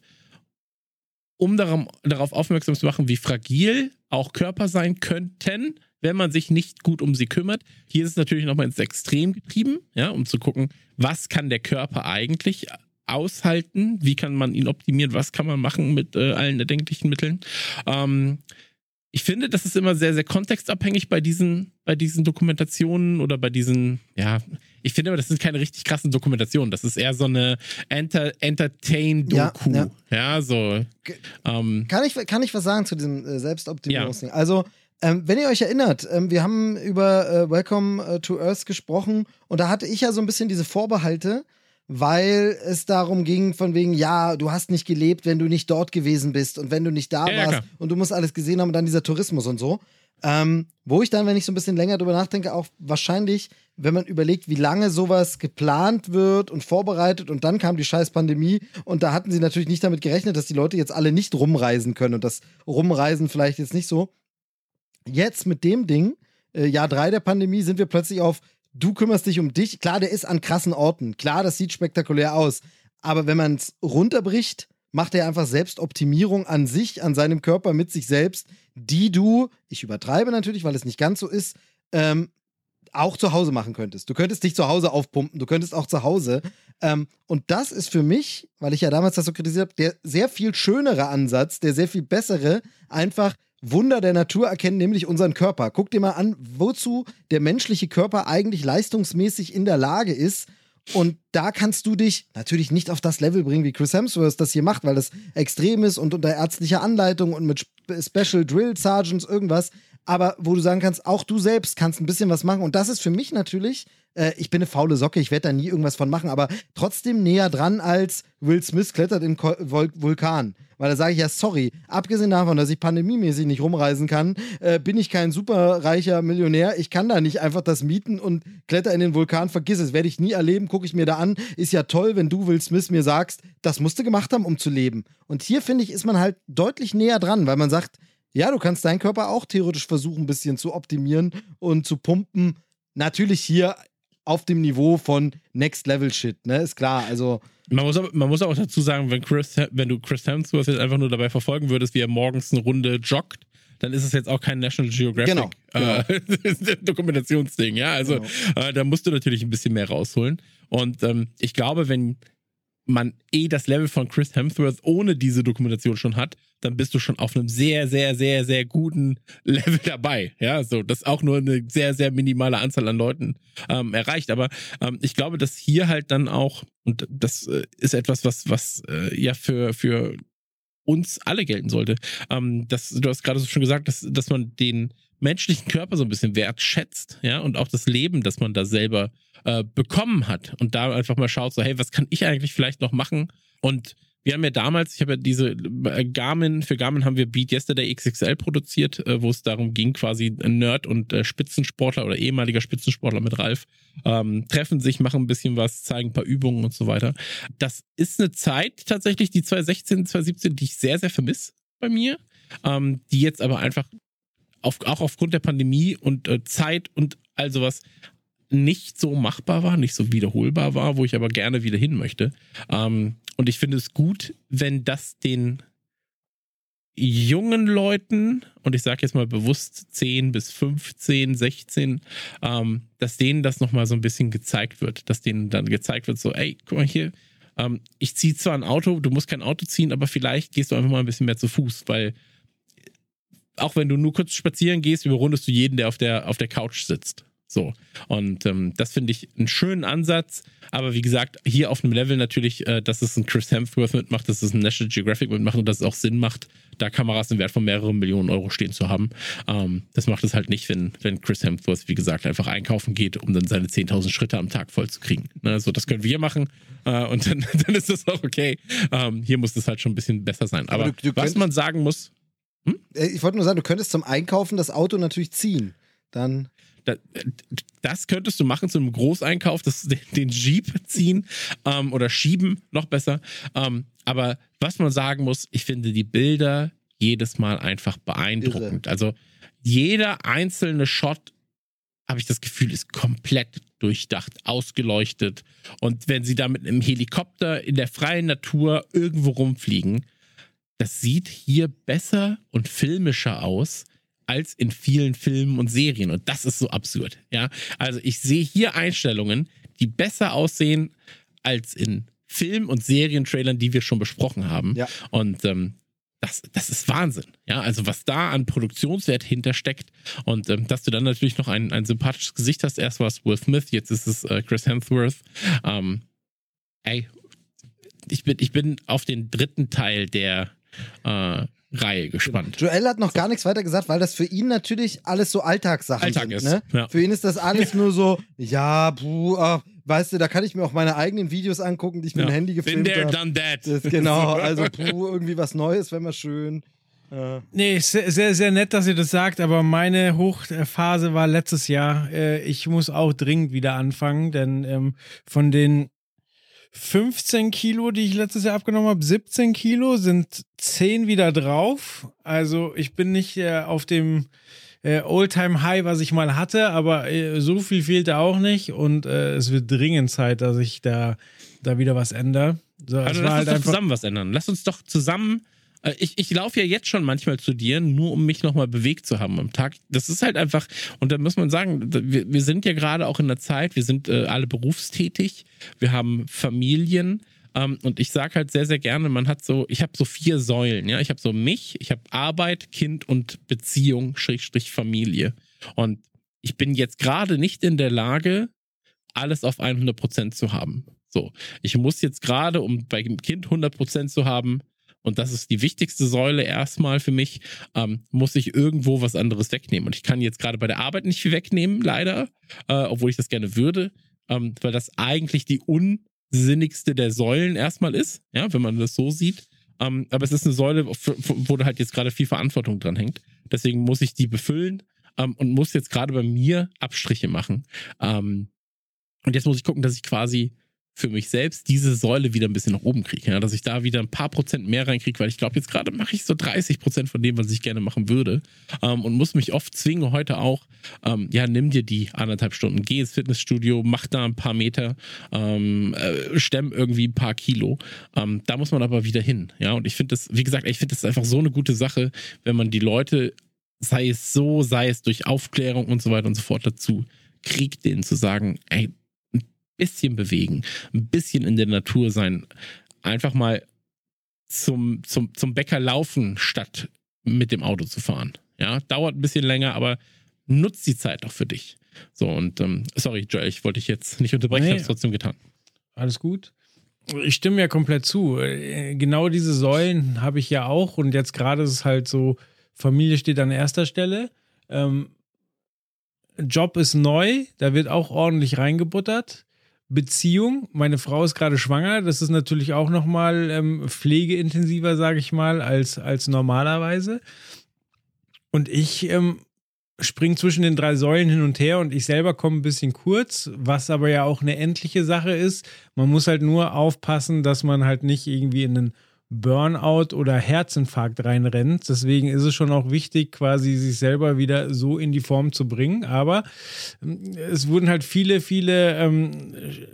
Speaker 4: um darum, darauf aufmerksam zu machen, wie fragil auch Körper sein könnten, wenn man sich nicht gut um sie kümmert. Hier ist es natürlich nochmal ins Extrem getrieben, ja, um zu gucken, was kann der Körper eigentlich aushalten, wie kann man ihn optimieren, was kann man machen mit äh, allen erdenklichen Mitteln. Ähm, ich finde, das ist immer sehr, sehr kontextabhängig bei diesen, bei diesen Dokumentationen oder bei diesen, ja, ich finde aber, das sind keine richtig krassen Dokumentationen. Das ist eher so eine Enter Entertain-Doku.
Speaker 3: Ja,
Speaker 4: Ja,
Speaker 3: ja.
Speaker 4: so. Ähm,
Speaker 3: Kann, ich, kann ich was sagen zu diesem äh, Selbstoptimierungsding? Also, Ähm, wenn ihr euch erinnert, ähm, wir haben über äh, Welcome äh, to Earth gesprochen und da hatte ich ja so ein bisschen diese Vorbehalte, weil es darum ging, von wegen, ja, du hast nicht gelebt, wenn du nicht dort gewesen bist und wenn du nicht da
Speaker 4: Ja, ja,
Speaker 3: warst
Speaker 4: klar.
Speaker 3: und du musst alles gesehen haben und dann dieser Tourismus und so. Ähm, wo ich dann, wenn ich so ein bisschen länger drüber nachdenke, auch wahrscheinlich, wenn man überlegt, wie lange sowas geplant wird und vorbereitet und dann kam die scheiß Pandemie und da hatten sie natürlich nicht damit gerechnet, dass die Leute jetzt alle nicht rumreisen können und das Rumreisen vielleicht jetzt nicht so. Jetzt mit dem Ding, äh, Jahr drei der Pandemie, sind wir plötzlich auf, du kümmerst dich um dich. Klar, der ist an krassen Orten. Klar, das sieht spektakulär aus. Aber wenn man es runterbricht, macht er einfach Selbstoptimierung an sich, an seinem Körper mit sich selbst, die du, ich übertreibe natürlich, weil es nicht ganz so ist, ähm, auch zu Hause machen könntest. Du könntest dich zu Hause aufpumpen, du könntest auch zu Hause. Ähm, und das ist für mich, weil ich ja damals das so kritisiert habe, der sehr viel schönere Ansatz, der sehr viel bessere, einfach Wunder der Natur erkennen, nämlich unseren Körper. Guck dir mal an, wozu der menschliche Körper eigentlich leistungsmäßig in der Lage ist. Und da kannst du dich natürlich nicht auf das Level bringen, wie Chris Hemsworth das hier macht, weil das extrem ist und unter ärztlicher Anleitung und mit Spe- Special Drill Sergeants irgendwas. Aber wo du sagen kannst, auch du selbst kannst ein bisschen was machen. Und das ist für mich natürlich, äh, ich bin eine faule Socke, ich werde da nie irgendwas von machen, aber trotzdem näher dran als Will Smith klettert in Ko Vul Vulkan. Weil da sage ich ja, sorry, abgesehen davon, dass ich pandemiemäßig nicht rumreisen kann, äh, bin ich kein superreicher Millionär. Ich kann da nicht einfach das mieten und kletter in den Vulkan. Vergiss es, werde ich nie erleben, gucke ich mir da an. Ist ja toll, wenn du, Will Smith, mir sagst, das musst du gemacht haben, um zu leben. Und hier, finde ich, ist man halt deutlich näher dran, weil man sagt, ja, du kannst deinen Körper auch theoretisch versuchen, ein bisschen zu optimieren und zu pumpen. Natürlich hier auf dem Niveau von Next Level Shit, ne? Ist klar. Also,
Speaker 4: Man muss, aber, man muss auch dazu sagen, wenn, Chris, wenn du Chris Hemsworth jetzt einfach nur dabei verfolgen würdest, wie er morgens eine Runde joggt, dann ist es jetzt auch kein National Geographic
Speaker 3: Genau,
Speaker 4: Äh, Dokumentationsding, ja. Also
Speaker 3: Genau.
Speaker 4: äh, da musst du natürlich ein bisschen mehr rausholen. Und ähm, ich glaube, wenn man eh das Level von Chris Hemsworth ohne diese Dokumentation schon hat, dann bist du schon auf einem sehr, sehr, sehr, sehr guten Level dabei. Ja, so, das auch nur eine sehr, sehr minimale Anzahl an Leuten ähm, erreicht. Aber ähm, ich glaube, dass hier halt dann auch, und das äh, ist etwas, was, was äh, ja für, für uns alle gelten sollte. Ähm, das, du hast gerade so schon gesagt, dass, dass man den menschlichen Körper so ein bisschen wertschätzt, ja, und auch das Leben, das man da selber äh, bekommen hat und da einfach mal schaut, so, hey, was kann ich eigentlich vielleicht noch machen? Und wir haben ja damals, ich habe ja diese äh, Garmin, für Garmin haben wir Beat Yesterday XXL produziert, äh, wo es darum ging, quasi Nerd und äh, Spitzensportler oder ehemaliger Spitzensportler mit Ralf ähm, treffen sich, machen ein bisschen was, zeigen ein paar Übungen und so weiter. Das ist eine Zeit tatsächlich, die 2016, 2017, die ich sehr, sehr vermisse bei mir, ähm, die jetzt aber einfach auf, auch aufgrund der Pandemie und äh, Zeit und all sowas nicht so machbar war, nicht so wiederholbar war, wo ich aber gerne wieder hin möchte. Ähm, und ich finde es gut, wenn das den jungen Leuten, und ich sage jetzt mal bewusst 10 bis 15, 16, ähm, dass denen das nochmal so ein bisschen gezeigt wird, dass denen dann gezeigt wird, so, ey, guck mal hier, ähm, ich ziehe zwar ein Auto, du musst kein Auto ziehen, aber vielleicht gehst du einfach mal ein bisschen mehr zu Fuß, weil auch wenn du nur kurz spazieren gehst, überrundest du jeden, der auf der, auf der Couch sitzt. So. Und ähm, das finde ich einen schönen Ansatz. Aber wie gesagt, hier auf einem Level natürlich, äh, dass es ein Chris Hemsworth mitmacht, dass es ein National Geographic mitmacht und dass es auch Sinn macht, da Kameras im Wert von mehreren Millionen Euro stehen zu haben. Ähm, das macht es halt nicht, wenn, wenn Chris Hemsworth, wie gesagt, einfach einkaufen geht, um dann seine 10.000 Schritte am Tag voll zu kriegen. Ne, so, das können wir machen äh, und dann, dann ist das auch okay. Ähm, hier muss es halt schon ein bisschen besser sein. Aber,
Speaker 3: Aber du- du
Speaker 4: was man sagen muss,
Speaker 3: äh, ich wollte nur sagen, du könntest zum Einkaufen das Auto natürlich ziehen. Dann.
Speaker 4: Da, das könntest du machen zu einem Großeinkauf, das, den, den Jeep ziehen ähm, oder schieben, noch besser. Ähm, aber was man sagen muss, ich finde die Bilder jedes Mal einfach beeindruckend. Also jeder einzelne Shot, habe ich das Gefühl, ist komplett durchdacht, ausgeleuchtet. Und wenn sie da mit einem Helikopter in der freien Natur irgendwo rumfliegen, das sieht hier besser und filmischer aus als in vielen Filmen und Serien. Und das ist so absurd. Ja, also ich sehe hier Einstellungen, die besser aussehen als in Film- und Serientrailern, die wir schon besprochen haben.
Speaker 3: Ja.
Speaker 4: Und ähm, das, das ist Wahnsinn. Ja, also was da an Produktionswert hintersteckt und ähm, dass du dann natürlich noch ein, ein sympathisches Gesicht hast. Erst war es Will Smith, jetzt ist es äh, Chris Hemsworth. Ähm, ey, ich bin, ich bin auf den dritten Teil der, äh, Reihe gespannt.
Speaker 3: Joel hat noch gar nichts weiter gesagt, weil das für ihn natürlich alles so Alltagssachen
Speaker 4: Alltag
Speaker 3: sind.
Speaker 4: ist,
Speaker 3: Ne?
Speaker 4: ja.
Speaker 3: Für ihn ist das alles nur so, ja, puh, ach, weißt du, da kann ich mir auch meine eigenen Videos angucken, die ich mit
Speaker 4: Ja.
Speaker 3: dem Handy
Speaker 4: Been
Speaker 3: gefilmt
Speaker 4: there,
Speaker 3: habe.
Speaker 4: done that.
Speaker 3: Das, genau, also puh, irgendwie was Neues, wäre mal schön. Äh,
Speaker 2: Nee, sehr, sehr, sehr nett, dass ihr das sagt, aber meine Hochphase war letztes Jahr. Äh, Ich muss auch dringend wieder anfangen, denn ähm, von den 15 Kilo, die ich letztes Jahr abgenommen habe, 17 Kilo sind 10 wieder drauf. Also ich bin nicht äh, auf dem äh, Oldtime-High, was ich mal hatte, aber äh, so viel fehlte auch nicht und äh, es wird dringend Zeit, dass ich da, da wieder was ändere. So,
Speaker 4: Also lass
Speaker 2: halt
Speaker 4: uns doch zusammen was ändern. Lass uns doch zusammen. Äh, Ich, ich laufe ja jetzt schon manchmal zu dir, nur um mich nochmal bewegt zu haben am Tag. Das ist halt einfach, und da muss man sagen, wir, wir sind ja gerade auch in der Zeit, wir sind äh, alle berufstätig, wir haben Familien. Ähm, und ich sage halt sehr, sehr gerne, man hat so, ich habe so vier Säulen, ja. Ich habe so mich, ich habe Arbeit, Kind und Beziehung, Schrägstrich Familie. Und ich bin jetzt gerade nicht in der Lage, alles auf 100% zu haben. So, ich muss jetzt gerade, um bei dem Kind 100% zu haben, und das ist die wichtigste Säule erstmal für mich, ähm, muss ich irgendwo was anderes wegnehmen. Und ich kann jetzt gerade bei der Arbeit nicht viel wegnehmen, leider, äh, obwohl ich das gerne würde, ähm, weil das eigentlich die unsinnigste der Säulen erstmal ist, ja, wenn man das so sieht. Ähm, aber es ist eine Säule, wo da halt jetzt gerade viel Verantwortung dran hängt. Deswegen muss ich die befüllen ähm, und muss jetzt gerade bei mir Abstriche machen. Ähm, und jetzt muss ich gucken, dass ich quasi für mich selbst diese Säule wieder ein bisschen nach oben kriege. Ja? Dass ich da wieder ein paar Prozent mehr reinkriege, weil ich glaube, jetzt gerade mache ich so 30 Prozent von dem, was ich gerne machen würde. Ähm, und muss mich oft zwingen, heute auch, ähm, ja, nimm dir die anderthalb Stunden, geh ins Fitnessstudio, mach da ein paar Meter, ähm, äh, stemm irgendwie ein paar Kilo. Ähm, da muss man aber wieder hin. Ja, und ich finde das, wie gesagt, ich finde das einfach so eine gute Sache, wenn man die Leute, sei es so, sei es durch Aufklärung und so weiter und so fort dazu kriegt, denen zu sagen, ey, bisschen bewegen, ein bisschen in der Natur sein, einfach mal zum, zum, zum Bäcker laufen, statt mit dem Auto zu fahren. Ja, dauert ein bisschen länger, aber nutzt die Zeit doch für dich. So, und ähm, sorry, Joel, ich wollte dich jetzt nicht unterbrechen,
Speaker 2: Nee.
Speaker 4: ich habe es trotzdem getan.
Speaker 2: Alles gut. Ich stimme ja komplett zu. Äh, Genau diese Säulen habe ich ja auch und jetzt gerade ist es halt so, Familie steht an erster Stelle. Ähm, Job ist neu, da wird auch ordentlich reingebuttert. Beziehung, meine Frau ist gerade schwanger, das ist natürlich auch nochmal ähm, pflegeintensiver, sage ich mal, als, als normalerweise. Und ich ähm, springe zwischen den drei Säulen hin und her und ich selber komme ein bisschen kurz, was aber ja auch eine endliche Sache ist. Man muss halt nur aufpassen, dass man halt nicht irgendwie in einen Burnout oder Herzinfarkt reinrennt. Deswegen ist es schon auch wichtig, quasi sich selber wieder so in die Form zu bringen. Aber ähm, es wurden halt viele, viele ähm,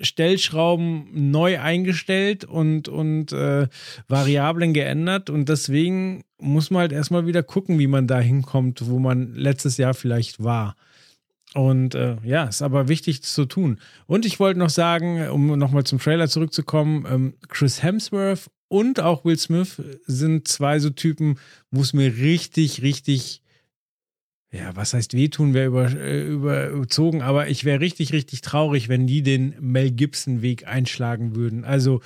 Speaker 2: Stellschrauben neu eingestellt und, und äh, Variablen geändert. Und deswegen muss man halt erstmal wieder gucken, wie man da hinkommt, wo man letztes Jahr vielleicht war. Und äh, ja, ist aber wichtig zu tun. Und ich wollte noch sagen, um nochmal zum Trailer zurückzukommen, ähm, Chris Hemsworth und auch Will Smith sind zwei so Typen, wo es mir richtig, richtig, ja, was heißt wehtun, wäre über, äh, überzogen, aber ich wäre richtig, richtig traurig, wenn die den Mel Gibson-Weg einschlagen würden. Also,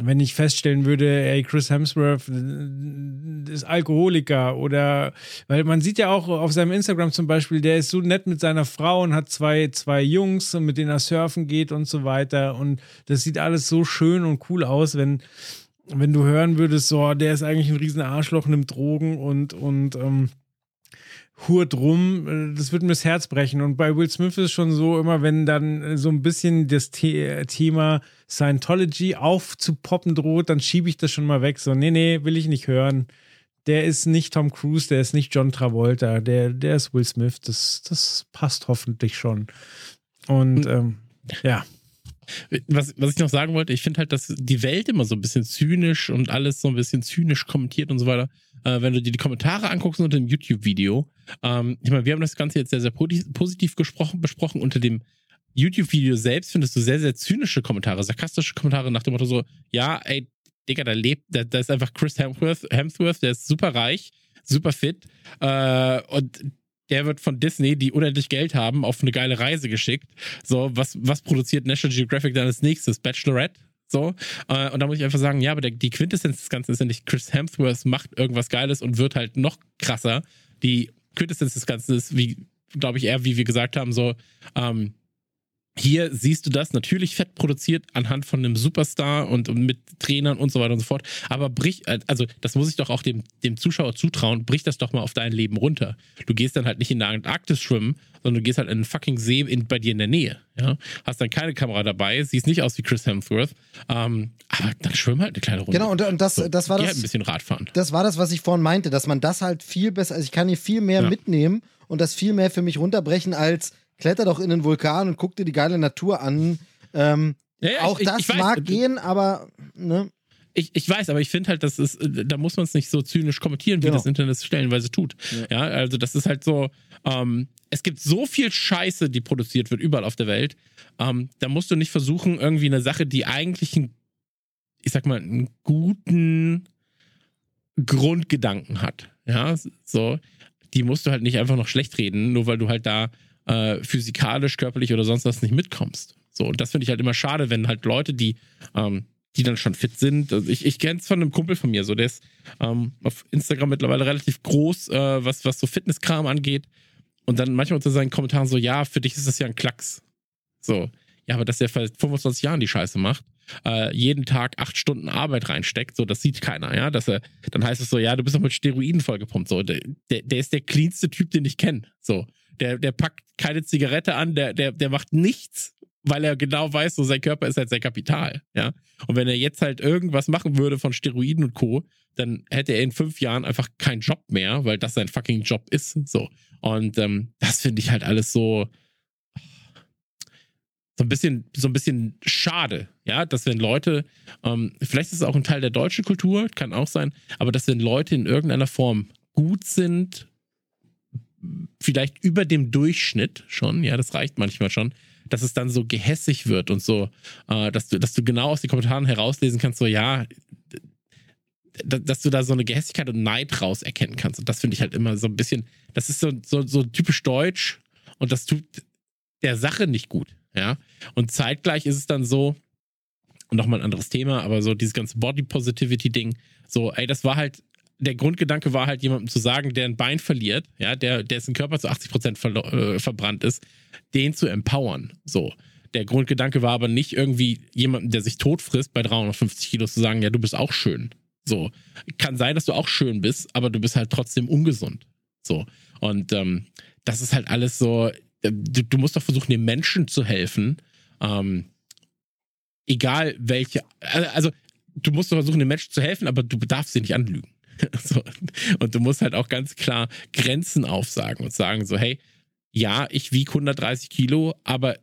Speaker 2: wenn ich feststellen würde, ey, Chris Hemsworth äh, ist Alkoholiker oder, weil man sieht ja auch auf seinem Instagram zum Beispiel, der ist so nett mit seiner Frau und hat zwei, zwei Jungs, mit denen er surfen geht und so weiter und das sieht alles so schön und cool aus, wenn, wenn du hören würdest, so, der ist eigentlich ein riesen Arschloch, nimmt Drogen und, und, ähm, hurt rum, äh, das wird mir das Herz brechen. Und bei Will Smith ist es schon so, immer wenn dann äh, so ein bisschen das The Thema Scientology aufzupoppen droht, dann schiebe ich das schon mal weg. So, nee, nee, will ich nicht hören. Der ist nicht Tom Cruise, der ist nicht John Travolta, der, der ist Will Smith. Das, das passt hoffentlich schon. Und ähm, ja.
Speaker 4: Was, was ich noch sagen wollte, ich finde halt, dass die Welt immer so ein bisschen zynisch und alles so ein bisschen zynisch kommentiert und so weiter. Äh, wenn du dir die Kommentare anguckst unter dem YouTube-Video, ähm, ich meine, wir haben das Ganze jetzt sehr, sehr posi- positiv gesprochen, besprochen. Unter dem YouTube-Video selbst findest du sehr, sehr zynische Kommentare, sarkastische Kommentare nach dem Motto so, ja, ey, Digga, da lebt, da, da ist einfach Chris Hemsworth, Hemsworth, der ist super reich, super fit äh, und der wird von Disney, die unendlich Geld haben, auf eine geile Reise geschickt. So, was, was produziert National Geographic dann als nächstes? Bachelorette? So. Äh, und da muss ich einfach sagen, ja, aber der, die Quintessenz des Ganzen ist ja nicht, Chris Hemsworth macht irgendwas Geiles und wird halt noch krasser. Die Quintessenz des Ganzen ist, wie, glaube ich, eher, wie wir gesagt haben, so, ähm, hier siehst du das natürlich fett produziert anhand von einem Superstar und, und mit Trainern und so weiter und so fort. Aber brich, also das muss ich doch auch dem, dem Zuschauer zutrauen, brich das doch mal auf dein Leben runter. Du gehst dann halt nicht in der Antarktis schwimmen, sondern du gehst halt in einen fucking See in, bei dir in der Nähe. Ja? Hast dann keine Kamera dabei, siehst nicht aus wie Chris Hemsworth, ähm, aber dann schwimm halt eine kleine Runde.
Speaker 3: Genau, und, und das,
Speaker 4: So,
Speaker 3: das war das.
Speaker 4: halt ein bisschen Radfahren.
Speaker 3: das war das, was ich vorhin meinte, dass man das halt viel besser, also ich kann hier viel mehr
Speaker 4: Ja.
Speaker 3: mitnehmen und das viel mehr für mich runterbrechen als kletter doch in den Vulkan und guck dir die geile Natur an. Ähm,
Speaker 4: Ja, ja,
Speaker 3: auch
Speaker 4: ich-
Speaker 3: das
Speaker 4: ich
Speaker 3: mag
Speaker 4: äh,
Speaker 3: gehen, aber ne?
Speaker 4: Ich, ich weiß, aber ich finde halt, das ist, äh, da muss man es nicht so zynisch kommentieren, wie
Speaker 3: Genau.
Speaker 4: das Internet es stellenweise tut. Ja. also das ist halt so, ähm, es gibt so viel Scheiße, die produziert wird, überall auf der Welt. Ähm, da musst du nicht versuchen, irgendwie eine Sache, die eigentlich einen, ich sag mal, einen guten Grundgedanken hat. Ja, so, die musst du halt nicht einfach noch schlecht reden, nur weil du halt da äh, physikalisch, körperlich oder sonst was nicht mitkommst. So, und das finde ich halt immer schade, wenn halt Leute, die ähm, die dann schon fit sind. Also ich ich kenne es von einem Kumpel von mir, so der ist ähm, auf Instagram mittlerweile relativ groß, äh, was, was so Fitnesskram angeht. Und dann manchmal unter seinen Kommentaren so, ja, für dich ist das ja ein Klacks. So, ja, aber dass der seit 25 Jahren die Scheiße macht, äh, jeden Tag acht Stunden Arbeit reinsteckt, so, das sieht keiner, ja. Dass er, dann heißt es so, ja, du bist doch mit Steroiden vollgepumpt. So, der, der, der ist der cleanste Typ, den ich kenne. So, der, der packt keine Zigarette an, der, der, der macht nichts, weil er genau weiß, so sein Körper ist halt sein Kapital, ja. Und wenn er jetzt halt irgendwas machen würde von Steroiden und Co., dann hätte er in fünf Jahren einfach keinen Job mehr, weil das sein fucking Job ist. So. Und ähm, das finde ich halt alles so. So ein bisschen, so ein bisschen schade, ja, dass wenn Leute, ähm, vielleicht ist es auch ein Teil der deutschen Kultur, kann auch sein, aber dass wenn Leute in irgendeiner Form gut sind, vielleicht über dem Durchschnitt schon, ja, das reicht manchmal schon, dass es dann so gehässig wird und so, äh, dass du, dass du genau aus den Kommentaren herauslesen kannst, so ja, dass du da so eine Gehässigkeit und Neid raus erkennen kannst. Und das finde ich halt immer so ein bisschen, das ist so, so, so typisch deutsch und das tut der Sache nicht gut, ja. Und zeitgleich ist es dann so, und nochmal ein anderes Thema, aber so dieses ganze Body Positivity-Ding, so, ey, das war halt, der Grundgedanke war halt jemandem zu sagen, der ein Bein verliert, ja, der, dessen Körper zu 80 Prozent äh, verbrannt ist, den zu empowern, so. Der Grundgedanke war aber nicht irgendwie jemandem, der sich tot frisst, bei 350 Kilo zu sagen, ja, du bist auch schön. So. Kann sein, dass du auch schön bist, aber du bist halt trotzdem ungesund. So. Und ähm, das ist halt alles so, äh, du, du musst doch versuchen, den Menschen zu helfen. Ähm, egal welche, also du musst doch versuchen, den Menschen zu helfen, aber du darfst sie nicht anlügen. so. Und du musst halt auch ganz klar Grenzen aufsagen und sagen so, hey, ja, ich wiege 130 Kilo, aber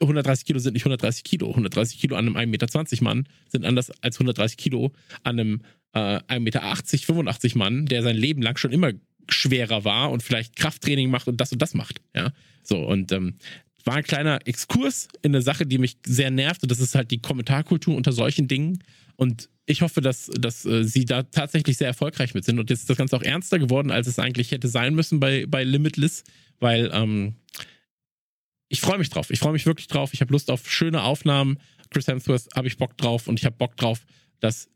Speaker 4: 130 Kilo sind nicht 130 Kilo. 130 Kilo an einem 1,20 Meter Mann sind anders als 130 Kilo an einem äh, 1,80 Meter, 85 Mann, der sein Leben lang schon immer schwerer war und vielleicht Krafttraining macht und das und das macht. Ja, so und ähm, war ein kleiner Exkurs in eine Sache, die mich sehr nervt und das ist halt die Kommentarkultur unter solchen Dingen und ich hoffe, dass, dass äh, sie da tatsächlich sehr erfolgreich mit sind und jetzt ist das Ganze auch ernster geworden, als es eigentlich hätte sein müssen bei, bei Limitless, weil ähm, ich freue mich drauf. Ich freue mich wirklich drauf. Ich habe Lust auf schöne Aufnahmen. Chris Hemsworth habe ich Bock drauf und ich habe Bock drauf, dass,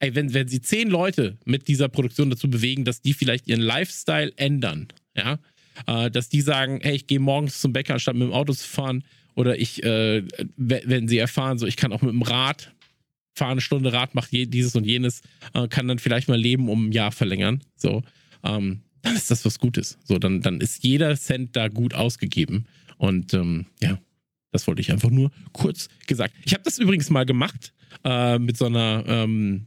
Speaker 4: ey, wenn, wenn sie zehn Leute mit dieser Produktion dazu bewegen, dass die vielleicht ihren Lifestyle ändern, ja, äh, dass die sagen, hey, ich gehe morgens zum Bäcker, anstatt mit dem Auto zu fahren, oder ich, äh, we- wenn sie erfahren, so ich kann auch mit dem Rad fahren, eine Stunde Rad, macht je, dieses und jenes, äh, kann dann vielleicht mal Leben um ein Jahr verlängern, so, ähm, dann ist das was Gutes. So, dann, dann ist jeder Cent da gut ausgegeben. Und ähm, ja, das wollte ich einfach nur kurz gesagt. Ich habe das übrigens mal gemacht äh, mit so einer, ähm,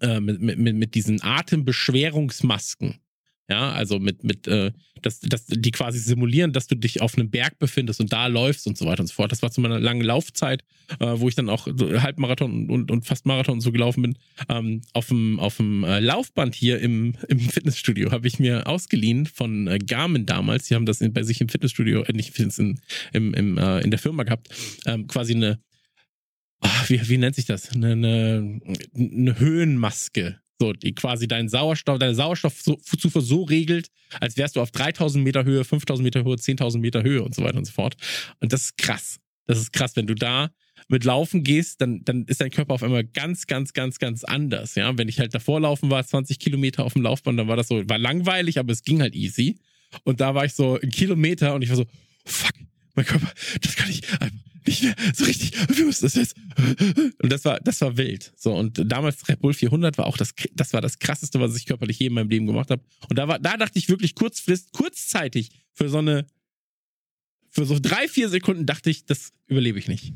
Speaker 4: äh, mit, mit mit diesen Atembeschwerungsmasken. Ja, also mit, mit, äh, dass, dass die quasi simulieren, dass du dich auf einem Berg befindest und da läufst und so weiter und so fort. Das war zu meiner langen Laufzeit, äh, wo ich dann auch so Halbmarathon und, und, fast Marathon und so gelaufen bin. Ähm, auf dem, auf dem äh, Laufband hier im, im Fitnessstudio habe ich mir ausgeliehen von äh, Garmin damals. Die haben das in, bei sich im Fitnessstudio, äh, nicht in, im, im, äh, in der Firma gehabt, ähm, quasi eine, ah, wie, wie nennt sich das? Eine, eine, eine Höhenmaske. So, die quasi deinen Sauerstoff, deine Sauerstoffzufuhr so regelt, als wärst du auf 3000 Meter Höhe, 5000 Meter Höhe, 10.000 Meter Höhe und so weiter und so fort. Und das ist krass. Das ist krass, wenn du da mit Laufen gehst, dann, dann ist dein Körper auf einmal ganz, ganz, ganz, ganz anders. Ja, wenn ich halt davor laufen war, 20 Kilometer auf dem Laufband, dann war das so, war langweilig, aber es ging halt easy. Und da war ich so ein Kilometer und ich war so, fuck, mein Körper, das kann ich einfach nicht mehr so richtig. Wir müssen das jetzt. Und das war, das war wild. So und damals Red Bull 400 war auch das, das war das krasseste, was ich körperlich je in meinem Leben gemacht habe. Und da war, da dachte ich wirklich kurzfrist, kurzzeitig für so eine, für so drei, vier Sekunden dachte ich, das überlebe ich nicht.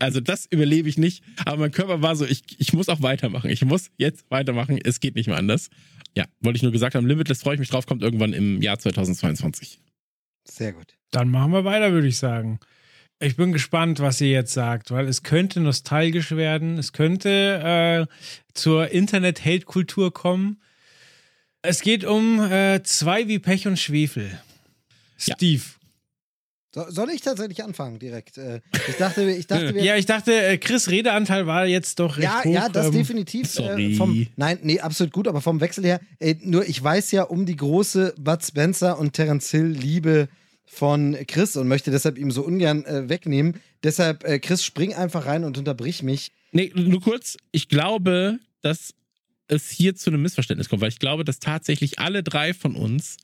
Speaker 4: Also das überlebe ich nicht. Aber mein Körper war so, ich, ich muss auch weitermachen. Ich muss jetzt weitermachen. Es geht nicht mehr anders. Ja, wollte ich nur gesagt haben. Limitless freue ich mich drauf, kommt irgendwann im Jahr 2022.
Speaker 3: Sehr gut.
Speaker 2: Dann machen wir weiter, würde ich sagen. Ich bin gespannt, was ihr jetzt sagt, weil es könnte nostalgisch werden, es könnte äh, zur Internet-Hate-Kultur kommen. Es geht um äh, zwei wie Pech und Schwefel.
Speaker 4: Ja.
Speaker 3: So, soll ich tatsächlich anfangen direkt? Äh, Ich dachte, ich dachte, wir
Speaker 2: Ja, ich dachte, äh, Chris Redeanteil war jetzt doch recht
Speaker 3: Ja,
Speaker 2: hoch.
Speaker 3: ja, das
Speaker 2: ähm,
Speaker 3: definitiv.
Speaker 4: sorry.
Speaker 3: Äh, vom, nein, nee, absolut gut, aber vom Wechsel her, nur ich weiß ja um die große Bud Spencer und Terence Hill Liebe von Chris und möchte deshalb ihm so ungern äh, wegnehmen. Deshalb, äh, Chris, spring einfach rein und unterbrich mich.
Speaker 4: Nee, nur kurz, ich glaube, dass es hier zu einem Missverständnis kommt, weil ich glaube, dass tatsächlich alle drei von uns,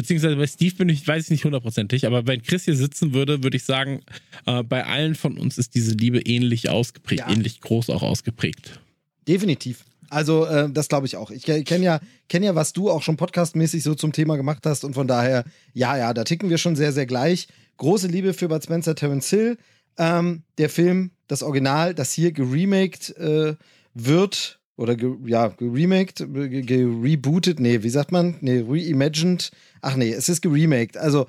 Speaker 4: beziehungsweise bei Steve bin ich, weiß ich nicht hundertprozentig, aber wenn Chris hier sitzen würde, würde ich sagen, äh, bei allen von uns ist diese Liebe ähnlich ausgeprägt,
Speaker 3: Ja.
Speaker 4: ähnlich groß auch ausgeprägt.
Speaker 3: Definitiv. Also, äh, das glaube ich auch. Ich kenne ja, kenn ja, was du auch schon podcastmäßig so zum Thema gemacht hast und von daher, ja, ja, da ticken wir schon sehr, sehr gleich. Große Liebe für Bud Spencer, Terence Hill. Ähm, der Film, das Original, das hier geremaked äh, wird oder ge, ja, geremaked, ge, gerebootet, nee, wie sagt man? Nee, reimagined. Ach nee, es ist geremaked. Also,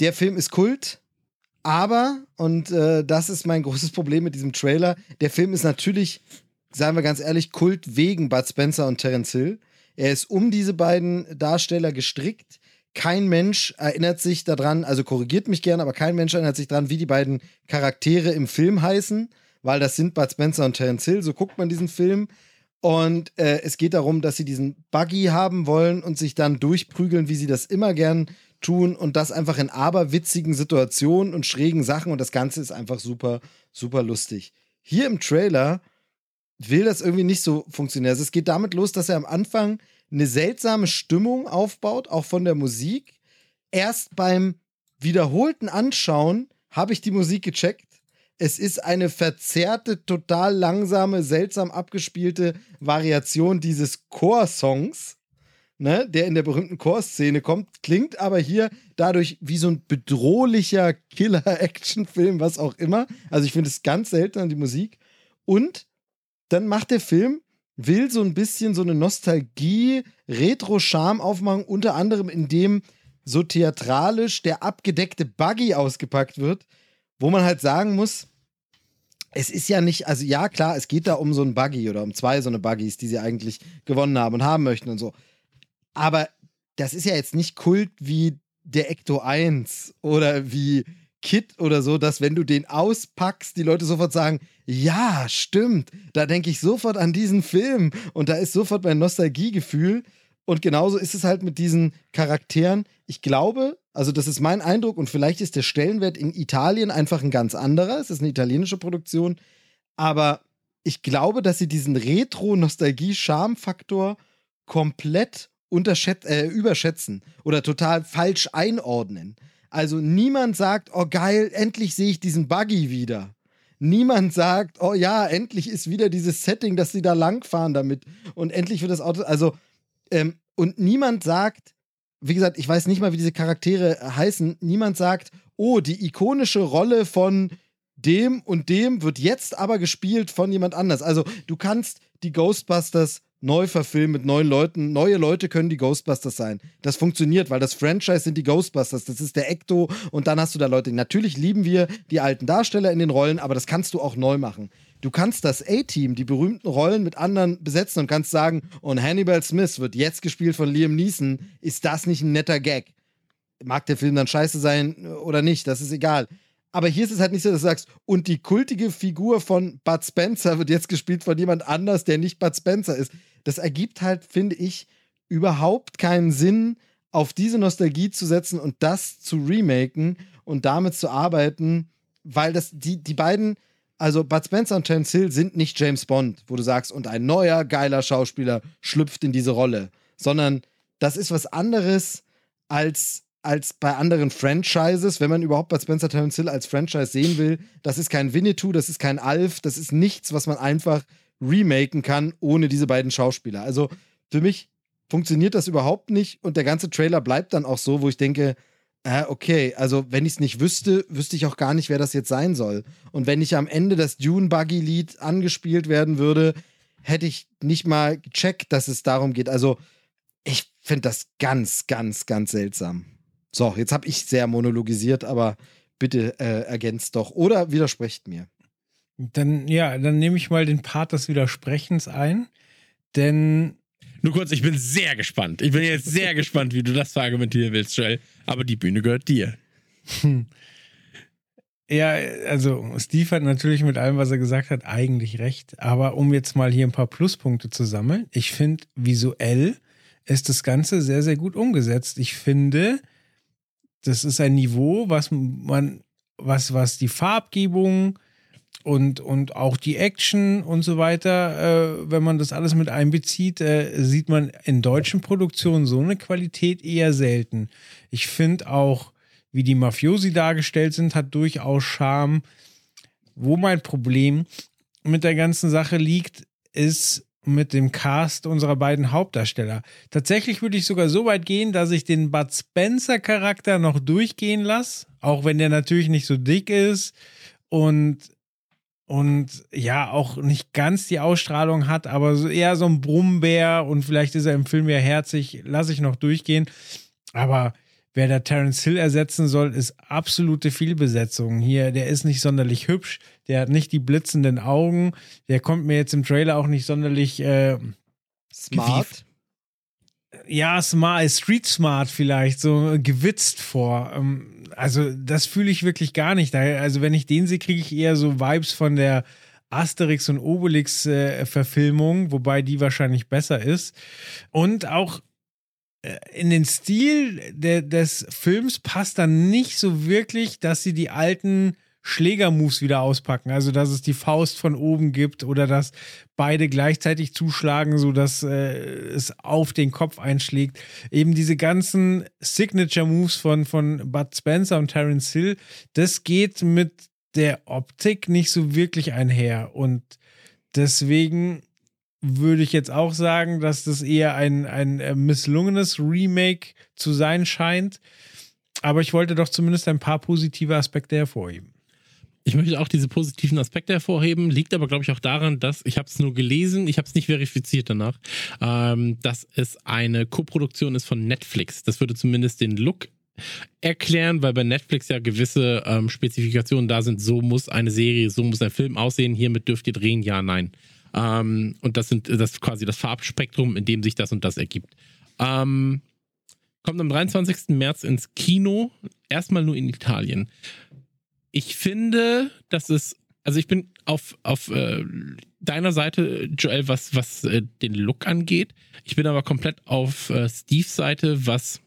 Speaker 3: der Film ist Kult, aber, und äh, das ist mein großes Problem mit diesem Trailer, der Film ist natürlich sagen wir ganz ehrlich, Kult wegen Bud Spencer und Terence Hill. Er ist um diese beiden Darsteller gestrickt. Kein Mensch erinnert sich daran, also korrigiert mich gerne, aber kein Mensch erinnert sich daran, wie die beiden Charaktere im Film heißen, weil das sind Bud Spencer und Terence Hill. So guckt man diesen Film. Und äh, es geht darum, dass sie diesen Buggy haben wollen und sich dann durchprügeln, wie sie das immer gern tun und das einfach in aberwitzigen Situationen und schrägen Sachen und das Ganze ist einfach super, super lustig. Hier im Trailer will das irgendwie nicht so funktionieren. Also es geht damit los, dass er am Anfang eine seltsame Stimmung aufbaut, auch von der Musik. Erst beim wiederholten Anschauen habe ich die Musik gecheckt. Es ist eine verzerrte, total langsame, seltsam abgespielte Variation dieses Chorsongs, ne, der in der berühmten Chorszene kommt, klingt aber hier dadurch wie so ein bedrohlicher Killer-Action-Film, was auch immer. Also ich finde es ganz selten, die Musik. Und dann macht der Film, will so ein bisschen so eine Nostalgie, Retro-Charme aufmachen, unter anderem indem so theatralisch der abgedeckte Buggy ausgepackt wird, wo man halt sagen muss, es ist ja nicht, also ja klar, es geht da um so einen Buggy oder um zwei so eine Buggys, die sie eigentlich gewonnen haben und haben möchten und so. Aber das ist ja jetzt nicht Kult wie der Ecto 1 oder wie Kit oder so, dass wenn du den auspackst, die Leute sofort sagen, ja, stimmt, da denke ich sofort an diesen Film und da ist sofort mein Nostalgiegefühl. Und genauso ist es halt mit diesen Charakteren. Ich glaube, also das ist mein Eindruck und vielleicht ist der Stellenwert in Italien einfach ein ganz anderer. Es ist eine italienische Produktion, aber ich glaube, dass sie diesen Retro-Nostalgie-Charme-Faktor komplett unterschät äh, überschätzen oder total falsch einordnen. Also niemand sagt, oh geil, endlich sehe ich diesen Buggy wieder. Niemand sagt, oh ja, endlich ist wieder dieses Setting, dass sie da langfahren damit und endlich wird das Auto, also ähm, und niemand sagt, wie gesagt, ich weiß nicht mal, wie diese Charaktere heißen, niemand sagt, oh, die ikonische Rolle von dem und dem wird jetzt aber gespielt von jemand anders. Also du kannst die Ghostbusters neu verfilmen mit neuen Leuten. Neue Leute können die Ghostbusters sein. Das funktioniert, weil das Franchise sind die Ghostbusters. Das ist der Ecto und dann hast du da Leute. Natürlich lieben wir die alten Darsteller in den Rollen, aber das kannst du auch neu machen. Du kannst das A-Team, die berühmten Rollen mit anderen besetzen und kannst sagen, und Hannibal Smith wird jetzt gespielt von Liam Neeson. Ist das nicht ein netter Gag? Mag der Film dann scheiße sein oder nicht, das ist egal. Aber hier ist es halt nicht so, dass du sagst, und die kultige Figur von Bud Spencer wird jetzt gespielt von jemand anders, der nicht Bud Spencer ist. Das ergibt halt, finde ich, überhaupt keinen Sinn, auf diese Nostalgie zu setzen und das zu remaken und damit zu arbeiten. weil das, die, die beiden, also Bud Spencer und Terence Hill sind nicht James Bond, wo du sagst, und ein neuer, geiler Schauspieler schlüpft in diese Rolle, sondern das ist was anderes als als bei anderen Franchises, wenn man überhaupt bei Spencer Terence Hill als Franchise sehen will. Das ist kein Winnetou, das ist kein Alf, das ist nichts, was man einfach remaken kann ohne diese beiden Schauspieler. Also für mich funktioniert das überhaupt nicht und der ganze Trailer bleibt dann auch so, wo ich denke, äh, okay, also wenn ich es nicht wüsste, wüsste ich auch gar nicht, wer das jetzt sein soll. Und wenn nicht am Ende das Dune Buggy Lied angespielt werden würde, hätte ich nicht mal gecheckt, dass es darum geht. Also ich finde das ganz, ganz, ganz seltsam. So, jetzt habe ich sehr monologisiert, aber bitte äh, ergänzt doch oder widersprecht mir.
Speaker 2: Dann, ja, dann nehme ich mal den Part des Widersprechens ein, denn.
Speaker 4: Nur kurz, ich bin sehr gespannt. Ich bin jetzt sehr gespannt, wie du das verargumentieren willst, Joel. Aber die Bühne gehört dir. Hm.
Speaker 2: Ja, also Steve hat natürlich mit allem, was er gesagt hat, eigentlich recht. Aber um jetzt mal hier ein paar Pluspunkte zu sammeln, ich finde, visuell ist das Ganze sehr, sehr gut umgesetzt. Ich finde, das ist ein Niveau, was man, was, was die Farbgebung und, und auch die Action und so weiter, äh, wenn man das alles mit einbezieht, äh, sieht man in deutschen Produktionen so eine Qualität eher selten. Ich finde auch, wie die Mafiosi dargestellt sind, hat durchaus Charme. Wo mein Problem mit der ganzen Sache liegt, ist, mit dem Cast unserer beiden Hauptdarsteller. Tatsächlich würde ich sogar so weit gehen, dass ich den Bud Spencer Charakter noch durchgehen lasse, auch wenn der natürlich nicht so dick ist und und ja auch nicht ganz die Ausstrahlung hat, aber eher so ein Brummbär und vielleicht ist er im Film ja herzig, lasse ich noch durchgehen. Aber wer da Terence Hill ersetzen soll, ist absolute Fehlbesetzung. Hier, der ist nicht sonderlich hübsch, der hat nicht die blitzenden Augen, der kommt mir jetzt im Trailer auch nicht sonderlich äh,
Speaker 3: smart.
Speaker 2: Ja, smart, street smart vielleicht, so gewitzt vor. Ähm, also, das fühle ich wirklich gar nicht. Also, wenn ich den sehe, kriege ich eher so Vibes von der Asterix und Obelix äh, Verfilmung, wobei die wahrscheinlich besser ist. Und auch äh, in den Stil de, des Films passt dann nicht so wirklich, dass sie die alten Schlägermoves wieder auspacken. Also, dass es die Faust von oben gibt oder dass beide gleichzeitig zuschlagen, sodass äh, es auf den Kopf einschlägt. Eben diese ganzen Signature-Moves von, von Bud Spencer und Terence Hill, das geht mit der Optik nicht so wirklich einher. Und deswegen würde ich jetzt auch sagen, dass das eher ein, ein äh, misslungenes Remake zu sein scheint. Aber ich wollte doch zumindest ein paar positive Aspekte hervorheben.
Speaker 4: Ich möchte auch diese positiven Aspekte hervorheben, liegt aber, glaube ich, auch daran, dass ich habe es nur gelesen, ich habe es nicht verifiziert danach, ähm, dass es eine Koproduktion ist von Netflix. Das würde zumindest den Look erklären, weil bei Netflix ja gewisse ähm, Spezifikationen da sind. So muss eine Serie, so muss ein Film aussehen. Hiermit dürft ihr drehen, ja, nein. Ähm, und das sind das quasi das Farbspektrum, in dem sich das und das ergibt. Ähm, kommt am 23. März ins Kino, erstmal nur in Italien. Ich finde, dass es, also ich bin auf, auf äh, deiner Seite, Joel, was, was äh, den Look angeht. Ich bin aber komplett auf äh, Steves Seite, was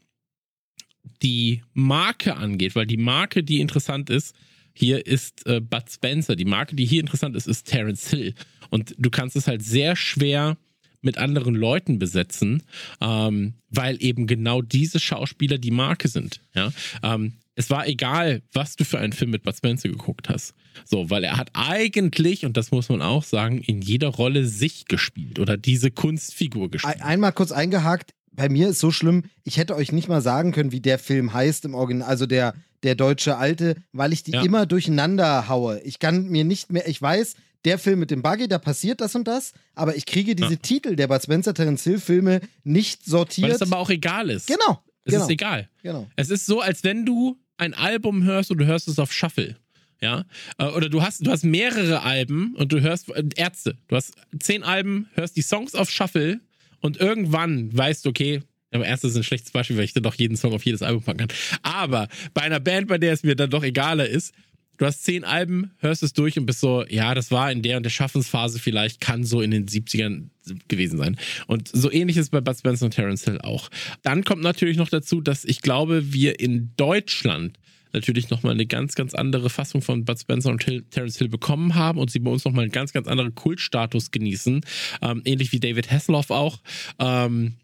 Speaker 4: die Marke angeht, weil die Marke, die interessant ist, hier ist äh, Bud Spencer. Die Marke, die hier interessant ist, ist Terence Hill. Und du kannst es halt sehr schwer mit anderen Leuten besetzen, ähm, weil eben genau diese Schauspieler die Marke sind. Ja? Ähm, es war egal, was du für einen Film mit Bud Spencer geguckt hast. So, weil er hat eigentlich, und das muss man auch sagen, in jeder Rolle sich gespielt oder diese Kunstfigur gespielt.
Speaker 3: Einmal kurz eingehakt, bei mir ist so schlimm, ich hätte euch nicht mal sagen können, wie der Film heißt im Original, also der, der deutsche alte, weil ich die ja. immer durcheinander haue. Ich kann mir nicht mehr, ich weiß, der Film mit dem Buggy, da passiert das und das, aber ich kriege diese ja. Titel der Bud Spencer Terence Hill Filme nicht sortiert. Weil
Speaker 4: es aber auch egal ist.
Speaker 3: Genau.
Speaker 4: Es
Speaker 3: genau.
Speaker 4: ist egal.
Speaker 3: Genau.
Speaker 4: Es ist so, als wenn du ein Album hörst und du hörst es auf Shuffle. Ja, äh, oder du hast, du hast mehrere Alben und du hörst äh, Ärzte. Du hast zehn Alben, hörst die Songs auf Shuffle und irgendwann weißt du, okay, aber Ärzte ist ein schlechtes Beispiel, weil ich dann doch jeden Song auf jedes Album packen kann. Aber bei einer Band, bei der es mir dann doch egaler ist, du hast zehn Alben, hörst es durch und bist so, ja, das war in der und der Schaffensphase vielleicht, kann so in den 70ern gewesen sein. Und so ähnlich ist bei Bud Spencer und Terence Hill auch. Dann kommt natürlich noch dazu, dass ich glaube, wir in Deutschland natürlich nochmal eine ganz, ganz andere Fassung von Bud Spencer und Till, Terence Hill bekommen haben und sie bei uns nochmal einen ganz, ganz anderen Kultstatus genießen. Ähm, ähnlich wie David Hasselhoff auch. Ähm,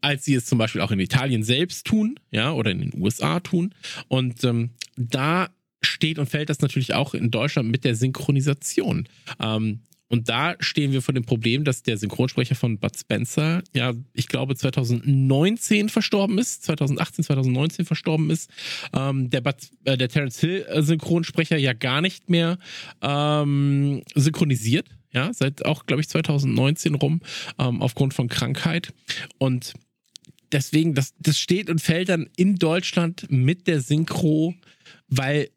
Speaker 4: als sie es zum Beispiel auch in Italien selbst tun, ja, oder in den USA tun. Und ähm, da steht und fällt das natürlich auch in Deutschland mit der Synchronisation. Ähm, und da stehen wir vor dem Problem, dass der Synchronsprecher von Bud Spencer, ja, ich glaube 2019 verstorben ist, 2018, 2019 verstorben ist. Ähm, der, Bud, äh, der Terence Hill äh, Synchronsprecher ja gar nicht mehr ähm, synchronisiert, ja, seit auch, glaube ich, 2019 rum, ähm, aufgrund von Krankheit. Und deswegen, das, das steht und fällt dann in Deutschland mit der Synchro, weil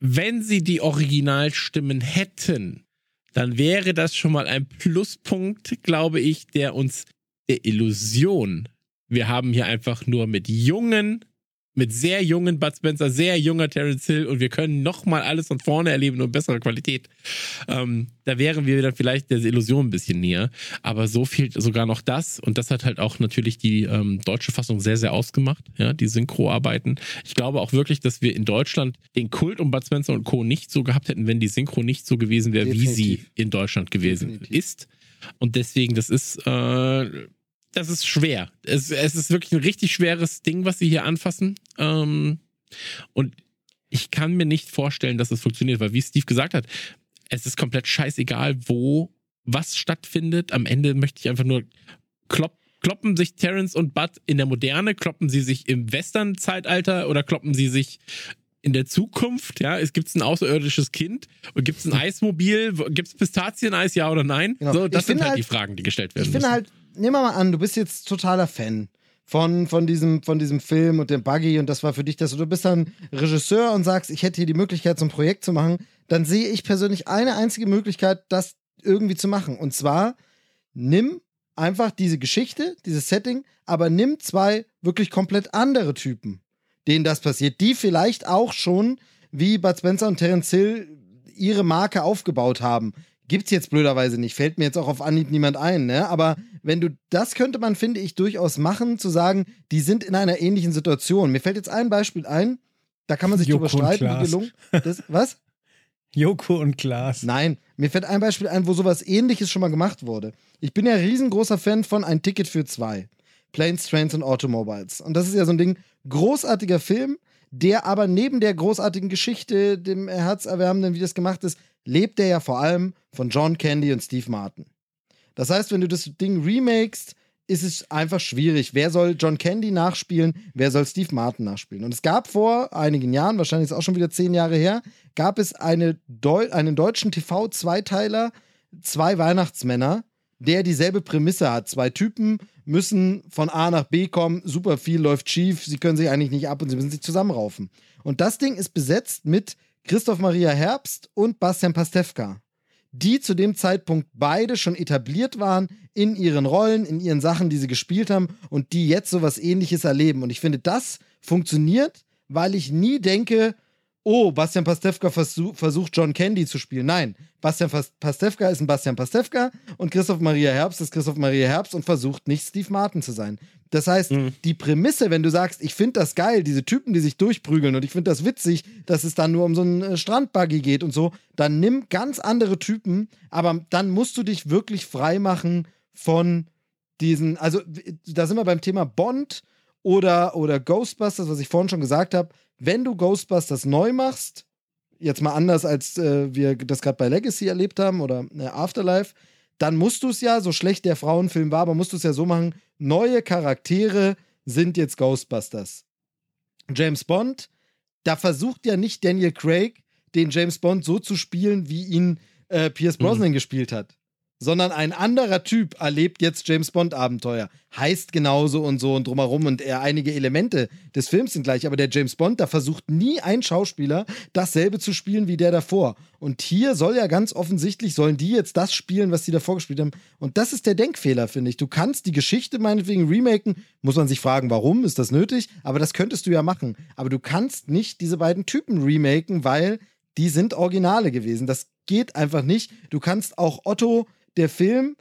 Speaker 4: wenn sie die Originalstimmen hätten, dann wäre das schon mal ein Pluspunkt, glaube ich, der uns der Illusion, wir haben hier einfach nur mit jungen mit sehr jungen Bud Spencer, sehr junger Terence Hill und wir können nochmal alles von vorne erleben, nur in besserer Qualität. Ähm, da wären wir dann vielleicht der Illusion ein bisschen näher. Aber so fehlt sogar noch das und das hat halt auch natürlich die ähm, deutsche Fassung sehr, sehr ausgemacht, ja, die Synchro-Arbeiten. Ich glaube auch wirklich, dass wir in Deutschland den Kult um Bud Spencer und Co. nicht so gehabt hätten, wenn die Synchro nicht so gewesen wäre, wie sie in Deutschland gewesen Definitiv. ist. Und deswegen, das ist äh, das ist schwer. Es, es ist wirklich ein richtig schweres Ding, was sie hier anfassen. Ähm, und ich kann mir nicht vorstellen, dass es funktioniert, weil wie Steve gesagt hat, es ist komplett scheißegal, wo was stattfindet. Am Ende möchte ich einfach nur klopp, kloppen sich Terence und Bud in der Moderne, kloppen sie sich im Western-Zeitalter oder kloppen sie sich in der Zukunft, ja, es gibt ein außerirdisches Kind und gibt es ein Eismobil, gibt es Pistazieneis, ja oder nein? Genau. So, das sind halt, halt, die Fragen, die gestellt werden.
Speaker 3: Ich
Speaker 4: finde
Speaker 3: halt, nehmen wir mal an, du bist jetzt totaler Fan von, von, diesem, von diesem Film und dem Buggy und das war für dich das. Du bist dann Regisseur und sagst, ich hätte hier die Möglichkeit, so ein Projekt zu machen. Dann sehe ich persönlich eine einzige Möglichkeit, das irgendwie zu machen. Und zwar, nimm einfach diese Geschichte, dieses Setting, aber nimm zwei wirklich komplett andere Typen, denen das passiert, die vielleicht auch schon wie Bud Spencer und Terence Hill ihre Marke aufgebaut haben. Gibt's jetzt blöderweise nicht, fällt mir jetzt auch auf Anhieb niemand ein, ne? Aber wenn du, das könnte man, finde ich, durchaus machen, zu sagen, die sind in einer ähnlichen Situation. Mir fällt jetzt ein Beispiel ein, da kann man sich Joko drüber streiten, wie gelungen. Das, was?
Speaker 2: Joko und Klaas.
Speaker 3: Nein, mir fällt ein Beispiel ein, wo sowas ähnliches schon mal gemacht wurde. Ich bin ja riesengroßer Fan von Ein Ticket für zwei. Planes, Trains und Automobiles. Und das ist ja so ein Ding, großartiger Film, der aber neben der großartigen Geschichte, dem Herzerwärmenden, wie das gemacht ist, lebt er ja vor allem von John Candy und Steve Martin. Das heißt, wenn du das Ding remakest, ist es einfach schwierig. Wer soll John Candy nachspielen? Wer soll Steve Martin nachspielen? Und es gab vor einigen Jahren, wahrscheinlich ist auch schon wieder zehn Jahre her, gab es eine Deu einen deutschen TV-Zweiteiler, zwei Weihnachtsmänner, der dieselbe Prämisse hat. Zwei Typen müssen von A nach B kommen, super viel läuft schief, sie können sich eigentlich nicht ab und sie müssen sich zusammenraufen. Und das Ding ist besetzt mit Christoph Maria Herbst und Bastian Pastewka, die zu dem Zeitpunkt beide schon etabliert waren in ihren Rollen, in ihren Sachen, die sie gespielt haben und die jetzt sowas ähnliches erleben. Und ich finde, das funktioniert, weil ich nie denke, oh, Bastian Pastewka versuch, versucht John Candy zu spielen. Nein, Bastian Pastewka ist ein Bastian Pastewka und Christoph Maria Herbst ist Christoph Maria Herbst und versucht nicht Steve Martin zu sein. Das heißt, mhm. die Prämisse, wenn du sagst, ich finde das geil, diese Typen, die sich durchprügeln und ich finde das witzig, dass es dann nur um so einen äh, Strandbuggy geht und so, dann nimm ganz andere Typen, aber dann musst du dich wirklich frei machen von diesen, also da sind wir beim Thema Bond oder, oder Ghostbusters, was ich vorhin schon gesagt habe wenn du Ghostbusters neu machst, jetzt mal anders als äh, wir das gerade bei Legacy erlebt haben oder äh, Afterlife, dann musst du es ja, so schlecht der Frauenfilm war, aber musst du es ja so machen, neue Charaktere sind jetzt Ghostbusters. James Bond, da versucht ja nicht Daniel Craig, den James Bond so zu spielen, wie ihn äh, Pierce Brosnan mhm. gespielt hat sondern ein anderer Typ erlebt jetzt James Bond Abenteuer. Heißt genauso und so und drumherum und er einige Elemente des Films sind gleich, aber der James Bond, da versucht nie ein Schauspieler dasselbe zu spielen wie der davor. Und hier soll ja ganz offensichtlich, sollen die jetzt das spielen, was die davor gespielt haben. Und das ist der Denkfehler, finde ich. Du kannst die Geschichte meinetwegen remaken, muss man sich fragen, warum, ist das nötig? Aber das könntest du ja machen. Aber du kannst nicht diese beiden Typen remaken, weil die sind Originale gewesen. Das geht einfach nicht. Du kannst auch Otto der Film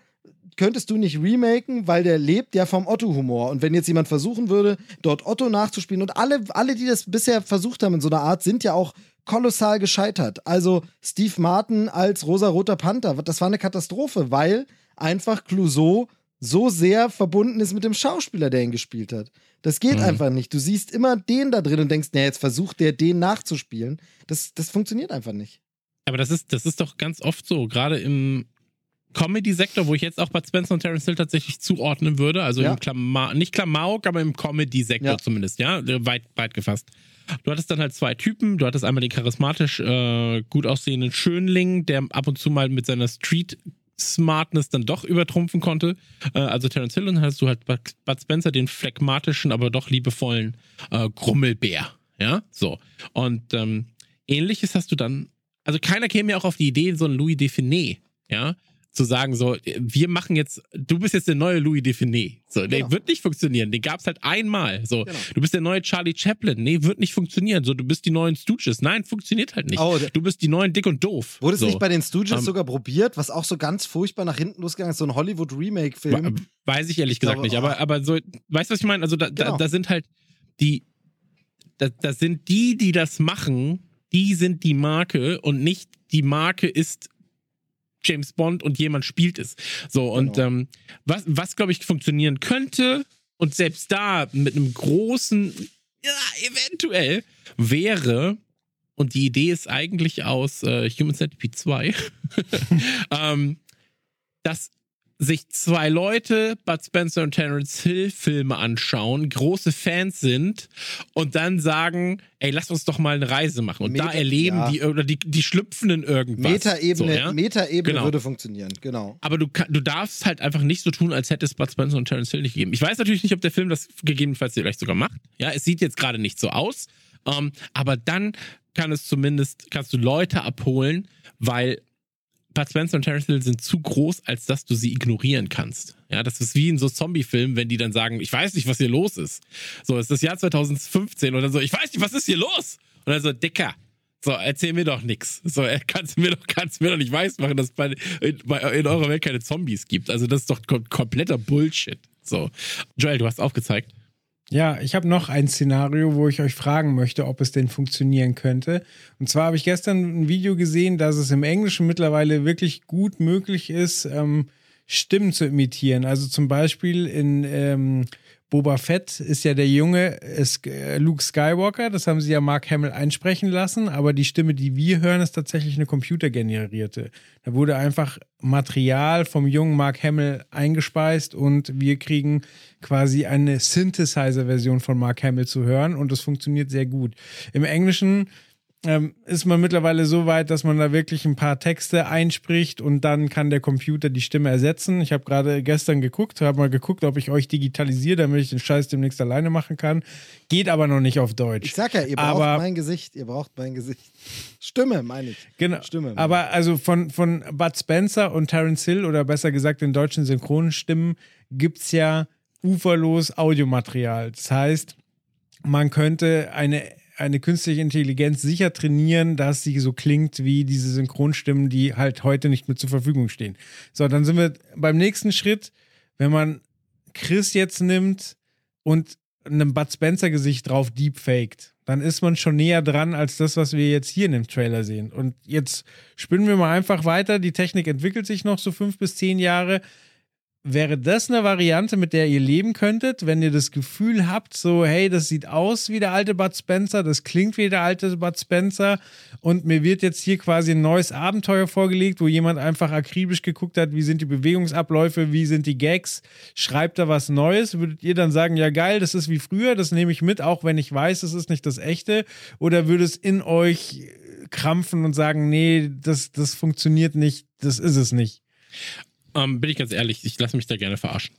Speaker 3: könntest du nicht remaken, weil der lebt ja vom Otto-Humor. Und wenn jetzt jemand versuchen würde, dort Otto nachzuspielen und alle, alle, die das bisher versucht haben in so einer Art, sind ja auch kolossal gescheitert. Also Steve Martin als rosa-roter Panther, das war eine Katastrophe, weil einfach Clouseau so sehr verbunden ist mit dem Schauspieler, der ihn gespielt hat. Das geht mhm. einfach nicht. Du siehst immer den da drin und denkst, naja, jetzt versucht der den nachzuspielen. Das, das funktioniert einfach nicht.
Speaker 4: Aber das ist, das ist doch ganz oft so, gerade im Comedy-Sektor, wo ich jetzt auch Bud Spencer und Terence Hill tatsächlich zuordnen würde, also ja. im Klama nicht Klamauk, aber im Comedy-Sektor ja. zumindest, ja, weit, weit gefasst. Du hattest dann halt zwei Typen. Du hattest einmal den charismatisch äh, gut aussehenden Schönling, der ab und zu mal mit seiner Street Smartness dann doch übertrumpfen konnte. Äh, also Terence Hill und dann hast du halt Bud Spencer, den phlegmatischen, aber doch liebevollen äh, Grummelbär. Ja, so. Und ähm, ähnliches hast du dann. Also keiner käme ja auch auf die Idee, so ein Louis Define, ja, zu sagen, so, wir machen jetzt, du bist jetzt der neue Louis Define. So, genau. der wird nicht funktionieren. Den gab es halt einmal. So, genau. du bist der neue Charlie Chaplin. Nee, wird nicht funktionieren. So, du bist die neuen Stooges. Nein, funktioniert halt nicht. Oh, du bist die neuen Dick und Doof.
Speaker 3: Wurde es
Speaker 4: so.
Speaker 3: nicht bei den Stooges um, ähm, sogar probiert, was auch so ganz furchtbar nach hinten losgegangen ist, so ein Hollywood-Remake-Film?
Speaker 4: Weiß ich ehrlich ich gesagt glaube, nicht. Aber, aber so, weißt du, was ich meine? Also, da, genau. da, da sind halt die, da, da sind die, die das machen, die sind die Marke und nicht die Marke ist James Bond und jemand spielt es. So, und genau. ähm, was, was glaube ich, funktionieren könnte, und selbst da mit einem großen, ja, eventuell, wäre, und die Idee ist eigentlich aus äh, Human Centipede 2, ähm, dass sich zwei Leute Bud Spencer und Terence Hill Filme anschauen, große Fans sind und dann sagen, ey, lass uns doch mal eine Reise machen. Und Meta, da erleben ja. die oder die, die schlüpfen in irgendwas.
Speaker 3: Metaebene, so, ja? Metaebene genau. würde funktionieren, genau.
Speaker 4: Aber du, du darfst halt einfach nicht so tun, als hätte es Bud Spencer und Terence Hill nicht gegeben. Ich weiß natürlich nicht, ob der Film das gegebenenfalls vielleicht sogar macht. Ja, es sieht jetzt gerade nicht so aus. Um, ähm, aber dann kann es zumindest, kannst du Leute abholen, weil Bud Spencer und Terence Hill sind zu groß, als dass du sie ignorieren kannst. Ja, das ist wie in so Zombie-Filmen, wenn die dann sagen, ich weiß nicht, was hier los ist. So, es ist das Jahr 2015 und dann so, ich weiß nicht, was ist hier los? Und dann so, Dicker, so, erzähl mir doch nichts. So, äh, kannst du mir doch, kannst mir doch nicht weismachen, dass es in, in eurer Welt keine Zombies gibt. Also, das ist doch kompletter Bullshit. So. Joel, du hast aufgezeigt.
Speaker 2: Ja, ich habe noch ein Szenario, wo ich euch fragen möchte, ob es denn funktionieren könnte. Und zwar habe ich gestern ein Video gesehen, dass es im Englischen mittlerweile wirklich gut möglich ist, ähm, Stimmen zu imitieren. Also zum Beispiel in ähm, Boba Fett ist ja der Junge äh, Luke Skywalker, das haben sie ja Mark Hamill einsprechen lassen, aber die Stimme, die wir hören, ist tatsächlich eine computergenerierte. Da wurde einfach Material vom jungen Mark Hamill eingespeist und wir kriegen quasi eine Synthesizer-Version von Mark Hamill zu hören und das funktioniert sehr gut. Im Englischen ähm, ist man mittlerweile so weit, dass man da wirklich ein paar Texte einspricht und dann kann der Computer die Stimme ersetzen. Ich habe gerade gestern geguckt, habe mal geguckt, ob ich euch digitalisiere, damit ich den Scheiß demnächst alleine machen kann. Geht aber noch nicht auf Deutsch.
Speaker 3: Ich sag ja, ihr braucht aber, mein Gesicht, ihr braucht mein Gesicht. Stimme, meine ich.
Speaker 2: Genau.
Speaker 3: Stimme.
Speaker 2: Aber also von, von Bud Spencer und Terence Hill oder besser gesagt den deutschen Synchronstimmen gibt es ja uferlos Audiomaterial. Das heißt, man könnte eine eine künstliche Intelligenz sicher trainieren, dass sie so klingt wie diese Synchronstimmen, die halt heute nicht mehr zur Verfügung stehen. So, dann sind wir beim nächsten Schritt, wenn man Chris jetzt nimmt und einem Bud Spencer Gesicht drauf deepfaked, dann ist man schon näher dran als das, was wir jetzt hier in dem Trailer sehen. Und jetzt spinnen wir mal einfach weiter. Die Technik entwickelt sich noch so fünf bis zehn Jahre wäre das eine Variante, mit der ihr leben könntet, wenn ihr das Gefühl habt, so, hey, das sieht aus wie der alte Bud Spencer, das klingt wie der alte Bud Spencer und mir wird jetzt hier quasi ein neues Abenteuer vorgelegt, wo jemand einfach akribisch geguckt hat, wie sind die Bewegungsabläufe, wie sind die Gags, schreibt da was Neues, würdet ihr dann sagen, ja geil, das ist wie früher, das nehme ich mit, auch wenn ich weiß, es ist nicht das echte, oder würde es in euch krampfen und sagen, nee, das, das funktioniert nicht, das ist es nicht?
Speaker 4: Ähm, bin ich ganz ehrlich, ich lasse mich da gerne verarschen.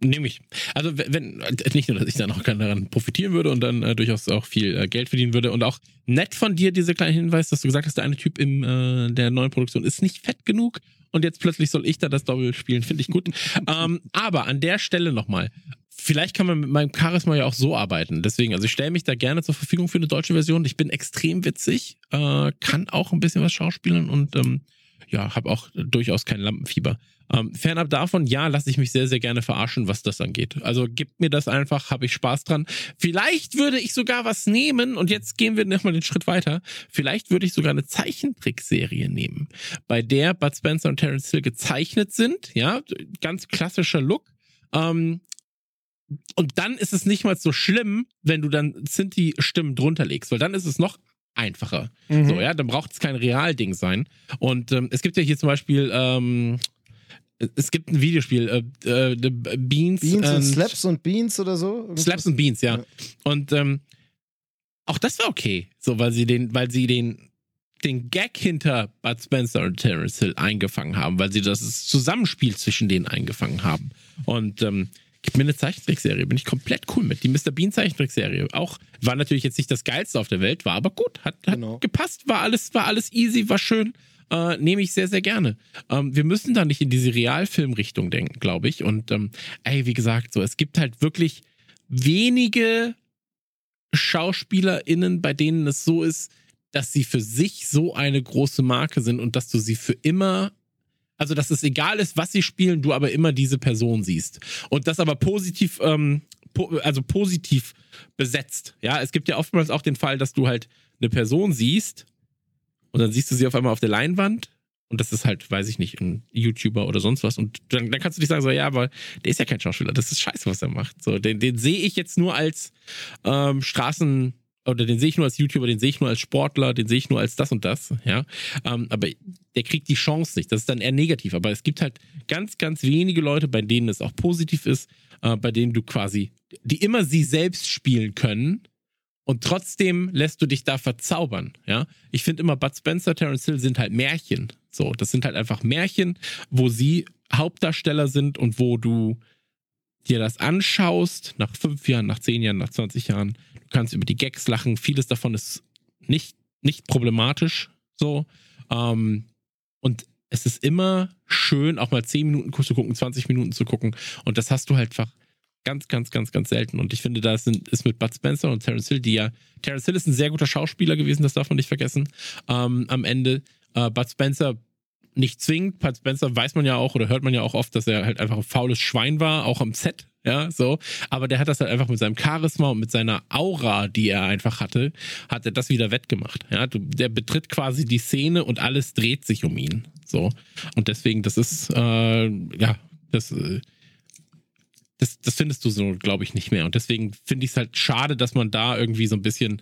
Speaker 4: Nehme ich. Also wenn, nicht nur, dass ich dann auch daran profitieren würde und dann äh, durchaus auch viel äh, Geld verdienen würde und auch nett von dir dieser kleine Hinweis, dass du gesagt hast, der eine Typ in äh, der neuen Produktion ist nicht fett genug und jetzt plötzlich soll ich da das Doppel spielen, finde ich gut. ähm, aber an der Stelle nochmal, vielleicht kann man mit meinem Charisma ja auch so arbeiten. Deswegen, also ich stelle mich da gerne zur Verfügung für eine deutsche Version. Ich bin extrem witzig, äh, kann auch ein bisschen was schauspielen und ähm, ja, habe auch durchaus kein Lampenfieber. Ähm, fernab davon, ja, lasse ich mich sehr, sehr gerne verarschen, was das angeht. Also gibt mir das einfach, habe ich Spaß dran. Vielleicht würde ich sogar was nehmen, und jetzt gehen wir nochmal den Schritt weiter. Vielleicht würde ich sogar eine Zeichentrickserie nehmen, bei der Bud Spencer und Terence Hill gezeichnet sind. Ja, ganz klassischer Look. Ähm, und dann ist es nicht mal so schlimm, wenn du dann Sinti-Stimmen drunter legst, weil dann ist es noch einfacher.
Speaker 2: Mhm.
Speaker 4: So, ja, dann braucht es kein Realding sein. Und ähm, es gibt ja hier zum Beispiel, ähm, es gibt ein Videospiel, äh, äh, The Beans,
Speaker 3: Beans und Slaps und Beans oder so? Irgendwas?
Speaker 4: Slaps and Beans, ja.
Speaker 3: Ja.
Speaker 4: Und ähm, auch das war okay, so weil sie den, weil sie den den Gag hinter Bud Spencer und Terence Hill eingefangen haben, weil sie das Zusammenspiel zwischen denen eingefangen haben. Und ähm, gib mir eine Zeichentrickserie, bin ich komplett cool mit. Die Mr. Bean Zeichentrickserie auch war natürlich jetzt nicht das geilste auf der Welt, war aber gut, hat, hat
Speaker 3: Genau.
Speaker 4: gepasst, war alles, war alles easy, war schön. Äh, Nehme ich sehr, sehr gerne. Ähm, wir müssen da nicht in diese Realfilmrichtung denken, glaube ich. Und ähm, ey, wie gesagt, so, es gibt halt wirklich wenige SchauspielerInnen, bei denen es so ist, dass sie für sich so eine große Marke sind und dass du sie für immer, also dass es egal ist, was sie spielen, du aber immer diese Person siehst. Und das aber positiv, ähm, po also positiv besetzt. Ja, es gibt ja oftmals auch den Fall, dass du halt eine Person siehst und dann siehst du sie auf einmal auf der Leinwand und das ist halt, weiß ich nicht, ein YouTuber oder sonst was. Und dann, dann kannst du dich sagen, so, ja, aber der ist ja kein Schauspieler, das ist scheiße, was er macht. So, den, den sehe ich jetzt nur als ähm, Straßen, oder den sehe ich nur als YouTuber, den sehe ich nur als Sportler, den sehe ich nur als das und das, ja. Ähm, aber der kriegt die Chance nicht. Das ist dann eher negativ. Aber es gibt halt ganz, ganz wenige Leute, bei denen es auch positiv ist, äh, bei denen du quasi, die immer sie selbst spielen können. Und trotzdem lässt du dich da verzaubern, ja. Ich finde immer, Bud Spencer, Terence Hill sind halt Märchen. So, das sind halt einfach Märchen, wo sie Hauptdarsteller sind und wo du dir das anschaust, nach fünf Jahren, nach zehn Jahren, nach 20 Jahren, du kannst über die Gags lachen. Vieles davon ist nicht, nicht problematisch, so. Ähm, und es ist immer schön, auch mal 10 Minuten zu gucken, 20 Minuten zu gucken. Und das hast du halt einfach ganz, ganz, ganz, ganz selten. Und ich finde, da ist mit Bud Spencer und Terence Hill, die ja, Terence Hill ist ein sehr guter Schauspieler gewesen, das darf man nicht vergessen. Ähm, am Ende, äh, Bud Spencer nicht zwingend. Bud Spencer weiß man ja auch oder hört man ja auch oft, dass er halt einfach ein faules Schwein war, auch am Set. Ja, so. Aber der hat das halt einfach mit seinem Charisma und mit seiner Aura, die er einfach hatte, hat er das wieder wettgemacht. Ja, du, der betritt quasi die Szene und alles dreht sich um ihn. So. Und deswegen, das ist, äh, ja, das, äh, das, das findest du so, glaube ich, nicht mehr. Und deswegen finde ich es halt schade, dass man da irgendwie so ein bisschen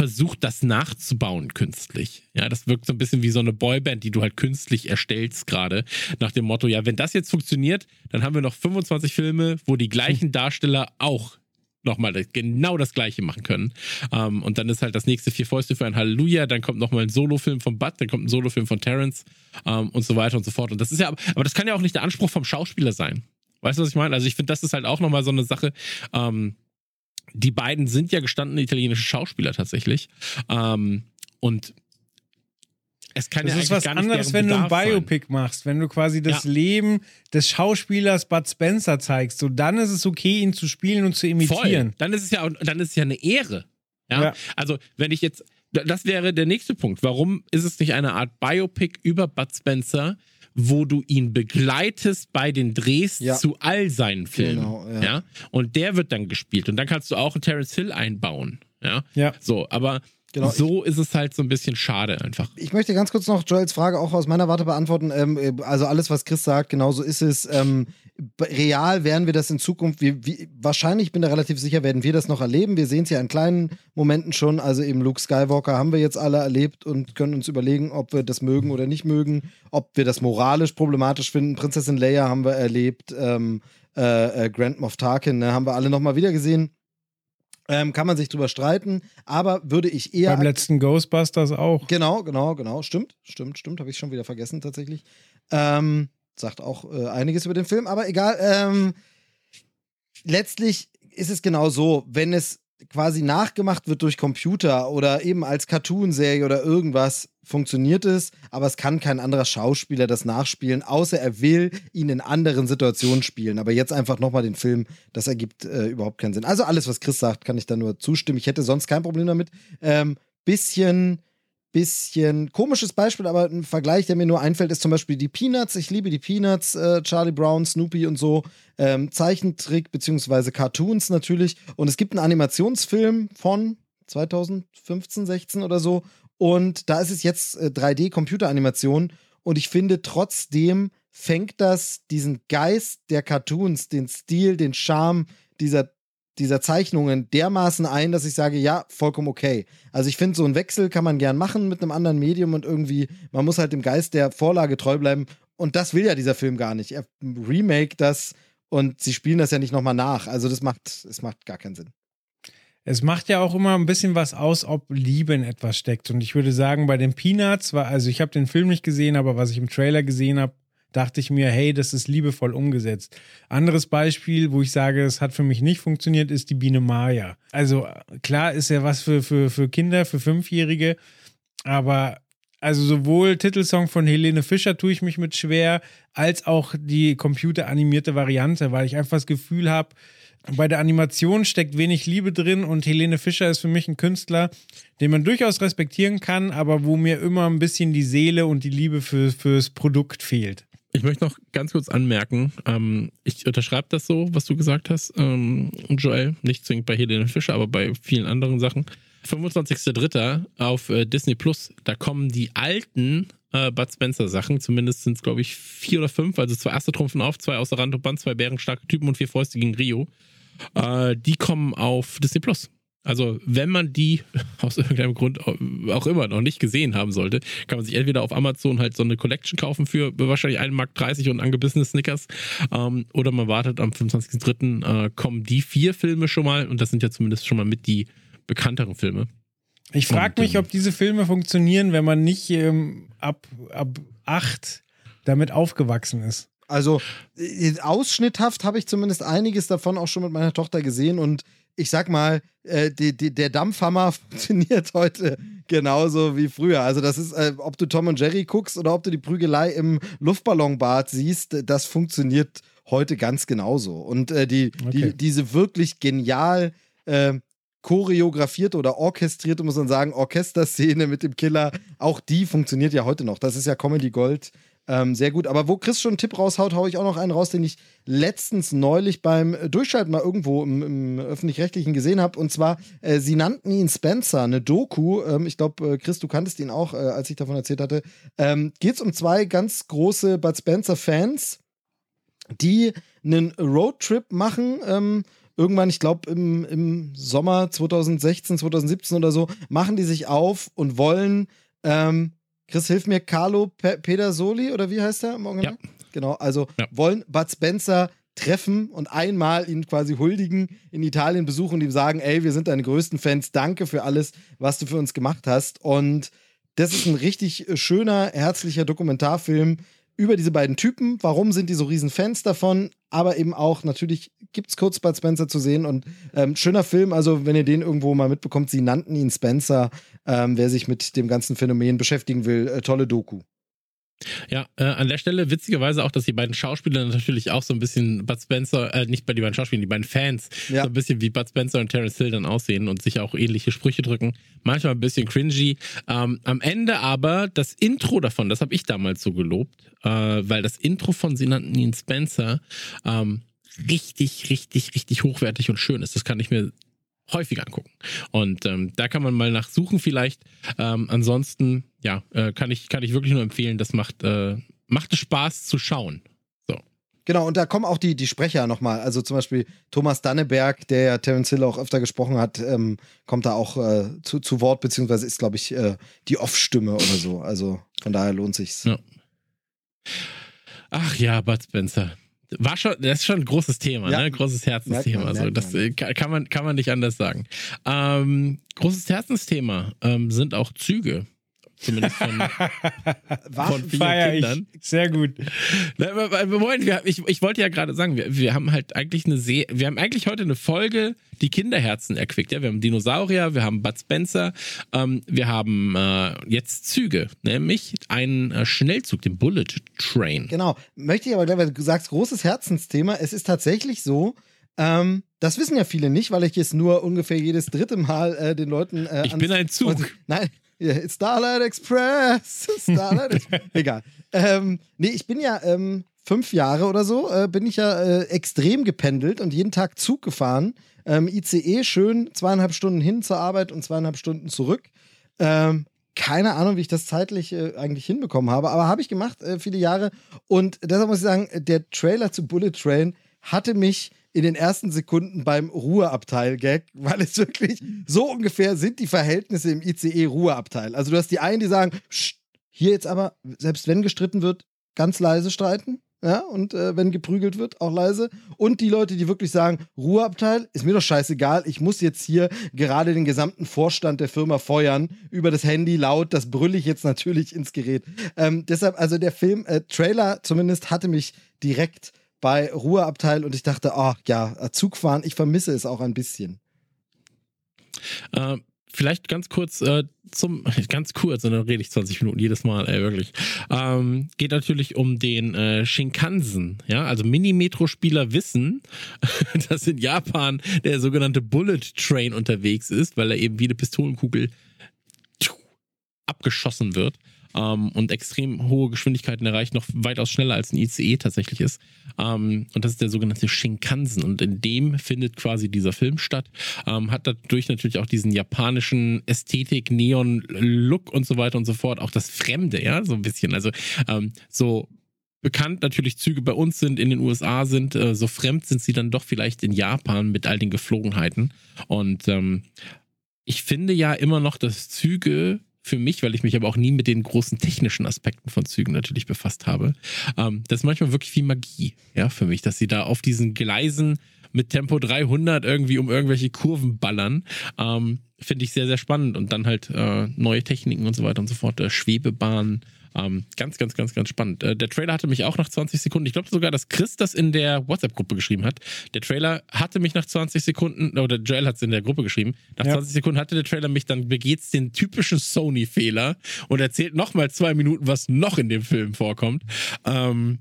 Speaker 4: versucht, das nachzubauen künstlich. Ja, das wirkt so ein bisschen wie so eine Boyband, die du halt künstlich erstellst gerade. Nach dem Motto, ja, wenn das jetzt funktioniert, dann haben wir noch 25 Filme, wo die gleichen Darsteller auch nochmal genau das Gleiche machen können. Ähm, und dann ist halt das nächste Vier Fäuste für ein Halleluja, dann kommt nochmal ein Solofilm von Bud, dann kommt ein Solofilm von Terrence ähm, und so weiter und so fort. Und das ist ja, aber das kann ja auch nicht der Anspruch vom Schauspieler sein. Weißt du, was ich meine? Also ich finde, das ist halt auch nochmal so eine Sache. Ähm, die beiden sind ja gestandene italienische Schauspieler tatsächlich. Ähm, und es kann
Speaker 2: Das
Speaker 4: ja
Speaker 2: ist was anderes, wenn du ein
Speaker 4: Bedarf sein.
Speaker 2: Biopic machst, wenn du quasi das
Speaker 4: Ja.
Speaker 2: Leben des Schauspielers Bud Spencer zeigst. So, dann ist es okay, ihn zu spielen und zu imitieren.
Speaker 4: Voll. Dann ist es ja, dann ist es ja eine Ehre. Ja?
Speaker 2: Ja.
Speaker 4: Also, wenn ich jetzt, das wäre der nächste Punkt. Warum ist es nicht eine Art Biopic über Bud Spencer, wo du ihn begleitest bei den Drehs
Speaker 3: Ja.
Speaker 4: zu all seinen Filmen?
Speaker 3: Genau, ja.
Speaker 4: ja. Und der wird dann gespielt. Und dann kannst du auch einen Terence Hill einbauen. Ja.
Speaker 2: Ja.
Speaker 4: So, aber
Speaker 3: Genau,
Speaker 4: so ist es halt so ein bisschen schade einfach.
Speaker 3: Ich möchte ganz kurz noch Joels Frage auch aus meiner Warte beantworten. Ähm, äh, also alles, was Chris sagt, genauso ist es. Ähm, real werden wir das in Zukunft, wie, wie, wahrscheinlich, ich bin da relativ sicher, werden wir das noch erleben. Wir sehen es ja in kleinen Momenten schon. Also eben Luke Skywalker haben wir jetzt alle erlebt und können uns überlegen, ob wir das mögen oder nicht mögen, ob wir das moralisch problematisch finden. Prinzessin Leia haben wir erlebt, ähm, äh, äh, Grand Moff Tarkin ne, haben wir alle nochmal wieder gesehen. Ähm, kann man sich drüber streiten, aber würde ich eher
Speaker 2: Beim letzten Ghostbusters auch.
Speaker 3: Genau, genau, genau. Stimmt, stimmt, stimmt. Habe ich schon wieder vergessen tatsächlich. Ähm, sagt auch äh, einiges über den Film, aber egal. Ähm, letztlich ist es genau so, wenn es quasi nachgemacht wird durch Computer oder eben als Cartoonserie oder irgendwas, funktioniert es, aber es kann kein anderer Schauspieler das nachspielen, außer er will ihn in anderen Situationen spielen. Aber jetzt einfach nochmal den Film, das ergibt äh, überhaupt keinen Sinn. Also alles, was Chris sagt, kann ich da nur zustimmen. Ich hätte sonst kein Problem damit. Ähm, bisschen bisschen komisches Beispiel, aber ein Vergleich, der mir nur einfällt, ist zum Beispiel die Peanuts. Ich liebe die Peanuts, äh, Charlie Brown, Snoopy und so. Ähm, Zeichentrick beziehungsweise Cartoons natürlich. Und es gibt einen Animationsfilm von 2015, 16 oder so. Und da ist es jetzt äh, 3D-Computeranimation. Und ich finde trotzdem fängt das diesen Geist der Cartoons, den Stil, den Charme dieser dieser Zeichnungen dermaßen ein, dass ich sage, ja, vollkommen okay. Also ich finde, so einen Wechsel kann man gern machen mit einem anderen Medium und irgendwie, man muss halt dem Geist der Vorlage treu bleiben. Und das will ja dieser Film gar nicht. Er remake das und sie spielen das ja nicht nochmal nach. Also das macht, es macht gar keinen Sinn.
Speaker 2: Es macht ja auch immer ein bisschen was aus, ob Liebe in etwas steckt. Und ich würde sagen, bei den Peanuts war, also ich habe den Film nicht gesehen, aber was ich im Trailer gesehen habe, dachte ich mir, hey, das ist liebevoll umgesetzt. Anderes Beispiel, wo ich sage, es hat für mich nicht funktioniert, ist die Biene Maya. Also klar ist ja was für, für, für Kinder, für Fünfjährige, aber also sowohl Titelsong von Helene Fischer tue ich mich mit schwer, als auch die computeranimierte Variante, weil ich einfach das Gefühl habe, bei der Animation steckt wenig Liebe drin und Helene Fischer ist für mich ein Künstler, den man durchaus respektieren kann, aber wo mir immer ein bisschen die Seele und die Liebe für, fürs Produkt fehlt.
Speaker 4: Ich möchte noch ganz kurz anmerken, ähm, ich unterschreibe das so, was du gesagt hast, ähm, Joel, nicht zwingend bei Helene Fischer, aber bei vielen anderen Sachen. 25.03. auf äh, Disney Plus, da kommen die alten äh, Bud Spencer Sachen, zumindest sind es glaube ich vier oder fünf, also zwei erste trumpfen auf, zwei außer Rand und Band, zwei bärenstarke Typen und vier Fäuste gegen Rio. Äh, die kommen auf Disney Plus. Also, wenn man die aus irgendeinem Grund auch immer noch nicht gesehen haben sollte, kann man sich entweder auf Amazon halt so eine Collection kaufen für wahrscheinlich 1,30 Mark und angebissene Snickers. Ähm, oder man wartet am 25.03. Äh, kommen die vier Filme schon mal und das sind ja zumindest schon mal mit die bekannteren Filme.
Speaker 2: Ich frage mich, ähm, ob diese Filme funktionieren, wenn man nicht ähm, ab, ab acht damit aufgewachsen ist.
Speaker 3: Also äh, ausschnitthaft habe ich zumindest einiges davon auch schon mit meiner Tochter gesehen und ich sag mal, äh, die, die, der Dampfhammer funktioniert heute genauso wie früher. Also, das ist, äh, ob du Tom und Jerry guckst oder ob du die Prügelei im Luftballonbad siehst, das funktioniert heute ganz genauso. Und äh, die, okay. die, diese wirklich genial äh, choreografierte oder orchestrierte, muss man sagen, Orchesterszene mit dem Killer, auch die funktioniert ja heute noch. Das ist ja Comedy Gold ähm, sehr gut. Aber wo Chris schon einen Tipp raushaut, haue ich auch noch einen raus, den ich letztens neulich beim Durchschalten mal irgendwo im, im öffentlich-rechtlichen gesehen habe. Und zwar, äh, sie nannten ihn Spencer, eine Doku. Ähm, ich glaube, äh, Chris, du kanntest ihn auch, äh, als ich davon erzählt hatte. Ähm, Geht es um zwei ganz große Bud Spencer-Fans, die einen Roadtrip machen. Ähm, irgendwann, ich glaube im, im Sommer 2016, 2017 oder so, machen die sich auf und wollen ähm, Chris, hilf mir, Carlo Pe Pedersoli oder wie heißt er im Original? Ja. Genau, also ja. wollen Bud Spencer treffen und einmal ihn quasi huldigen, in Italien besuchen und ihm sagen, ey, wir sind deine größten Fans, danke für alles, was du für uns gemacht hast. Und das ist ein richtig schöner, herzlicher Dokumentarfilm über diese beiden Typen. Warum sind die so riesen Fans davon? Aber eben auch, natürlich gibt es kurz Bud Spencer zu sehen und ähm, schöner Film. Also, wenn ihr den irgendwo mal mitbekommt, sie nannten ihn Spencer. Ähm, wer sich mit dem ganzen Phänomen beschäftigen will, äh, tolle Doku.
Speaker 4: Ja, äh, an der Stelle witzigerweise auch, dass die beiden Schauspieler natürlich auch so ein bisschen Bud Spencer, äh, nicht bei den beiden Schauspielern, die beiden Fans, ja. so ein bisschen wie Bud Spencer und Terence Hill dann aussehen und sich auch ähnliche Sprüche drücken. Manchmal ein bisschen cringy. Ähm, am Ende aber das Intro davon, das habe ich damals so gelobt, äh, weil das Intro von sie nannten ihn Spencer ähm, richtig, richtig, richtig hochwertig und schön ist. Das kann ich mir häufig angucken. Und ähm, da kann man mal nachsuchen vielleicht. Ähm, ansonsten, ja, äh, kann, ich, kann ich wirklich nur empfehlen, das macht, äh, macht Spaß zu schauen. So.
Speaker 3: Genau, und da kommen auch die, die Sprecher nochmal. Also zum Beispiel Thomas Danneberg, der ja Terence Hill auch öfter gesprochen hat, ähm, kommt da auch äh, zu, zu Wort, beziehungsweise ist, glaube ich, äh, die Off-Stimme oder so. Also von daher lohnt sich's. Ja.
Speaker 4: Ach ja, Bud Spencer war schon, das ist schon ein großes Thema, ja. ne? Großes Herzensthema. Also das äh, kann man, kann man nicht anders sagen. Ähm, großes Herzensthema ähm, sind auch Züge. Zumindest von,
Speaker 2: von vielen Kindern. Ich. Sehr gut.
Speaker 4: Moment, wir, ich, ich wollte ja gerade sagen, wir, wir haben halt eigentlich eine See, wir haben eigentlich heute eine Folge, die Kinderherzen erquickt. Ja, wir haben Dinosaurier, wir haben Bud Spencer, ähm, wir haben äh, jetzt Züge, nämlich einen äh, Schnellzug, den Bullet Train.
Speaker 3: Genau. Möchte ich aber gleich, weil du sagst, großes Herzensthema. Es ist tatsächlich so, ähm, das wissen ja viele nicht, weil ich jetzt nur ungefähr jedes dritte Mal äh, den Leuten.
Speaker 4: Äh, ich bin ein Zug.
Speaker 3: Nein, Yeah, Starlight Express. Starlight Express. Egal. Ähm, nee, ich bin ja ähm, fünf Jahre oder so, äh, bin ich ja äh, extrem gependelt und jeden Tag Zug gefahren. Ähm, ICE schön zweieinhalb Stunden hin zur Arbeit und zweieinhalb Stunden zurück. Ähm, keine Ahnung, wie ich das zeitlich äh, eigentlich hinbekommen habe, aber habe ich gemacht, äh, viele Jahre. Und deshalb muss ich sagen, der Trailer zu Bullet Train hatte mich in den ersten Sekunden beim Ruheabteil-Gag, weil es wirklich so ungefähr sind die Verhältnisse im ICE-Ruheabteil. Also du hast die einen, die sagen, hier jetzt aber, selbst wenn gestritten wird, ganz leise streiten. Ja, und äh, wenn geprügelt wird, auch leise. Und die Leute, die wirklich sagen, Ruheabteil, ist mir doch scheißegal, ich muss jetzt hier gerade den gesamten Vorstand der Firma feuern, über das Handy laut, das brülle ich jetzt natürlich ins Gerät. Ähm, deshalb, also der Film, äh, Trailer zumindest, hatte mich direkt bei Ruheabteil und ich dachte, oh ja, Zugfahren, ich vermisse es auch ein bisschen.
Speaker 4: Äh, vielleicht ganz kurz äh, zum, ganz kurz, und dann rede ich 20 Minuten jedes Mal, ey, wirklich. Ähm, geht natürlich um den äh, Shinkansen, ja, also Mini-Metro-Spieler wissen, dass in Japan der sogenannte Bullet Train unterwegs ist, weil er eben wie eine Pistolenkugel abgeschossen wird ähm, und extrem hohe Geschwindigkeiten erreicht, noch weitaus schneller als ein ICE tatsächlich ist. Ähm, und das ist der sogenannte Shinkansen. Und in dem findet quasi dieser Film statt. Ähm, hat dadurch natürlich auch diesen japanischen Ästhetik, Neon-Look und so weiter und so fort. Auch das Fremde, ja, so ein bisschen. Also ähm, so bekannt natürlich Züge bei uns sind, in den USA sind, äh, so fremd sind sie dann doch vielleicht in Japan mit all den Geflogenheiten. Und ähm, ich finde ja immer noch, dass Züge für mich, weil ich mich aber auch nie mit den großen technischen Aspekten von Zügen natürlich befasst habe, ähm, das ist manchmal wirklich wie Magie, ja, für mich, dass sie da auf diesen Gleisen mit Tempo 300 irgendwie um irgendwelche Kurven ballern, ähm, finde ich sehr, sehr spannend. Und dann halt äh, neue Techniken und so weiter und so fort, äh, Schwebebahnen, ähm, ganz, ganz, ganz, ganz spannend. Äh, der Trailer hatte mich auch nach 20 Sekunden, ich glaube sogar, dass Chris das in der WhatsApp-Gruppe geschrieben hat. Der Trailer hatte mich nach 20 Sekunden, oder Joel hat es in der Gruppe geschrieben, nach ja. 20 Sekunden hatte der Trailer mich, dann begeht es den typischen Sony-Fehler und erzählt nochmal zwei Minuten, was noch in dem Film vorkommt. Ähm,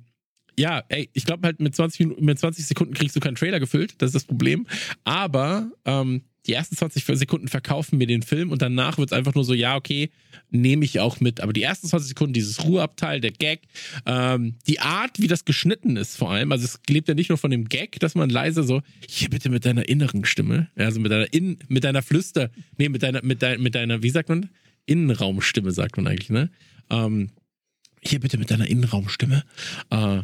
Speaker 4: ja, ey, ich glaube halt mit 20, Minuten, mit 20 Sekunden kriegst du keinen Trailer gefüllt, das ist das Problem. Aber ähm, die ersten 20 Sekunden verkaufen mir den Film und danach wird es einfach nur so, ja, okay, nehme ich auch mit. Aber die ersten 20 Sekunden, dieses Ruheabteil, der Gag, ähm, die Art, wie das geschnitten ist vor allem, also es lebt ja nicht nur von dem Gag, dass man leise so, hier bitte mit deiner inneren Stimme, also mit deiner, in, mit deiner Flüster, nee, mit deiner, mit, deiner, mit deiner, wie sagt man, Innenraumstimme sagt man eigentlich, ne? Ähm, hier bitte mit deiner Innenraumstimme. Äh,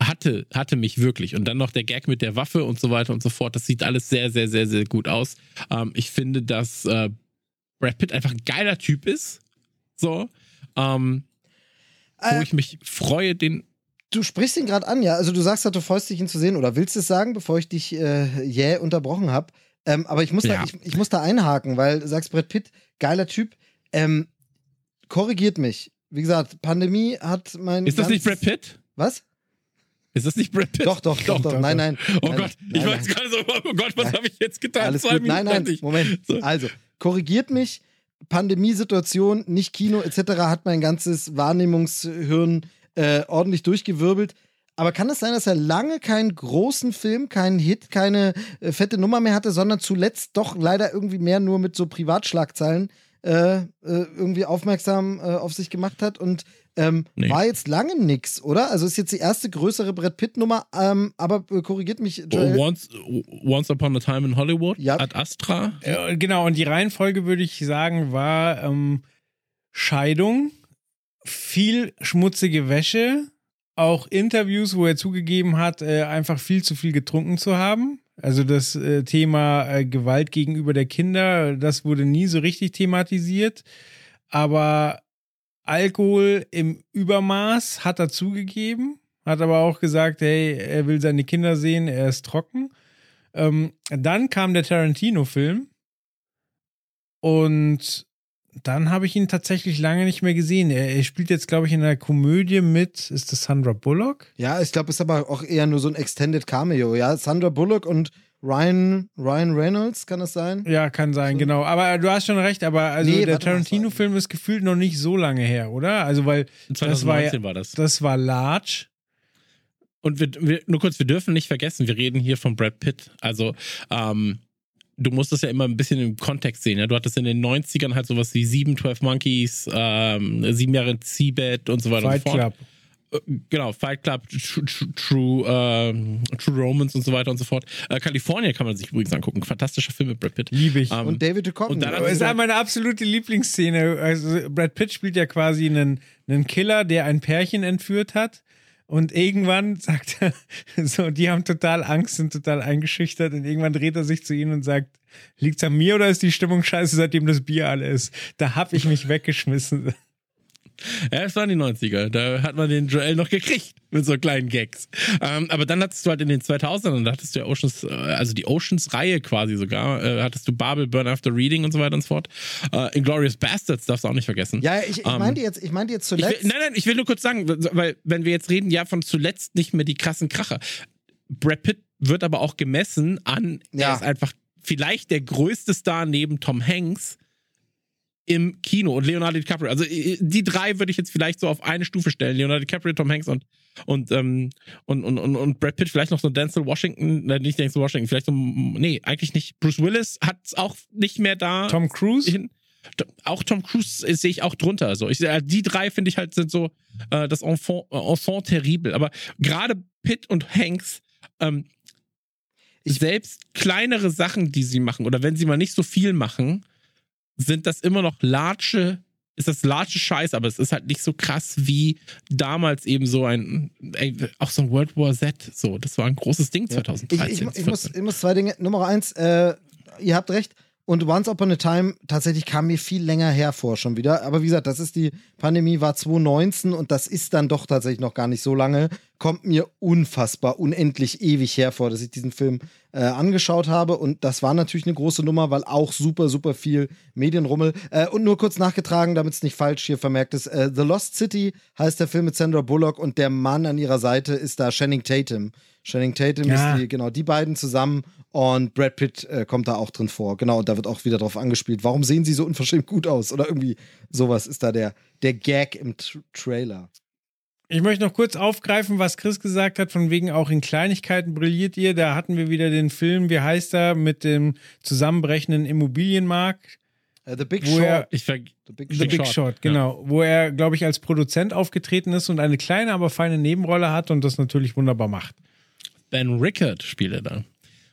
Speaker 4: hatte, hatte mich wirklich. Und dann noch der Gag mit der Waffe und so weiter und so fort. Das sieht alles sehr, sehr, sehr, sehr gut aus. Ähm, ich finde, dass äh, Brad Pitt einfach ein geiler Typ ist. So. Ähm, äh, wo ich mich freue, den.
Speaker 3: Du sprichst ihn gerade an, ja. Also du sagst halt, du freust dich, ihn zu sehen oder willst es sagen, bevor ich dich äh, jäh unterbrochen habe. Ähm, aber ich muss, ja. da, ich, ich, muss da einhaken, weil du sagst, Brad Pitt, geiler Typ. Ähm, korrigiert mich. Wie gesagt, Pandemie hat mein.
Speaker 4: Ist das nicht Brad Pitt?
Speaker 3: Was?
Speaker 4: Ist das nicht Brad Pitt?
Speaker 3: Doch, doch, doch, doch. Nein, nein.
Speaker 4: Oh
Speaker 3: nein,
Speaker 4: Gott,
Speaker 3: nein,
Speaker 4: ich weiß gerade so, oh Gott, was habe ich jetzt getan?
Speaker 3: Alles Zwei gut. Nein, nein, Moment. So. Also, korrigiert mich. Pandemiesituation, nicht Kino etc. hat mein ganzes Wahrnehmungshirn äh, ordentlich durchgewirbelt. Aber kann es sein, dass er lange keinen großen Film, keinen Hit, keine äh, fette Nummer mehr hatte, sondern zuletzt doch leider irgendwie mehr nur mit so Privatschlagzeilen äh, äh irgendwie aufmerksam äh, auf sich gemacht hat? Und ähm, nee. War jetzt lange nix, oder? Also ist jetzt die erste größere Brett Pitt-Nummer, ähm, aber äh, korrigiert mich.
Speaker 4: Joel. Once, Once Upon a Time in Hollywood, ja. Ad Astra.
Speaker 2: Äh, genau, und die Reihenfolge würde ich sagen, war ähm, Scheidung, viel schmutzige Wäsche, auch Interviews, wo er zugegeben hat, äh, einfach viel zu viel getrunken zu haben. Also das äh, Thema äh, Gewalt gegenüber der Kinder, das wurde nie so richtig thematisiert. Aber Alkohol im Übermaß hat er zugegeben, hat aber auch gesagt, hey, er will seine Kinder sehen, er ist trocken. Ähm, dann kam der Tarantino-Film und dann habe ich ihn tatsächlich lange nicht mehr gesehen. Er, er spielt jetzt, glaube ich, in einer Komödie mit, ist das Sandra Bullock?
Speaker 3: Ja, ich glaube, es ist aber auch eher nur so ein Extended Cameo. Ja, Sandra Bullock und Ryan, Ryan Reynolds, kann das sein?
Speaker 2: Ja, kann sein, so. genau. Aber du hast schon recht, aber also nee, der Tarantino-Film ist gefühlt noch nicht so lange her, oder? Also, weil
Speaker 4: 2019 das war, war das.
Speaker 2: Das war Large.
Speaker 4: Und wir, wir, nur kurz, wir dürfen nicht vergessen, wir reden hier von Brad Pitt. Also, ähm, du musst das ja immer ein bisschen im Kontext sehen. Ja? Du hattest in den 90ern halt sowas wie 7, 12 Monkeys, ähm, 7 Jahre Seabed und so weiter
Speaker 2: Fight
Speaker 4: und so fort.
Speaker 2: Club.
Speaker 4: Äh, Genau, Fight Club, True, True, True, ähm, True Romance und so weiter und so fort. Äh, California kann man sich übrigens angucken. Fantastischer Film mit Brad Pitt.
Speaker 2: Liebe ich.
Speaker 4: Ähm,
Speaker 3: Und David Duchovny.
Speaker 4: und dann
Speaker 2: Aber es ist meine absolute Lieblingsszene. Also Brad Pitt spielt ja quasi einen, einen Killer, der ein Pärchen entführt hat. Und irgendwann sagt er, so, die haben total Angst, sind total eingeschüchtert. Und irgendwann dreht er sich zu ihnen und sagt, liegt's an mir oder ist die Stimmung scheiße, seitdem das Bier alle ist? Da hab ich mich weggeschmissen.
Speaker 4: Ja, es waren die 90er. Da hat man den Joel noch gekriegt mit so kleinen Gags. Ähm, aber dann hattest du halt in den 2000ern, da hattest du ja Oceans, äh, also die Oceans-Reihe quasi sogar, äh, hattest du Babel, Burn After Reading und so weiter und so fort. Äh, Inglourious Bastards darfst du auch nicht vergessen.
Speaker 3: ja, ich, ich
Speaker 4: Ähm,
Speaker 3: meinte jetzt, ich meinte jetzt zuletzt.
Speaker 4: will, nein, nein, ich will nur kurz sagen, weil wenn wir jetzt reden, ja von zuletzt nicht mehr die krassen Kracher. Brad Pitt wird aber auch gemessen an,
Speaker 3: Ja.
Speaker 4: er ist einfach vielleicht der größte Star neben Tom Hanks im Kino und Leonardo DiCaprio. Also äh, die drei würde ich jetzt vielleicht so auf eine Stufe stellen. Leonardo DiCaprio, Tom Hanks und und ähm, und, und, und, und Brad Pitt, vielleicht noch so Denzel Washington, äh, nicht Denzel Washington, vielleicht so, nee, eigentlich nicht. Bruce Willis hat es auch nicht mehr da
Speaker 2: Tom Cruise?
Speaker 4: hin. Auch Tom Cruise äh, sehe ich auch drunter. Also ich, äh, die drei finde ich halt sind so äh, das Enfant, äh, Enfant terrible. Aber gerade Pitt und Hanks, ähm,
Speaker 3: Ich-
Speaker 4: selbst kleinere Sachen, die sie machen, oder wenn sie mal nicht so viel machen, sind das immer noch latsche, ist das latsche Scheiß, aber es ist halt nicht so krass wie damals eben so ein, auch so ein World War Z. So, das war ein großes Ding
Speaker 3: Ich,
Speaker 4: 2013.
Speaker 3: ich, ich, muss, ich muss zwei Dinge. Nummer eins, äh, ihr habt recht. Und Once Upon a Time tatsächlich kam mir viel länger hervor schon wieder. Aber wie gesagt, das ist die Pandemie war 2019 und das ist dann doch tatsächlich noch gar nicht so lange. Kommt mir unfassbar, unendlich ewig hervor, dass ich diesen Film äh, angeschaut habe. Und das war natürlich eine große Nummer, weil auch super, super viel Medienrummel. Äh, und nur kurz nachgetragen, damit es nicht falsch hier vermerkt ist. Äh, The Lost City heißt der Film mit Sandra Bullock und der Mann an ihrer Seite ist da Channing Tatum. Channing Tatum
Speaker 2: Ja.
Speaker 3: ist die, genau, die beiden zusammen und Brad Pitt äh, kommt da auch drin vor. Genau, und da wird auch wieder drauf angespielt. Warum sehen sie so unverschämt gut aus? Oder irgendwie sowas ist da der, der Gag im Tr Trailer.
Speaker 2: Ich möchte noch kurz aufgreifen, was Chris gesagt hat, von wegen auch in Kleinigkeiten brilliert ihr. Da hatten wir wieder den Film, wie heißt er, mit dem zusammenbrechenden Immobilienmarkt,
Speaker 3: Äh, The Big
Speaker 2: Wo
Speaker 3: Short.
Speaker 2: er-
Speaker 4: ich ver
Speaker 3: The Big
Speaker 2: The
Speaker 3: Short.
Speaker 2: Big Short, genau. Wo er, glaube ich, als Produzent aufgetreten ist und eine kleine, aber feine Nebenrolle hat und das natürlich wunderbar macht.
Speaker 4: Ben Rickard spielt er da.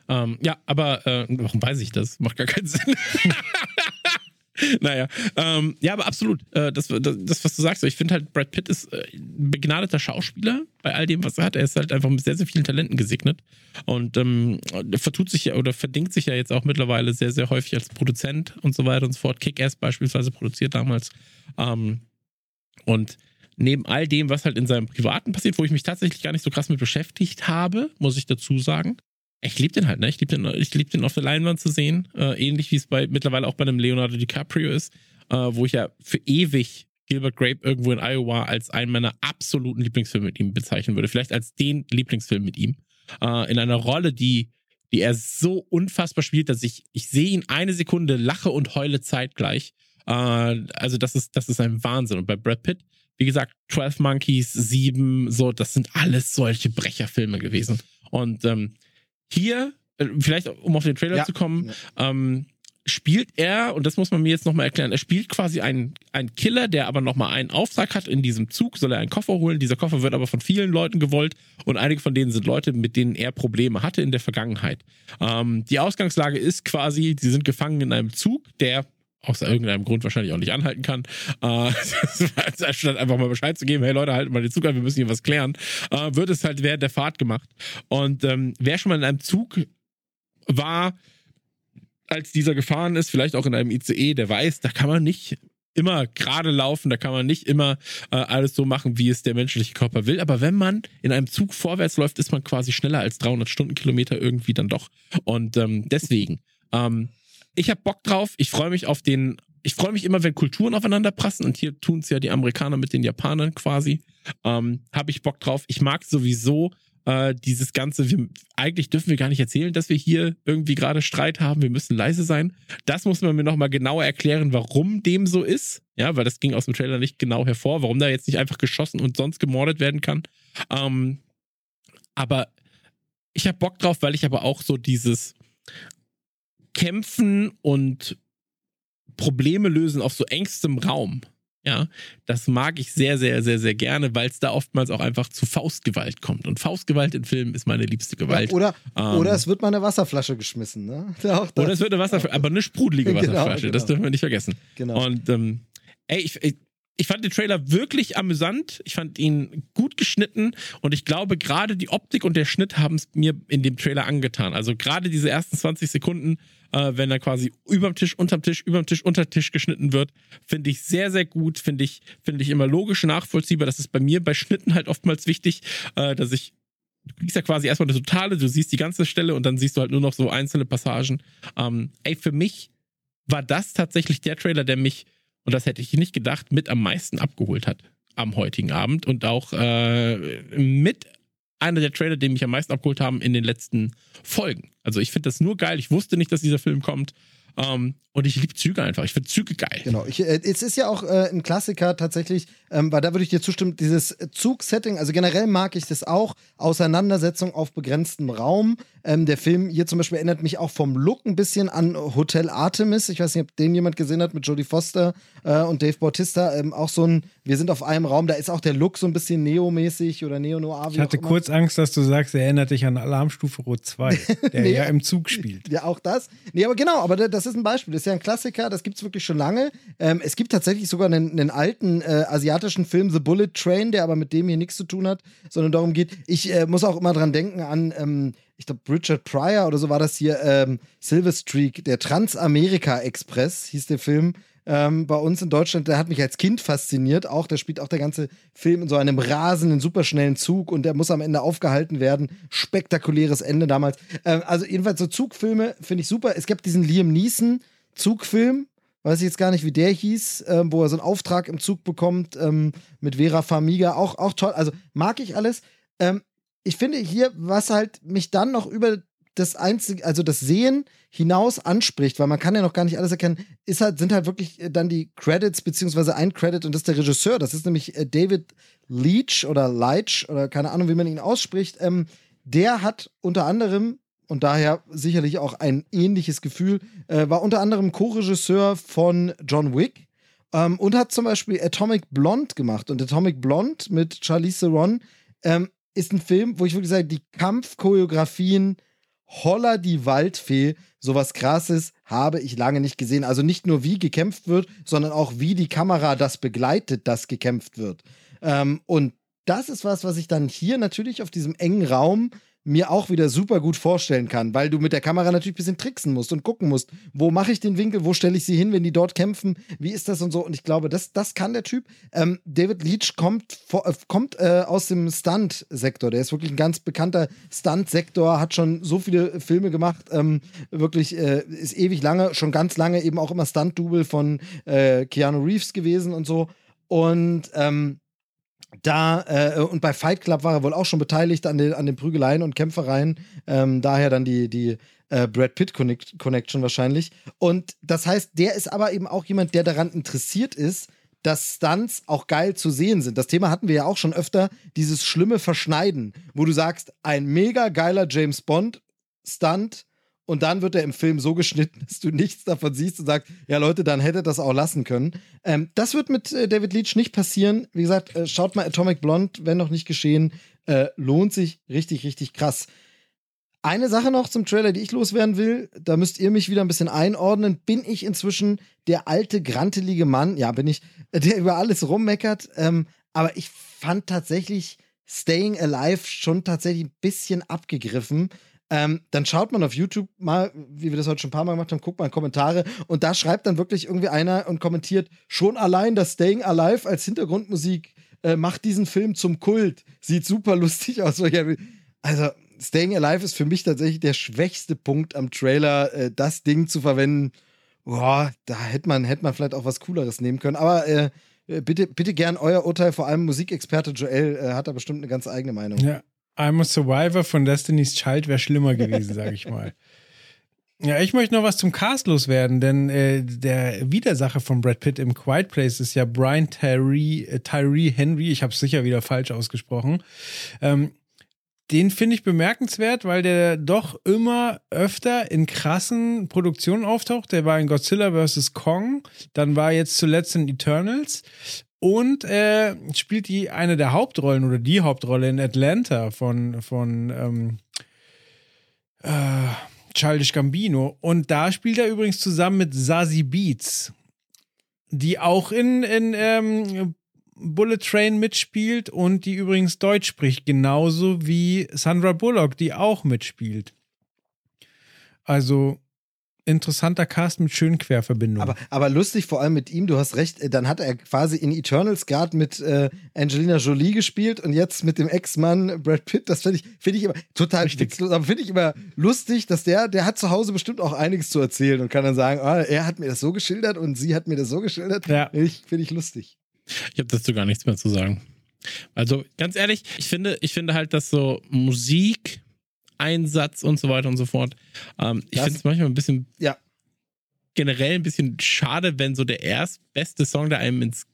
Speaker 4: Ähm, ja, aber äh, warum weiß ich das? Macht gar keinen Sinn. naja, ähm, ja, aber absolut. Äh, das, das, das, was du sagst, ich finde halt, Brad Pitt ist äh, ein begnadeter Schauspieler bei all dem, was er hat. Er ist halt einfach mit sehr, sehr vielen Talenten gesegnet und ähm, vertut sich ja oder verdingt sich ja jetzt auch mittlerweile sehr, sehr häufig als Produzent und so weiter und so fort. Kick-Ass beispielsweise produziert damals. Ähm, und neben all dem, was halt in seinem Privaten passiert, wo ich mich tatsächlich gar nicht so krass mit beschäftigt habe, muss ich dazu sagen. Ich liebe den halt, ne? Ich liebe den, lieb den auf der Leinwand zu sehen. Äh, ähnlich wie es bei mittlerweile auch bei einem Leonardo DiCaprio ist, äh, wo ich ja für ewig Gilbert Grape irgendwo in Iowa als einen meiner absoluten Lieblingsfilme mit ihm bezeichnen würde. Vielleicht als den Lieblingsfilm mit ihm. Äh, in einer Rolle, die, die er so unfassbar spielt, dass ich, ich sehe ihn eine Sekunde, lache und heule zeitgleich. Äh, also das ist, das ist ein Wahnsinn. Und bei Brad Pitt, wie gesagt, 12 Monkeys, 7, so, das sind alles solche Brecherfilme gewesen. Und ähm, hier, äh, vielleicht um auf den Trailer
Speaker 3: Ja.
Speaker 4: zu kommen, ähm, spielt er, und das muss man mir jetzt nochmal erklären, er spielt quasi einen, einen Killer, der aber nochmal einen Auftrag hat in diesem Zug, soll er einen Koffer holen. Dieser Koffer wird aber von vielen Leuten gewollt und einige von denen sind Leute, mit denen er Probleme hatte in der Vergangenheit. Ähm, die Ausgangslage ist quasi, sie sind gefangen in einem Zug, der aus irgendeinem Grund wahrscheinlich auch nicht anhalten kann. Äh, statt einfach mal Bescheid zu geben, hey Leute, haltet mal den Zug an, wir müssen hier was klären, äh, wird es halt während der Fahrt gemacht. Und ähm, wer schon mal in einem Zug war, als dieser gefahren ist, vielleicht auch in einem ICE, der weiß, da kann man nicht immer gerade laufen, da kann man nicht immer äh, alles so machen, wie es der menschliche Körper will. Aber wenn man in einem Zug vorwärts läuft, ist man quasi schneller als 300 Stundenkilometer irgendwie dann doch. Und ähm, deswegen, ähm, ich habe Bock drauf. Ich freue mich auf den. Ich freue mich immer, wenn Kulturen aufeinander passen. Und hier tun es ja die Amerikaner mit den Japanern quasi. Ähm, habe ich Bock drauf. Ich mag sowieso äh, dieses Ganze. Wir, eigentlich dürfen wir gar nicht erzählen, dass wir hier irgendwie gerade Streit haben. Wir müssen leise sein. Das muss man mir nochmal genauer erklären, warum dem so ist. Ja, weil das ging aus dem Trailer nicht genau hervor, warum da jetzt nicht einfach geschossen und sonst gemordet werden kann. Ähm, aber ich habe Bock drauf, weil ich aber auch so dieses Kämpfen und Probleme lösen auf so engstem Raum. Ja, das mag ich sehr, sehr, sehr, sehr gerne, weil es da oftmals auch einfach zu Faustgewalt kommt. Und Faustgewalt in Filmen ist meine liebste Gewalt.
Speaker 3: Ja, oder,
Speaker 4: Ähm,
Speaker 3: oder es wird mal eine Wasserflasche geschmissen, ne?
Speaker 4: Oder es wird eine Wasserflasche, aber eine sprudelige
Speaker 3: Genau,
Speaker 4: Wasserflasche.
Speaker 3: genau.
Speaker 4: Das dürfen wir nicht vergessen.
Speaker 3: Genau.
Speaker 4: Und ähm, ey, ich, ich, ich fand den Trailer wirklich amüsant. Ich fand ihn gut geschnitten und ich glaube, gerade die Optik und der Schnitt haben es mir in dem Trailer angetan. Also gerade diese ersten 20 Sekunden, äh, wenn er quasi überm Tisch, unterm Tisch, überm Tisch, unter Tisch geschnitten wird, finde ich sehr, sehr gut. Finde ich, finde ich immer logisch nachvollziehbar. Das ist bei mir bei Schnitten halt oftmals wichtig, äh, dass ich du kriegst ja quasi erstmal das Totale, du siehst die ganze Stelle und dann siehst du halt nur noch so einzelne Passagen. Ähm, ey, für mich war das tatsächlich der Trailer, der mich, und das hätte ich nicht gedacht, mit am meisten abgeholt hat am heutigen Abend und auch äh, mit einer der Trailer, die mich am meisten abgeholt haben in den letzten Folgen. Also ich finde das nur geil. Ich wusste nicht, dass dieser Film kommt. Ähm, und ich liebe Züge einfach. Ich finde Züge geil.
Speaker 3: Genau, ich, äh, es ist ja auch äh, ein Klassiker tatsächlich, ähm, weil da würde ich dir zustimmen, dieses Zugsetting, also generell mag ich das auch, Auseinandersetzung auf begrenztem Raum. Ähm, der Film hier zum Beispiel erinnert mich auch vom Look ein bisschen an Hotel Artemis. Ich weiß nicht, ob den jemand gesehen hat mit Jodie Foster äh, und Dave Bautista. Ähm, auch so ein, wir sind auf einem Raum, da ist auch der Look so ein bisschen Neo-mäßig oder Neo-Noir.
Speaker 2: Ich hatte kurz Angst, dass du sagst, er erinnert dich an Alarmstufe Rot 2, der
Speaker 3: Nee.
Speaker 2: ja im Zug spielt.
Speaker 3: Ja, auch das. Nee, aber genau, aber da- das ist ein Beispiel. Das ist ja ein Klassiker, das gibt es wirklich schon lange. Ähm, es gibt tatsächlich sogar einen, einen alten äh, asiatischen Film, The Bullet Train, der aber mit dem hier nichts zu tun hat, sondern darum geht. Ich äh, muss auch immer dran denken an, ähm, ich glaube, Richard Pryor oder so war das hier, ähm, Silver Streak, der Transamerika Express hieß der Film. Ähm, bei uns in Deutschland, der hat mich als Kind fasziniert. Auch, da spielt auch der ganze Film in so einem rasenden, superschnellen Zug und der muss am Ende aufgehalten werden. Spektakuläres Ende damals. Ähm, also, jedenfalls so Zugfilme finde ich super. Es gibt diesen Liam Neeson Zugfilm. Weiß ich jetzt gar nicht, wie der hieß, ähm, wo er so einen Auftrag im Zug bekommt ähm, mit Vera Farmiga. Auch, auch toll. Also, mag ich alles. Ähm, ich finde hier, was halt mich dann noch über das einzige, also das Sehen hinaus anspricht, weil man kann ja noch gar nicht alles erkennen, ist halt, sind halt wirklich äh, dann die Credits, beziehungsweise ein Credit und das ist der Regisseur. Das ist nämlich äh, David Leach oder Leitch oder keine Ahnung, wie man ihn ausspricht. Ähm, der hat unter anderem und daher sicherlich auch ein ähnliches Gefühl, äh, war unter anderem Co-Regisseur von John Wick ähm, und hat zum Beispiel Atomic Blonde gemacht. Und Atomic Blonde mit Charlize Theron ähm, ist ein Film, wo ich wirklich sage, die Kampfchoreografien, holla die Waldfee, sowas krasses habe ich lange nicht gesehen. Also nicht nur wie gekämpft wird, sondern auch wie die Kamera das begleitet, dass gekämpft wird. Ähm, und das ist was, was ich dann hier natürlich auf diesem engen Raum mir auch wieder super gut vorstellen kann, weil du mit der Kamera natürlich ein bisschen tricksen musst und gucken musst, wo mache ich den Winkel, wo stelle ich sie hin, wenn die dort kämpfen, wie ist das und so. Und ich glaube, das, das kann der Typ. Ähm, David Leach kommt, äh, kommt äh, aus dem Stunt-Sektor. Der ist wirklich ein ganz bekannter Stunt-Sektor, hat schon so viele Filme gemacht, ähm, wirklich äh, ist ewig lange, schon ganz lange eben auch immer Stunt-Double von äh, Keanu Reeves gewesen und so. Und ähm, da, äh, und bei Fight Club war er wohl auch schon beteiligt an den, an den Prügeleien und Kämpfereien. Ähm, daher dann die, die äh, Brad Pitt Connect Connection wahrscheinlich. Und das heißt, der ist aber eben auch jemand, der daran interessiert ist, dass Stunts auch geil zu sehen sind. Das Thema hatten wir ja auch schon öfter, dieses schlimme Verschneiden, wo du sagst, ein mega geiler James Bond Stunt und dann wird er im Film so geschnitten, dass du nichts davon siehst und sagst, ja Leute, dann hätte das auch lassen können. Ähm, das wird mit äh, David Leach nicht passieren. Wie gesagt, äh, schaut mal Atomic Blonde, wenn noch nicht geschehen, äh, lohnt sich richtig, richtig krass. Eine Sache noch zum Trailer, die ich loswerden will, da müsst ihr mich wieder ein bisschen einordnen. Bin ich inzwischen der alte, grantelige Mann, ja, bin ich, der über alles rummeckert, ähm, aber ich fand tatsächlich Staying Alive schon tatsächlich ein bisschen abgegriffen. Ähm, dann schaut man auf YouTube mal, wie wir das heute schon ein paar Mal gemacht haben, guckt mal in Kommentare und da schreibt dann wirklich irgendwie einer und kommentiert, schon allein das Staying Alive als Hintergrundmusik äh, macht diesen Film zum Kult. Sieht super lustig aus. Also, Staying Alive ist für mich tatsächlich der schwächste Punkt am Trailer, äh, das Ding zu verwenden. Boah, da hätte man, hätte man vielleicht auch was Cooleres nehmen können. Aber äh, bitte, bitte gern euer Urteil, vor allem Musikexperte Joel äh, hat da bestimmt eine ganz eigene Meinung.
Speaker 2: Ja, I'm a Survivor von Destiny's Child wäre schlimmer gewesen, sage ich mal. Ja, ich möchte noch was zum Cast loswerden, denn äh, der Widersacher von Brad Pitt im Quiet Place ist ja Brian Tyree, äh, Tyree Henry. Ich habe es sicher wieder falsch ausgesprochen. Ähm, den finde ich bemerkenswert, weil der doch immer öfter in krassen Produktionen auftaucht. Der war in Godzilla vs. Kong, dann war jetzt zuletzt in Eternals und äh, spielt die eine der Hauptrollen oder die Hauptrolle in Atlanta von, von ähm, äh, Childish Gambino. Und da spielt er übrigens zusammen mit Zazie Beats, die auch in, in ähm, Bullet Train mitspielt und die übrigens Deutsch spricht, genauso wie Sandra Bullock, die auch mitspielt. Also interessanter Cast mit schönen Querverbindungen.
Speaker 3: Aber, aber lustig vor allem mit ihm, du hast recht, äh, dann hat er quasi in Eternals Guard mit äh, Angelina Jolie gespielt und jetzt mit dem Ex-Mann Brad Pitt, das finde ich, find ich immer total witzlos, aber finde ich immer lustig, dass der, der hat zu Hause bestimmt auch einiges zu erzählen und kann dann sagen, ah, er hat mir das so geschildert und sie hat mir das so geschildert.
Speaker 2: Ja.
Speaker 3: Finde ich, find ich lustig.
Speaker 4: Ich habe dazu gar nichts mehr zu sagen. Also ganz ehrlich, ich finde, ich finde halt, dass so Musik, Einsatz und so weiter und so fort. Ähm, ich finde es manchmal ein bisschen
Speaker 3: Ja.
Speaker 4: generell ein bisschen schade, wenn so der erstbeste Song, der einem ins,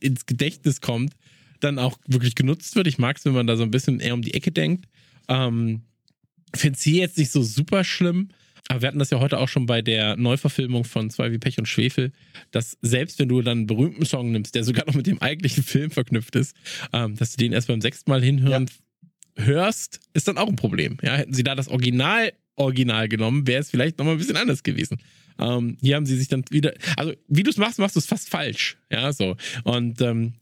Speaker 4: ins Gedächtnis kommt, dann auch wirklich genutzt wird. Ich mag es, wenn man da so ein bisschen eher um die Ecke denkt. Ähm, finde es hier jetzt nicht so super schlimm. Aber wir hatten das ja heute auch schon bei der Neuverfilmung von Zwei wie Pech und Schwefel, dass selbst wenn du dann einen berühmten Song nimmst, der sogar noch mit dem eigentlichen Film verknüpft ist, ähm, dass du den erst beim sechsten Mal hinhören hörst, ist dann auch ein Problem. Ja, hätten sie da das Original Original genommen, wäre es vielleicht nochmal ein bisschen anders gewesen. Ähm, hier haben sie sich dann wieder, also wie du es machst, machst du es fast falsch. Ja, so. Und ähm,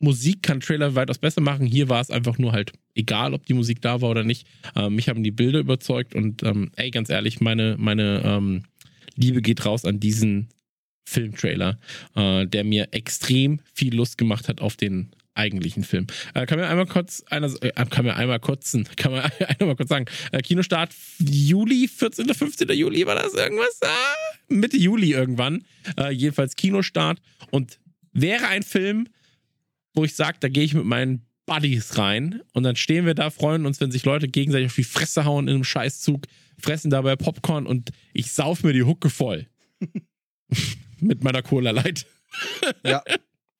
Speaker 4: Musik kann Trailer weitaus besser machen. Hier war es einfach nur halt egal, ob die Musik da war oder nicht. Ähm, mich haben die Bilder überzeugt und ähm, ey, ganz ehrlich, meine, meine ähm, Liebe geht raus an diesen Filmtrailer, äh, der mir extrem viel Lust gemacht hat auf den eigentlichen Film. Äh, kann mir einmal kurz einer, äh, kann mir einmal kurzen, kann man einmal kurz sagen. Äh, Kinostart Juli, 14. 15. Juli war das irgendwas? Ah, Mitte Juli irgendwann. Äh, jedenfalls Kinostart und wäre ein Film, wo ich sage, da gehe ich mit meinen Buddies rein und dann stehen wir da, freuen uns, wenn sich Leute gegenseitig auf die Fresse hauen in einem Scheißzug, fressen dabei Popcorn und ich sauf mir die Hucke voll. mit meiner Cola Light.
Speaker 3: Ja.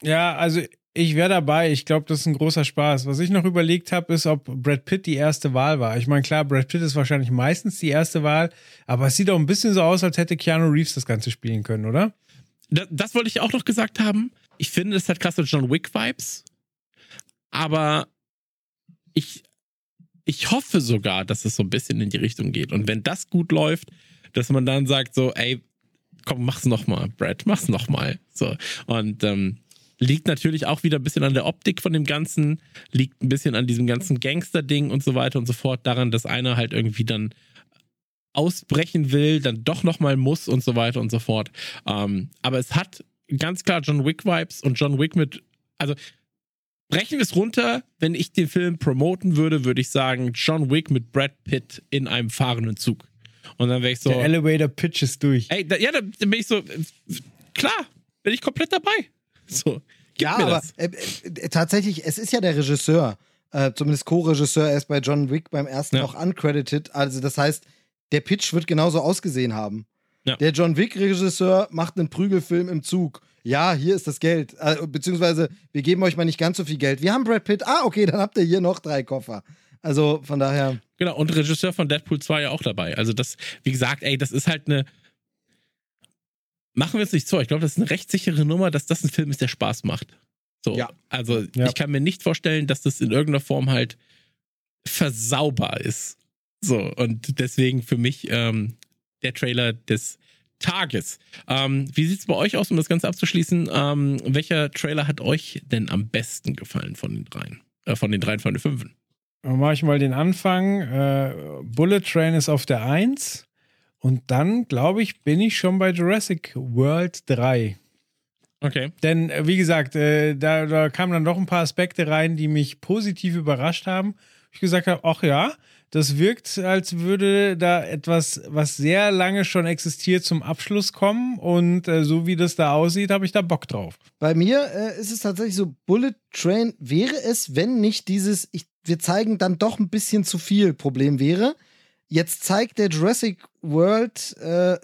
Speaker 2: Ja, also ich wäre dabei. Ich glaube, das ist ein großer Spaß. Was ich noch überlegt habe, ist, ob Brad Pitt die erste Wahl war. Ich meine, klar, Brad Pitt ist wahrscheinlich meistens die erste Wahl, aber es sieht auch ein bisschen so aus, als hätte Keanu Reeves das Ganze spielen können, oder?
Speaker 4: Das, das wollte ich auch noch gesagt haben. Ich finde, es hat klasse John Wick-Vibes. Aber ich, ich hoffe sogar, dass es so ein bisschen in die Richtung geht. Und wenn das gut läuft, dass man dann sagt so, ey, komm, mach's nochmal, Brad, mach's nochmal. So. Und ähm, liegt natürlich auch wieder ein bisschen an der Optik von dem Ganzen, liegt ein bisschen an diesem ganzen Gangster-Ding und so weiter und so fort, daran, dass einer halt irgendwie dann ausbrechen will, dann doch nochmal muss und so weiter und so fort. Ähm, aber es hat ganz klar John Wick-Vibes und John Wick mit, also brechen wir es runter, wenn ich den Film promoten würde, würde ich sagen, John Wick mit Brad Pitt in einem fahrenden Zug. Und dann wäre ich so,
Speaker 2: Der Elevator Pitch ist durch.
Speaker 4: ey, da, ja, da bin ich so, klar, bin ich komplett dabei. So,
Speaker 3: ja, aber äh, äh, tatsächlich, es ist ja der Regisseur, äh, zumindest Co-Regisseur, er ist bei John Wick beim ersten
Speaker 4: Ja.
Speaker 3: noch uncredited. Also das heißt, der Pitch wird genauso ausgesehen haben.
Speaker 4: Ja.
Speaker 3: Der John Wick-Regisseur macht einen Prügelfilm im Zug. Ja, hier ist das Geld. Äh, beziehungsweise, wir geben euch mal nicht ganz so viel Geld. Wir haben Brad Pitt. Ah, okay, dann habt ihr hier noch drei Koffer. Also von daher,
Speaker 4: Genau, und Regisseur von Deadpool 2 ja auch dabei. Also das, wie gesagt, ey, das ist halt eine. Machen wir uns nicht vor, ich glaube, das ist eine rechtssichere Nummer, dass das ein Film ist, der Spaß macht. So,
Speaker 3: Ja.
Speaker 4: also
Speaker 2: Ja.
Speaker 4: ich kann mir nicht vorstellen, dass das in irgendeiner Form halt versaubar ist. So, und deswegen für mich ähm, der Trailer des Tages. Ähm, wie sieht es bei euch aus, um das Ganze abzuschließen? Ähm, welcher Trailer hat euch denn am besten gefallen von den dreien? Äh, von den dreien von den fünfen?
Speaker 2: Dann mache ich mal den Anfang. Äh, Bullet Train ist auf der 1. Und dann, glaube ich, bin ich schon bei Jurassic World 3.
Speaker 4: Okay.
Speaker 2: Denn, äh, wie gesagt, äh, da, da kamen dann doch ein paar Aspekte rein, die mich positiv überrascht haben. Ich gesagt habe, ach ja, das wirkt, als würde da etwas, was sehr lange schon existiert, zum Abschluss kommen. Und äh, so wie das da aussieht, habe ich da Bock drauf.
Speaker 3: bei mir äh, ist es tatsächlich so, Bullet Train wäre es, wenn nicht dieses, ich, wir zeigen dann doch ein bisschen zu viel Problem wäre. Jetzt zeigt der Jurassic World äh,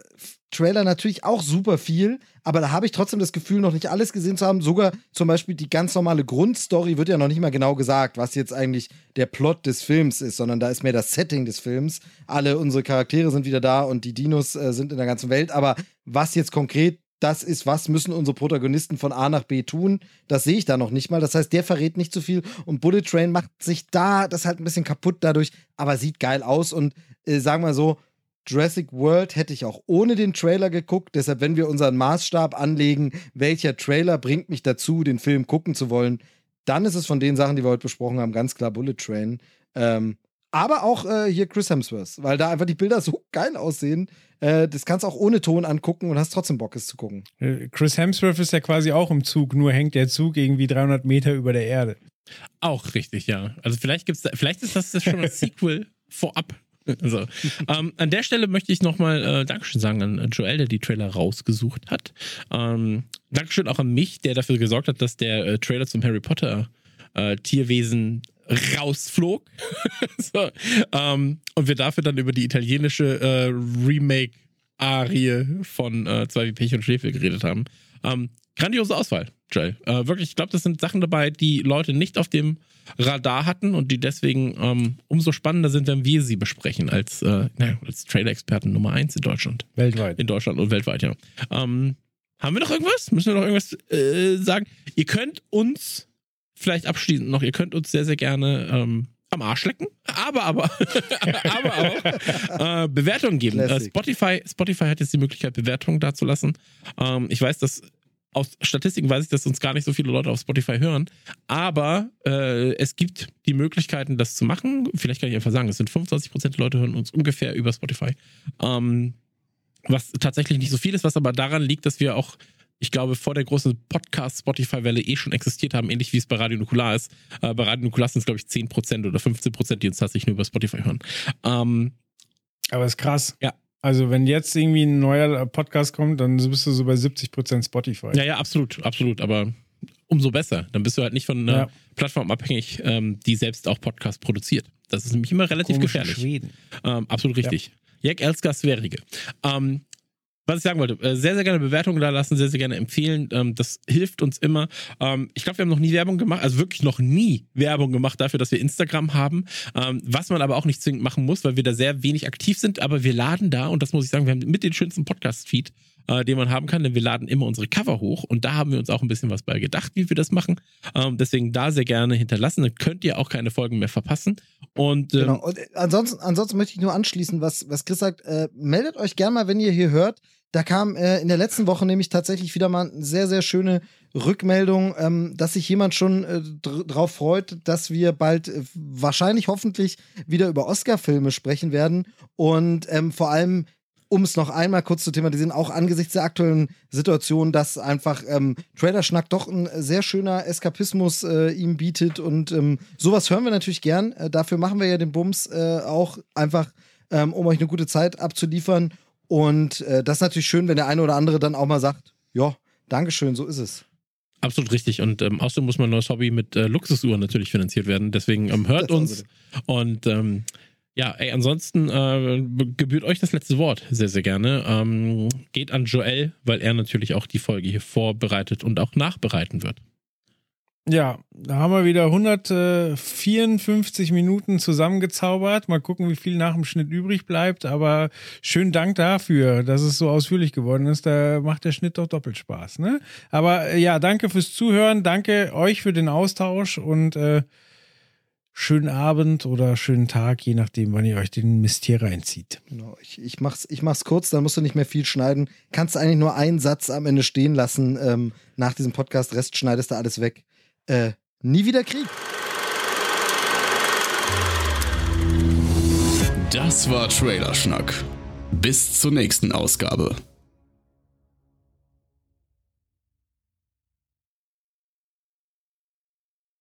Speaker 3: Trailer natürlich auch super viel, aber da habe ich trotzdem das Gefühl, noch nicht alles gesehen zu haben. Sogar zum Beispiel die ganz normale Grundstory wird ja noch nicht mal genau gesagt, was jetzt eigentlich der Plot des Films ist, sondern da ist mehr das Setting des Films. Alle unsere Charaktere sind wieder da und die Dinos äh, sind in der ganzen Welt, aber was jetzt konkret das ist, was müssen unsere Protagonisten von A nach B tun. Das sehe ich da noch nicht mal. Das heißt, der verrät nicht zu so viel und Bullet Train macht sich da das halt ein bisschen kaputt dadurch, aber sieht geil aus und äh, sagen wir so, Jurassic World hätte ich auch ohne den Trailer geguckt. Deshalb, wenn wir unseren Maßstab anlegen, welcher Trailer bringt mich dazu, den Film gucken zu wollen, dann ist es von den Sachen, die wir heute besprochen haben, ganz klar Bullet Train. Ähm, aber auch äh, hier Chris Hemsworth, weil da einfach die Bilder so geil aussehen. Äh, das kannst du auch ohne Ton angucken und hast trotzdem Bock, es zu gucken.
Speaker 2: Äh, Chris Hemsworth ist ja quasi auch im Zug, nur hängt der Zug irgendwie 300 Meter über der Erde.
Speaker 4: Auch richtig, ja. Also vielleicht gibt's da, vielleicht ist das schon ein Sequel vorab. Also, ähm, an der Stelle möchte ich nochmal äh, Dankeschön sagen an Joel, der die Trailer rausgesucht hat. Ähm, Dankeschön auch an mich, der dafür gesorgt hat, dass der äh, Trailer zum Harry Potter äh, Tierwesen rausflog. so, ähm, und wir dafür dann über die italienische äh, Remake-Arie von äh, Zwei wie Pech und Schwefel geredet haben. Ähm, grandiose Auswahl, Joel. Äh, wirklich, ich glaube, das sind Sachen dabei, die Leute nicht auf dem Radar hatten und die deswegen ähm, umso spannender sind, wenn wir sie besprechen als, äh, naja, als Trailer-Experten Nummer eins in Deutschland.
Speaker 2: Weltweit.
Speaker 4: In Deutschland und weltweit, ja. Ähm, haben wir noch irgendwas? Müssen wir noch irgendwas äh, sagen? Ihr könnt uns vielleicht abschließend noch, ihr könnt uns sehr, sehr gerne ähm, am Arsch lecken, aber, aber, aber auch äh, Bewertungen geben. Äh, Spotify, Spotify hat jetzt die Möglichkeit, Bewertungen dazulassen. Ähm, ich weiß, dass aus Statistiken weiß ich, dass uns gar nicht so viele Leute auf Spotify hören, aber äh, es gibt die Möglichkeiten, das zu machen. Vielleicht kann ich einfach sagen, es sind 25% der Leute hören uns ungefähr über Spotify. Ähm, was tatsächlich nicht so viel ist, was aber daran liegt, dass wir auch ich glaube, vor der großen Podcast-Spotify-Welle eh schon existiert haben, ähnlich wie es bei Radio Nukular ist. Äh, bei Radio Nukular sind es, glaube ich, 10% oder 15%, die uns tatsächlich nur über Spotify hören. Ähm,
Speaker 2: Aber ist krass.
Speaker 4: Ja.
Speaker 2: Also, wenn jetzt irgendwie ein neuer Podcast kommt, dann bist du so bei 70% Spotify.
Speaker 4: Ja, ja, absolut, absolut. Aber umso besser. Dann bist du halt nicht von einer ja. Plattform abhängig, ähm, die selbst auch Podcast produziert. Das ist nämlich immer relativ Komische gefährlich.
Speaker 2: Schweden.
Speaker 4: Ähm, absolut richtig. Ja. Jack Elsker Sverige. Ähm, was ich sagen wollte, äh, sehr, sehr gerne Bewertungen da lassen, sehr, sehr gerne empfehlen. Ähm, das hilft uns immer. Ähm, ich glaube, wir haben noch nie Werbung gemacht, also wirklich noch nie Werbung gemacht dafür, dass wir Instagram haben. Ähm, was man aber auch nicht zwingend machen muss, weil wir da sehr wenig aktiv sind. Aber wir laden da, und das muss ich sagen, wir haben mit den schönsten Podcast-Feed, äh, den man haben kann, denn wir laden immer unsere Cover hoch. Und da haben wir uns auch ein bisschen was bei gedacht, wie wir das machen. deswegen da sehr gerne hinterlassen. Dann könnt ihr auch keine Folgen mehr verpassen. Und,
Speaker 3: genau. Und äh, ansonsten, ansonsten möchte ich nur anschließen, was, was Chris sagt. Äh, meldet euch gerne mal, wenn ihr hier hört da kam äh, in der letzten Woche nämlich tatsächlich wieder mal eine sehr, sehr schöne Rückmeldung, ähm, dass sich jemand schon äh, drauf freut, dass wir bald äh, wahrscheinlich hoffentlich wieder über Oscar-Filme sprechen werden. Und ähm, vor allem, um es noch einmal kurz zu thematisieren, auch angesichts der aktuellen Situation, dass einfach ähm, Trailer-Schnack doch ein sehr schöner Eskapismus äh, ihm bietet. Und ähm, sowas hören wir natürlich gern. Äh, dafür machen wir ja den Bums äh, auch einfach, ähm, um euch eine gute Zeit abzuliefern. Und äh, das ist natürlich schön, wenn der eine oder andere dann auch mal sagt, ja, Dankeschön, so ist es.
Speaker 4: Absolut richtig. Und ähm, außerdem muss mein neues Hobby mit äh, Luxusuhren natürlich finanziert werden. Deswegen ähm, hört uns. Und ähm, ja, ey, ansonsten äh, gebührt euch das letzte Wort sehr, sehr gerne. Ähm, geht an Joel, weil er natürlich auch die Folge hier vorbereitet und auch nachbereiten wird.
Speaker 2: Ja, da haben wir wieder 154 Minuten zusammengezaubert. Mal gucken, wie viel nach dem Schnitt übrig bleibt. Aber schönen Dank dafür, dass es so ausführlich geworden ist. Da macht der Schnitt doch doppelt Spaß. Ne? Aber äh, ja, danke fürs Zuhören. Danke euch für den Austausch und äh, schönen Abend oder schönen Tag, je nachdem, wann ihr euch den Mist hier reinzieht.
Speaker 3: Genau, ich, ich, mach's, ich mach's kurz, dann musst du nicht mehr viel schneiden. Kannst du eigentlich nur einen Satz am Ende stehen lassen ähm, nach diesem Podcast. Rest schneidest du alles weg äh, nie wieder Krieg.
Speaker 1: Das war Trailerschnack. Bis zur nächsten Ausgabe.